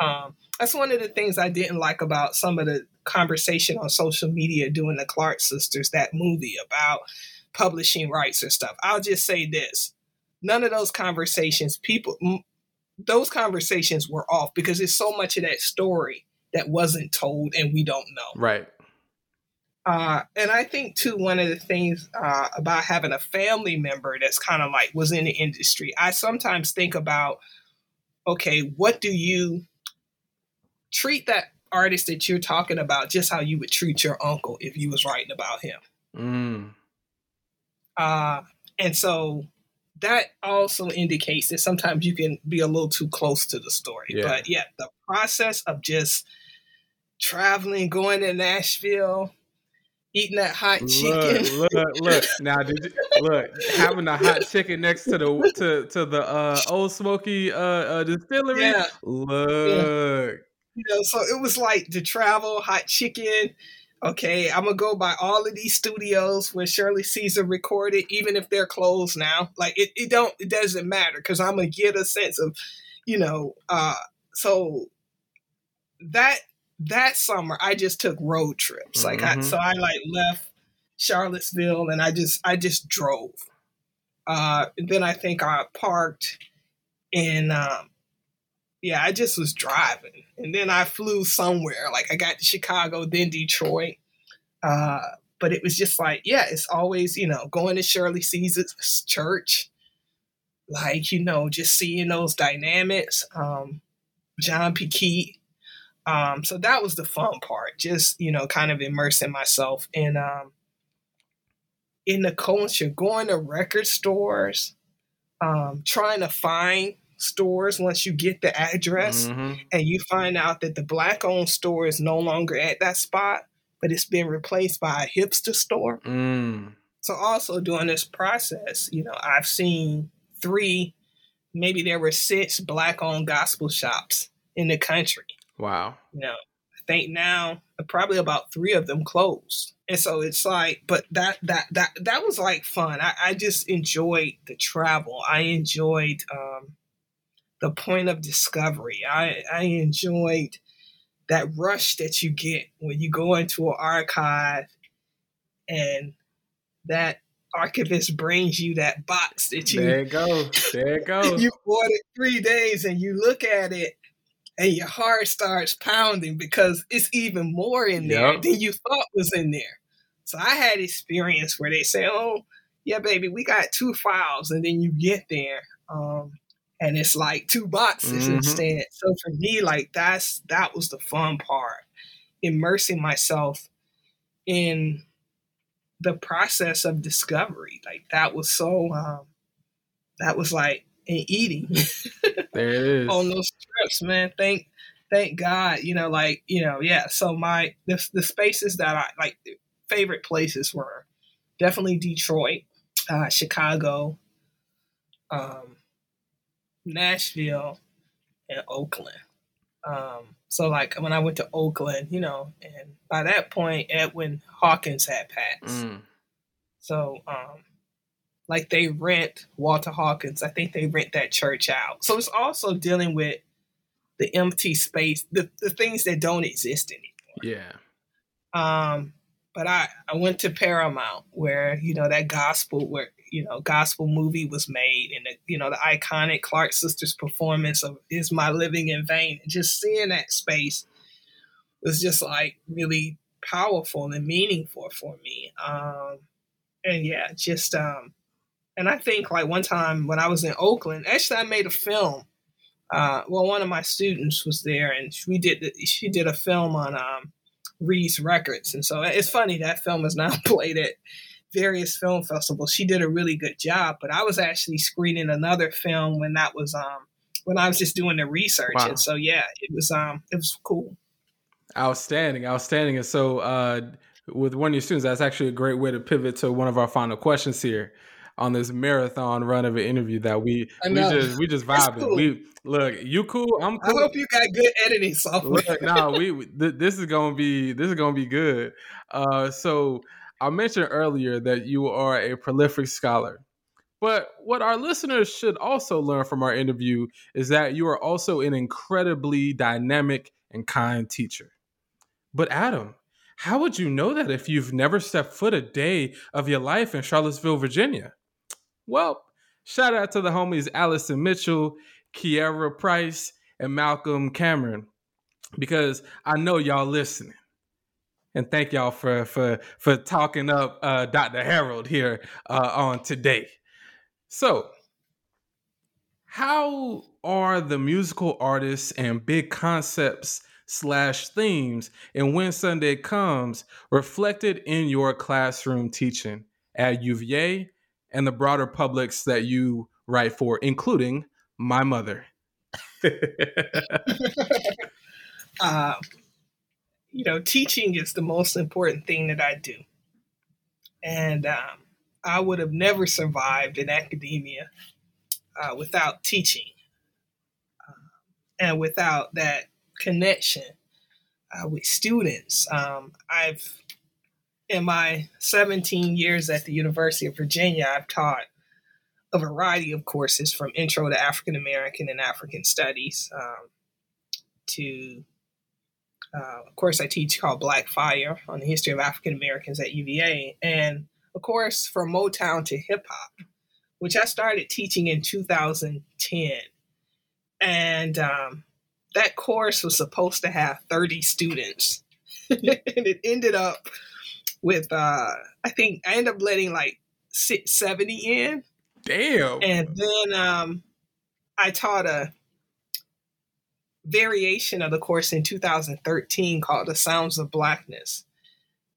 Um, that's one of the things I didn't like about some of the conversation on social media doing the Clark sisters, that movie about publishing rights and stuff. I'll just say this none of those conversations, people, those conversations were off because there's so much of that story that wasn't told and we don't know. Right. Uh, and I think too, one of the things uh, about having a family member that's kind of like was in the industry, I sometimes think about, okay, what do you treat that artist that you're talking about just how you would treat your uncle if you was writing about him. Mm. Uh, and so that also indicates that sometimes you can be a little too close to the story. Yeah. But yeah, the process of just traveling, going to Nashville, eating that hot chicken. Look, look, look. Now, did you, look having a hot chicken next to the to to the uh, Ole Smoky uh, uh, distillery. Yeah. Look. You know, so it was like the travel, hot chicken. Okay, I'm gonna go by all of these studios where Shirley Caesar recorded, even if they're closed now. Like it, it don't it doesn't matter because I'm gonna get a sense of, you know, uh so that that summer I just took road trips. Like I Mhm. so I like left Charlottesville and I just I just drove. Uh then I think I parked in um yeah, I just was driving. And then I flew somewhere. Like I got to Chicago, then Detroit. Uh, but it was just like, yeah, it's always, you know, going to Shirley Caesar's church. Like, you know, just seeing those dynamics. Um, John P. Um, so that was the fun part. Just, you know, kind of immersing myself in um in the culture, going to record stores, um, trying to find stores once you get the address Mhm. and you find out that the black owned store is no longer at that spot, but it's been replaced by a hipster store. Mm. So, also during this process, you know, I've seen three, maybe there were six black owned gospel shops in the country. Wow. You know, I think now probably about three of them closed. And so it's like, but that that that that was like fun. I, I just enjoyed the travel. I enjoyed um, the point of discovery. I I enjoyed that rush that you get when you go into an archive and that archivist brings you that box that you There it goes There it goes you bought it three days and you look at it and your heart starts pounding because it's even more in there Yep. than you thought was in there. So I had experience where they say, "Oh, yeah, baby, we got two files," and then you get there, um, and it's like two boxes Mhm. instead. So for me, like that's that was the fun part, immersing myself in the process of discovery. Like that was so, um, that was like an eating There it is. on those trips, man. Thank thank God. You know, like you know, yeah. So my the the spaces that I like favorite places were definitely Detroit, uh, Chicago, um, Nashville, and Oakland. Um, so like when I went to Oakland, you know, and by that point Edwin Hawkins had passed. Mm. So um, like they rent Walter Hawkins. I think they rent that church out. So it's also dealing with the empty space, the, the things that don't exist anymore. Yeah. Um, but I, I went to Paramount where, you know, that gospel where, you know, gospel movie was made and the, you know, the iconic Clark sisters performance of Is My Living in Vain? And just seeing that space was just like really powerful and meaningful for me. Um, and yeah, just um, and I think like one time when I was in Oakland, actually I made a film. Uh, well, one of my students was there, and we did she did a film on um, Records, and so it's funny that film is now played at various film festivals. She did a really good job, but I was actually screening another film when that was um when I was just doing the research, wow. and so yeah, it was um it was cool. Outstanding, outstanding. And so, uh, with one of your students, that's actually a great way to pivot to one of our final questions here on this marathon run of an interview that we we just we just vibing. Cool. We look, you cool, I'm cool. I hope you got good editing software. Look, no, we th- this is gonna be this is gonna be good. Uh, so I mentioned earlier that you are a prolific scholar. But what our listeners should also learn from our interview is that you are also an incredibly dynamic and kind teacher. But Adam, how would you know that if you've never stepped foot a day of your life in Charlottesville, Virginia? Well, shout out to the homies Allison Mitchell, Kiera Price, and Malcolm Cameron, because I know y'all listening. And thank y'all for for for talking up uh, Dr. Harold here uh, on today. So, how are the musical artists and big concepts slash themes and when Sunday comes reflected in your classroom teaching at UVA and the broader publics that you write for, including my mother? uh, you know, teaching is the most important thing that I do. And um, I would have never survived in academia uh, without teaching uh, and without that connection uh, with students. Um, I've in my 17 years at the University of Virginia, I've taught a variety of courses from intro to African American and African studies um, to, uh, of course, I teach called Black Fire on the history of African Americans at UVA. And of course, from Motown to hip hop, which I started teaching in 2010. And um, that course was supposed to have 30 students. and it ended up with uh I think I ended up letting like 70 in. Damn. And then um I taught a variation of the course in 2013 called The Sounds of Blackness.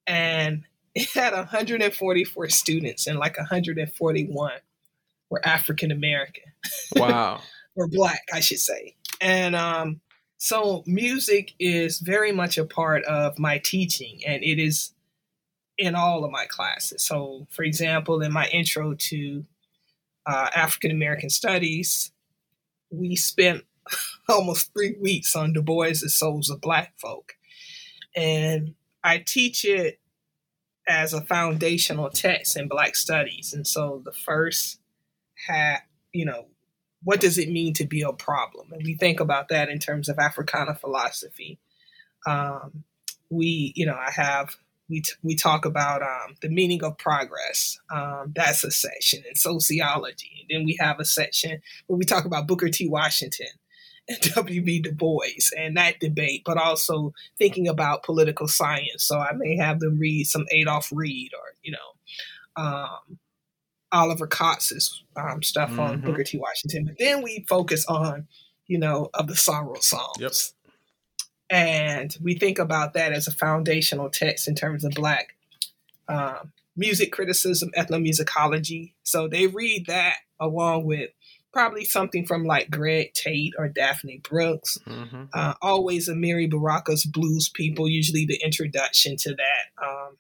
And it had 144 students and like 141 were African American. Wow. or black, I should say. And um so music is very much a part of my teaching and it is in all of my classes. So, for example, in my intro to uh, African American Studies, we spent almost three weeks on Du Bois' The Souls of Black Folk. And I teach it as a foundational text in Black Studies. And so the first had, you know, what does it mean to be a problem? And we think about that in terms of Africana philosophy. Um, we, you know, I have we t- we talk about um, the meaning of progress. Um, that's a section in sociology, and then we have a section where we talk about Booker T. Washington W.B. Du Bois and that debate, but also thinking about political science. So I may have them read some Adolph Reed or you know um, Oliver Cox's um, stuff mm-hmm. on Booker T. Washington. But then we focus on you know of the sorrow songs. Yep and we think about that as a foundational text in terms of Black um, music criticism, ethnomusicology. So they read that along with probably something from like Greg Tate or Daphne Brooks. Mm-hmm. Uh, always Amiri Baraka's Blues People, usually the introduction to that. Um,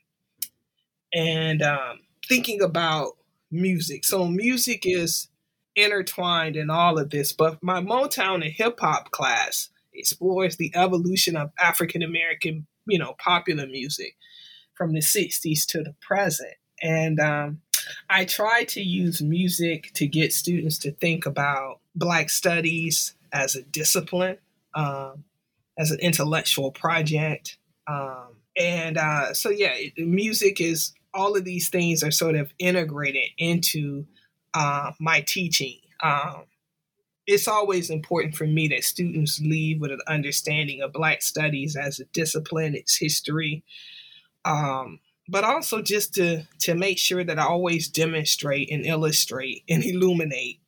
and um, thinking about music. So music is intertwined in all of this, but my Motown and hip hop class explores the evolution of African American, you know, popular music from the 60s to the present. And um, I try to use music to get students to think about Black studies as a discipline, um, as an intellectual project. Um, and uh, so, yeah, music is all of these things are sort of integrated into uh, my teaching. Um, it's always important for me that students leave with an understanding of Black studies as a discipline, its history, um, but also just to to make sure that I always demonstrate and illustrate and illuminate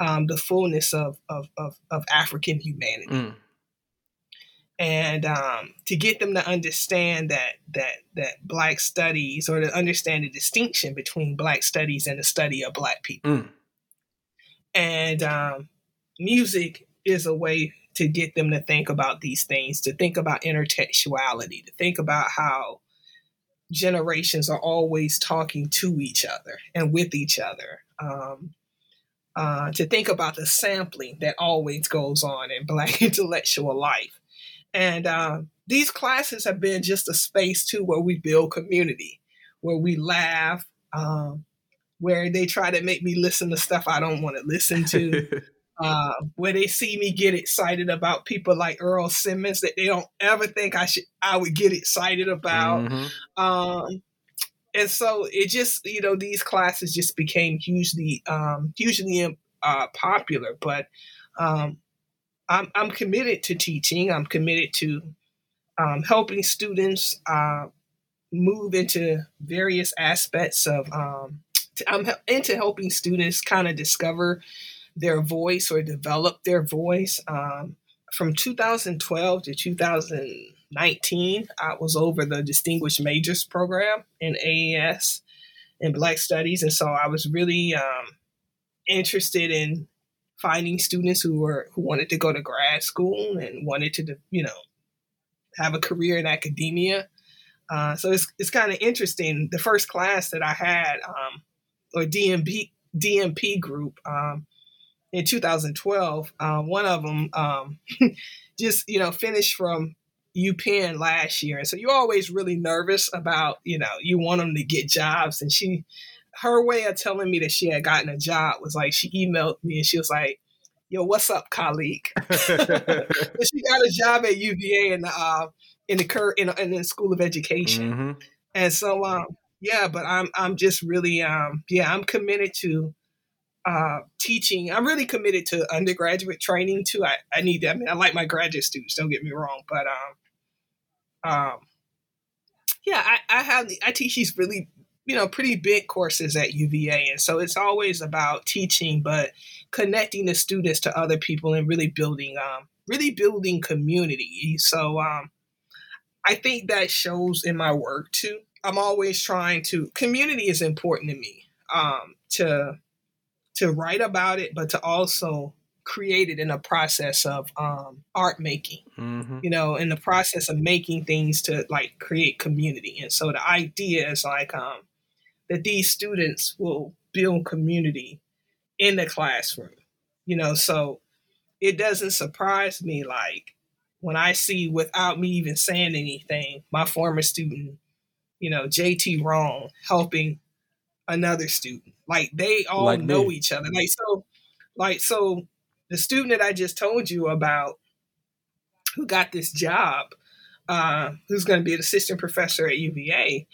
um, the fullness of of, of, of African humanity. Mm. And um, to get them to understand that that that Black studies, or to understand the distinction between Black studies and the study of Black people, Mm. and um, music is a way to get them to think about these things, to think about intertextuality, to think about how generations are always talking to each other and with each other. Um, uh, to think about the sampling that always goes on in Black intellectual life. And uh, these classes have been just a space too where we build community, where we laugh, um, where they try to make me listen to stuff I don't want to listen to uh, where they see me get excited about people like Earl Simmons that they don't ever think I should I would get excited about. Mhm. Um, and so it just you know these classes just became hugely um, hugely uh, popular. But um, I'm I'm committed to teaching. I'm committed to um, helping students uh, move into various aspects of. Um, I'm into helping students kind of discover their voice or develop their voice. Um, from 2012 to 2019, I was over the Distinguished Majors program in AES in Black Studies, and so I was really um, interested in finding students who were who wanted to go to grad school and wanted to, you know, have a career in academia. Uh, so it's it's kind of interesting. The first class that I had, um, or DMP DMP group, um, in 2012. Uh, one of them um, just you know finished from UPenn last year, and so you're always really nervous about you know you want them to get jobs, and she her way of telling me that she had gotten a job was like she emailed me and she was like. Yo, what's up, colleague? she got a job at UVA in the uh, in the cur- in, in the School of Education, Mhm. and so um, yeah. But I'm I'm just really um, yeah. I'm committed to uh, teaching. I'm really committed to undergraduate training too. I, I need that. I mean, I like my graduate students. Don't get me wrong, but um, um, yeah, I, I have I teach these really you know pretty big courses at UVA, and so it's always about teaching, but connecting the students to other people and really building um really building community. So um, I think that shows in my work too. I'm always trying to community is important to me. Um, to to write about it, but to also create it in a process of um, art making, Mhm. you know, in the process of making things to like create community. And so the idea is like um, that these students will build community in the classroom, you know, so it doesn't surprise me like when I see without me even saying anything, my former student, you know, JT Wrong helping another student. Like they all Like know me. each other. Like so like so the student that I just told you about who got this job, uh, who's gonna be an assistant professor at UVA,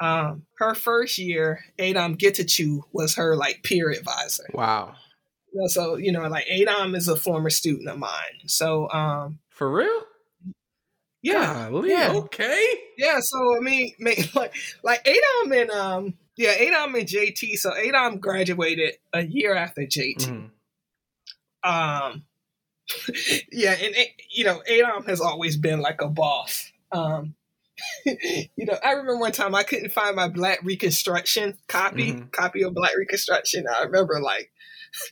um, her first year, Adom Getachew was her like peer advisor. Wow. So you know, like Adom is a former student of mine. So um, For real? yeah, Golly, yeah. Okay. yeah. So I mean, like like Adom and um, yeah, Adom and JT. So Adom graduated a year after JT. Mhm. Um, yeah, and you know, Adom has always been like a boss. Um, you know, I remember one time I couldn't find my Black Reconstruction copy, mm-hmm. copy of Black Reconstruction. I remember like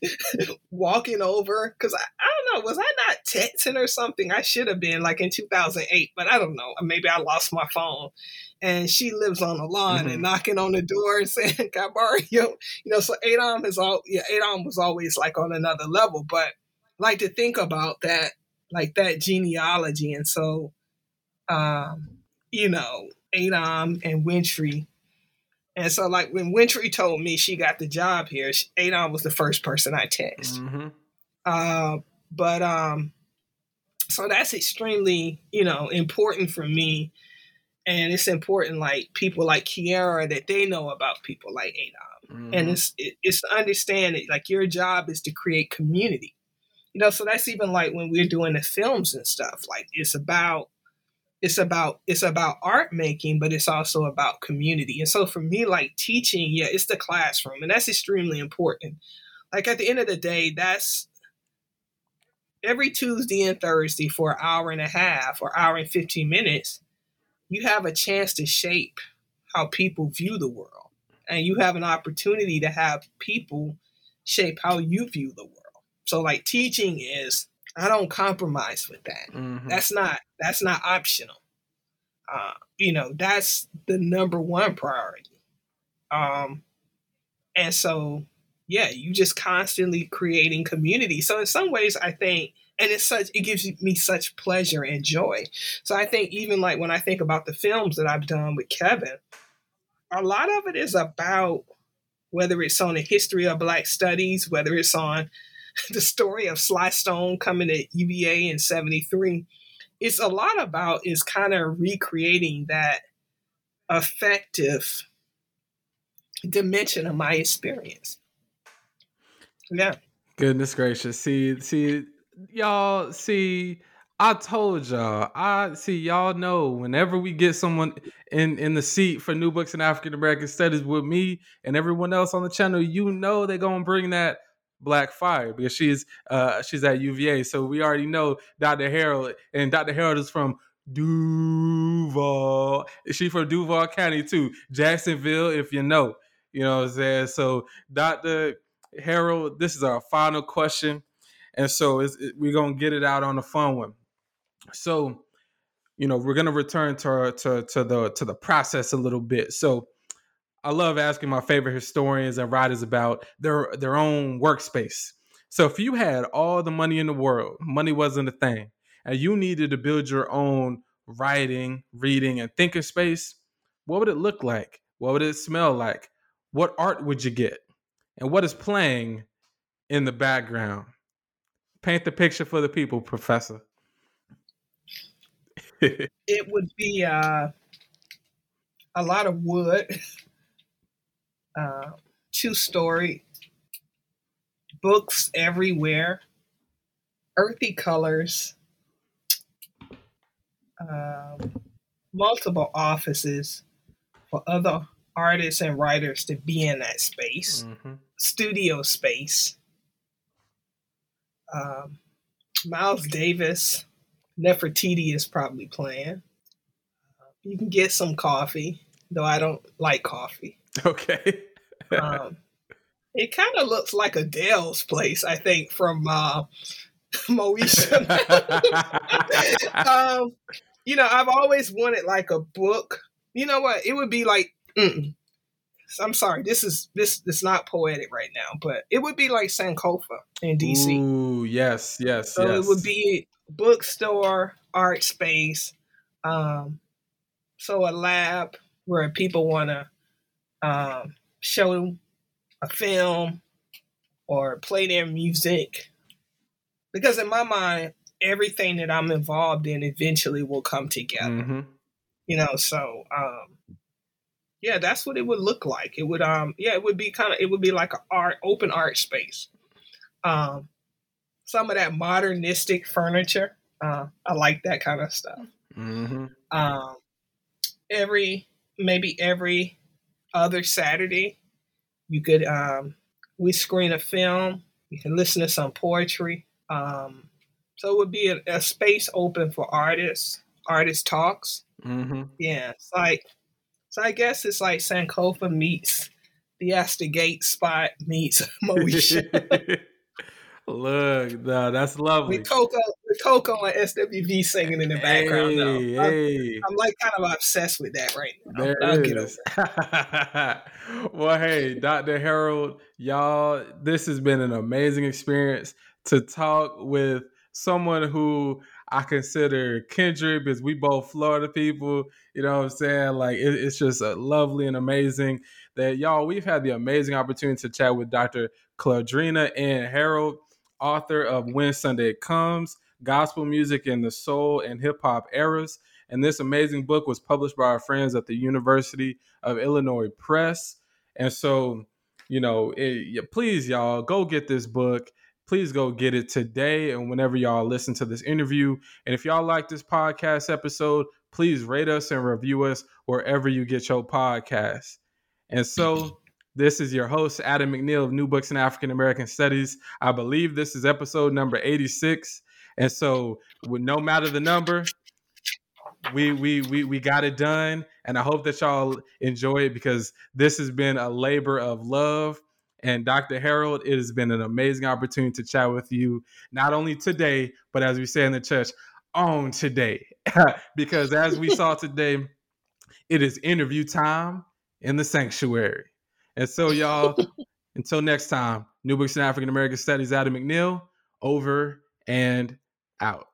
walking over because I, I don't know, was I not texting or something? I should have been like in 2008, but I don't know. Maybe I lost my phone. And she lives on the lawn mm-hmm. and knocking on the door and saying, "Can I borrow you?" You know, so Adom is all yeah. Adom was always like on another level, but like to think about that, like that genealogy, and so, um, you know, Adom and Wintry and so, like when Wintry told me she got the job here, Adom was the first person I text. Mm-hmm. Uh, but um, so that's extremely, you know, important for me, and it's important like people like Kiara that they know about people like Adom, mm-hmm. and it's it, it's to understand that like your job is to create community, you know. So that's even like when we're doing the films and stuff. Like it's about it's about it's about art making but it's also about community and so for me like teaching yeah it's the classroom and that's extremely important like at the end of the day that's every tuesday and thursday for an hour and a half or hour and 15 minutes you have a chance to shape how people view the world and you have an opportunity to have people shape how you view the world so like teaching is I don't compromise with that. Mm-hmm. That's not that's not optional. Uh, you know, that's the number one priority. Um, and so, yeah, you just constantly creating community. So in some ways, I think, and it's such it gives me such pleasure and joy. So I think even like when I think about the films that I've done with Kevin, a lot of it is about whether it's on the history of Black studies, whether it's on the story of Sly Stone coming to UVA in 73. It's a lot about is kind of recreating that effective dimension of my experience. Yeah. Goodness gracious. See, see, y'all, see, I told y'all. I see y'all know whenever we get someone in in the seat for New Books in African American Studies with me and everyone else on the channel, you know they're gonna bring that Black Fire because she's uh she's at UVA. So we already know Dr. Harold and Dr. Harold is from Duval. She from Duval County too. Jacksonville, if you know. You know what I'm saying? So Dr. Harold, this is our final question. And so it, we're gonna get it out on the fun one. So, you know, we're gonna return to to to the to the process a little bit. So I love asking my favorite historians and writers about their their own workspace. So if you had all the money in the world, money wasn't a thing, and you needed to build your own writing, reading, and thinking space, what would it look like? What would it smell like? What art would you get? And what is playing in the background? Paint the picture for the people, Professor. it would be uh, a lot of wood. uh, two story, books everywhere, earthy colors, um, multiple offices for other artists and writers to be in that space, mm-hmm. studio space. Um, Miles Davis, Nefertiti is probably playing. You can get some coffee, though I don't like coffee. Okay. um, it kind of looks like Adele's place, I think, from uh, Moesha. um, you know, I've always wanted like a book. You know what? It would be like. Mm-mm. I'm sorry, this is this this not poetic right now, but it would be like Sankofa in DC. Ooh, yes, yes, so yes. it would be bookstore, art space, um, so a lab where people want to um, show a film or play their music. Because in my mind, everything that I'm involved in eventually will come together. Mm-hmm. You know, so um, yeah, that's what it would look like. It would um yeah, it would be kind of it would be like an art open art space. Um some of that modernistic furniture. Uh, I like that kind of stuff. Mm-hmm. Um, every maybe every other Saturday, you could um, we screen a film. You can listen to some poetry. Um, so it would be a, a, space open for artists Artist Talks. Mm-hmm. Yeah, it's like so. I guess it's like Sankofa meets the Astor Gate spot meets Moesha. Look, no, that's lovely. with Coko, with Coko and SWV singing in the background. though. Hey, I'm. I'm like kind of obsessed with that right now. There I'll it get over is. well, hey, Dr. Harold, y'all, this has been an amazing experience to talk with someone who I consider kindred because we both Florida people. You know what I'm saying? Like, it, it's just uh, lovely and amazing that y'all, we've had the amazing opportunity to chat with Dr. Claudrena and Harold, author of When Sunday Comes Gospel Music in the Soul and Hip Hop Eras. And this amazing book was published by our friends at the University of Illinois Press. And so, you know, it, please, y'all, go get this book. Please go get it today and whenever y'all listen to this interview. And if y'all like this podcast episode, please rate us and review us wherever you get your podcast. And so, this is your host, Adam McNeil of New Books in African American Studies. I believe this is episode number 86. And so, with no matter the number, we we we we got it done and i hope that y'all enjoy it because this has been a labor of love and dr harold it has been an amazing opportunity to chat with you not only today but as we say in the church on today. Because as we saw today it is interview time in the sanctuary. And so y'all until next time new books in african american studies adam mcneil over and out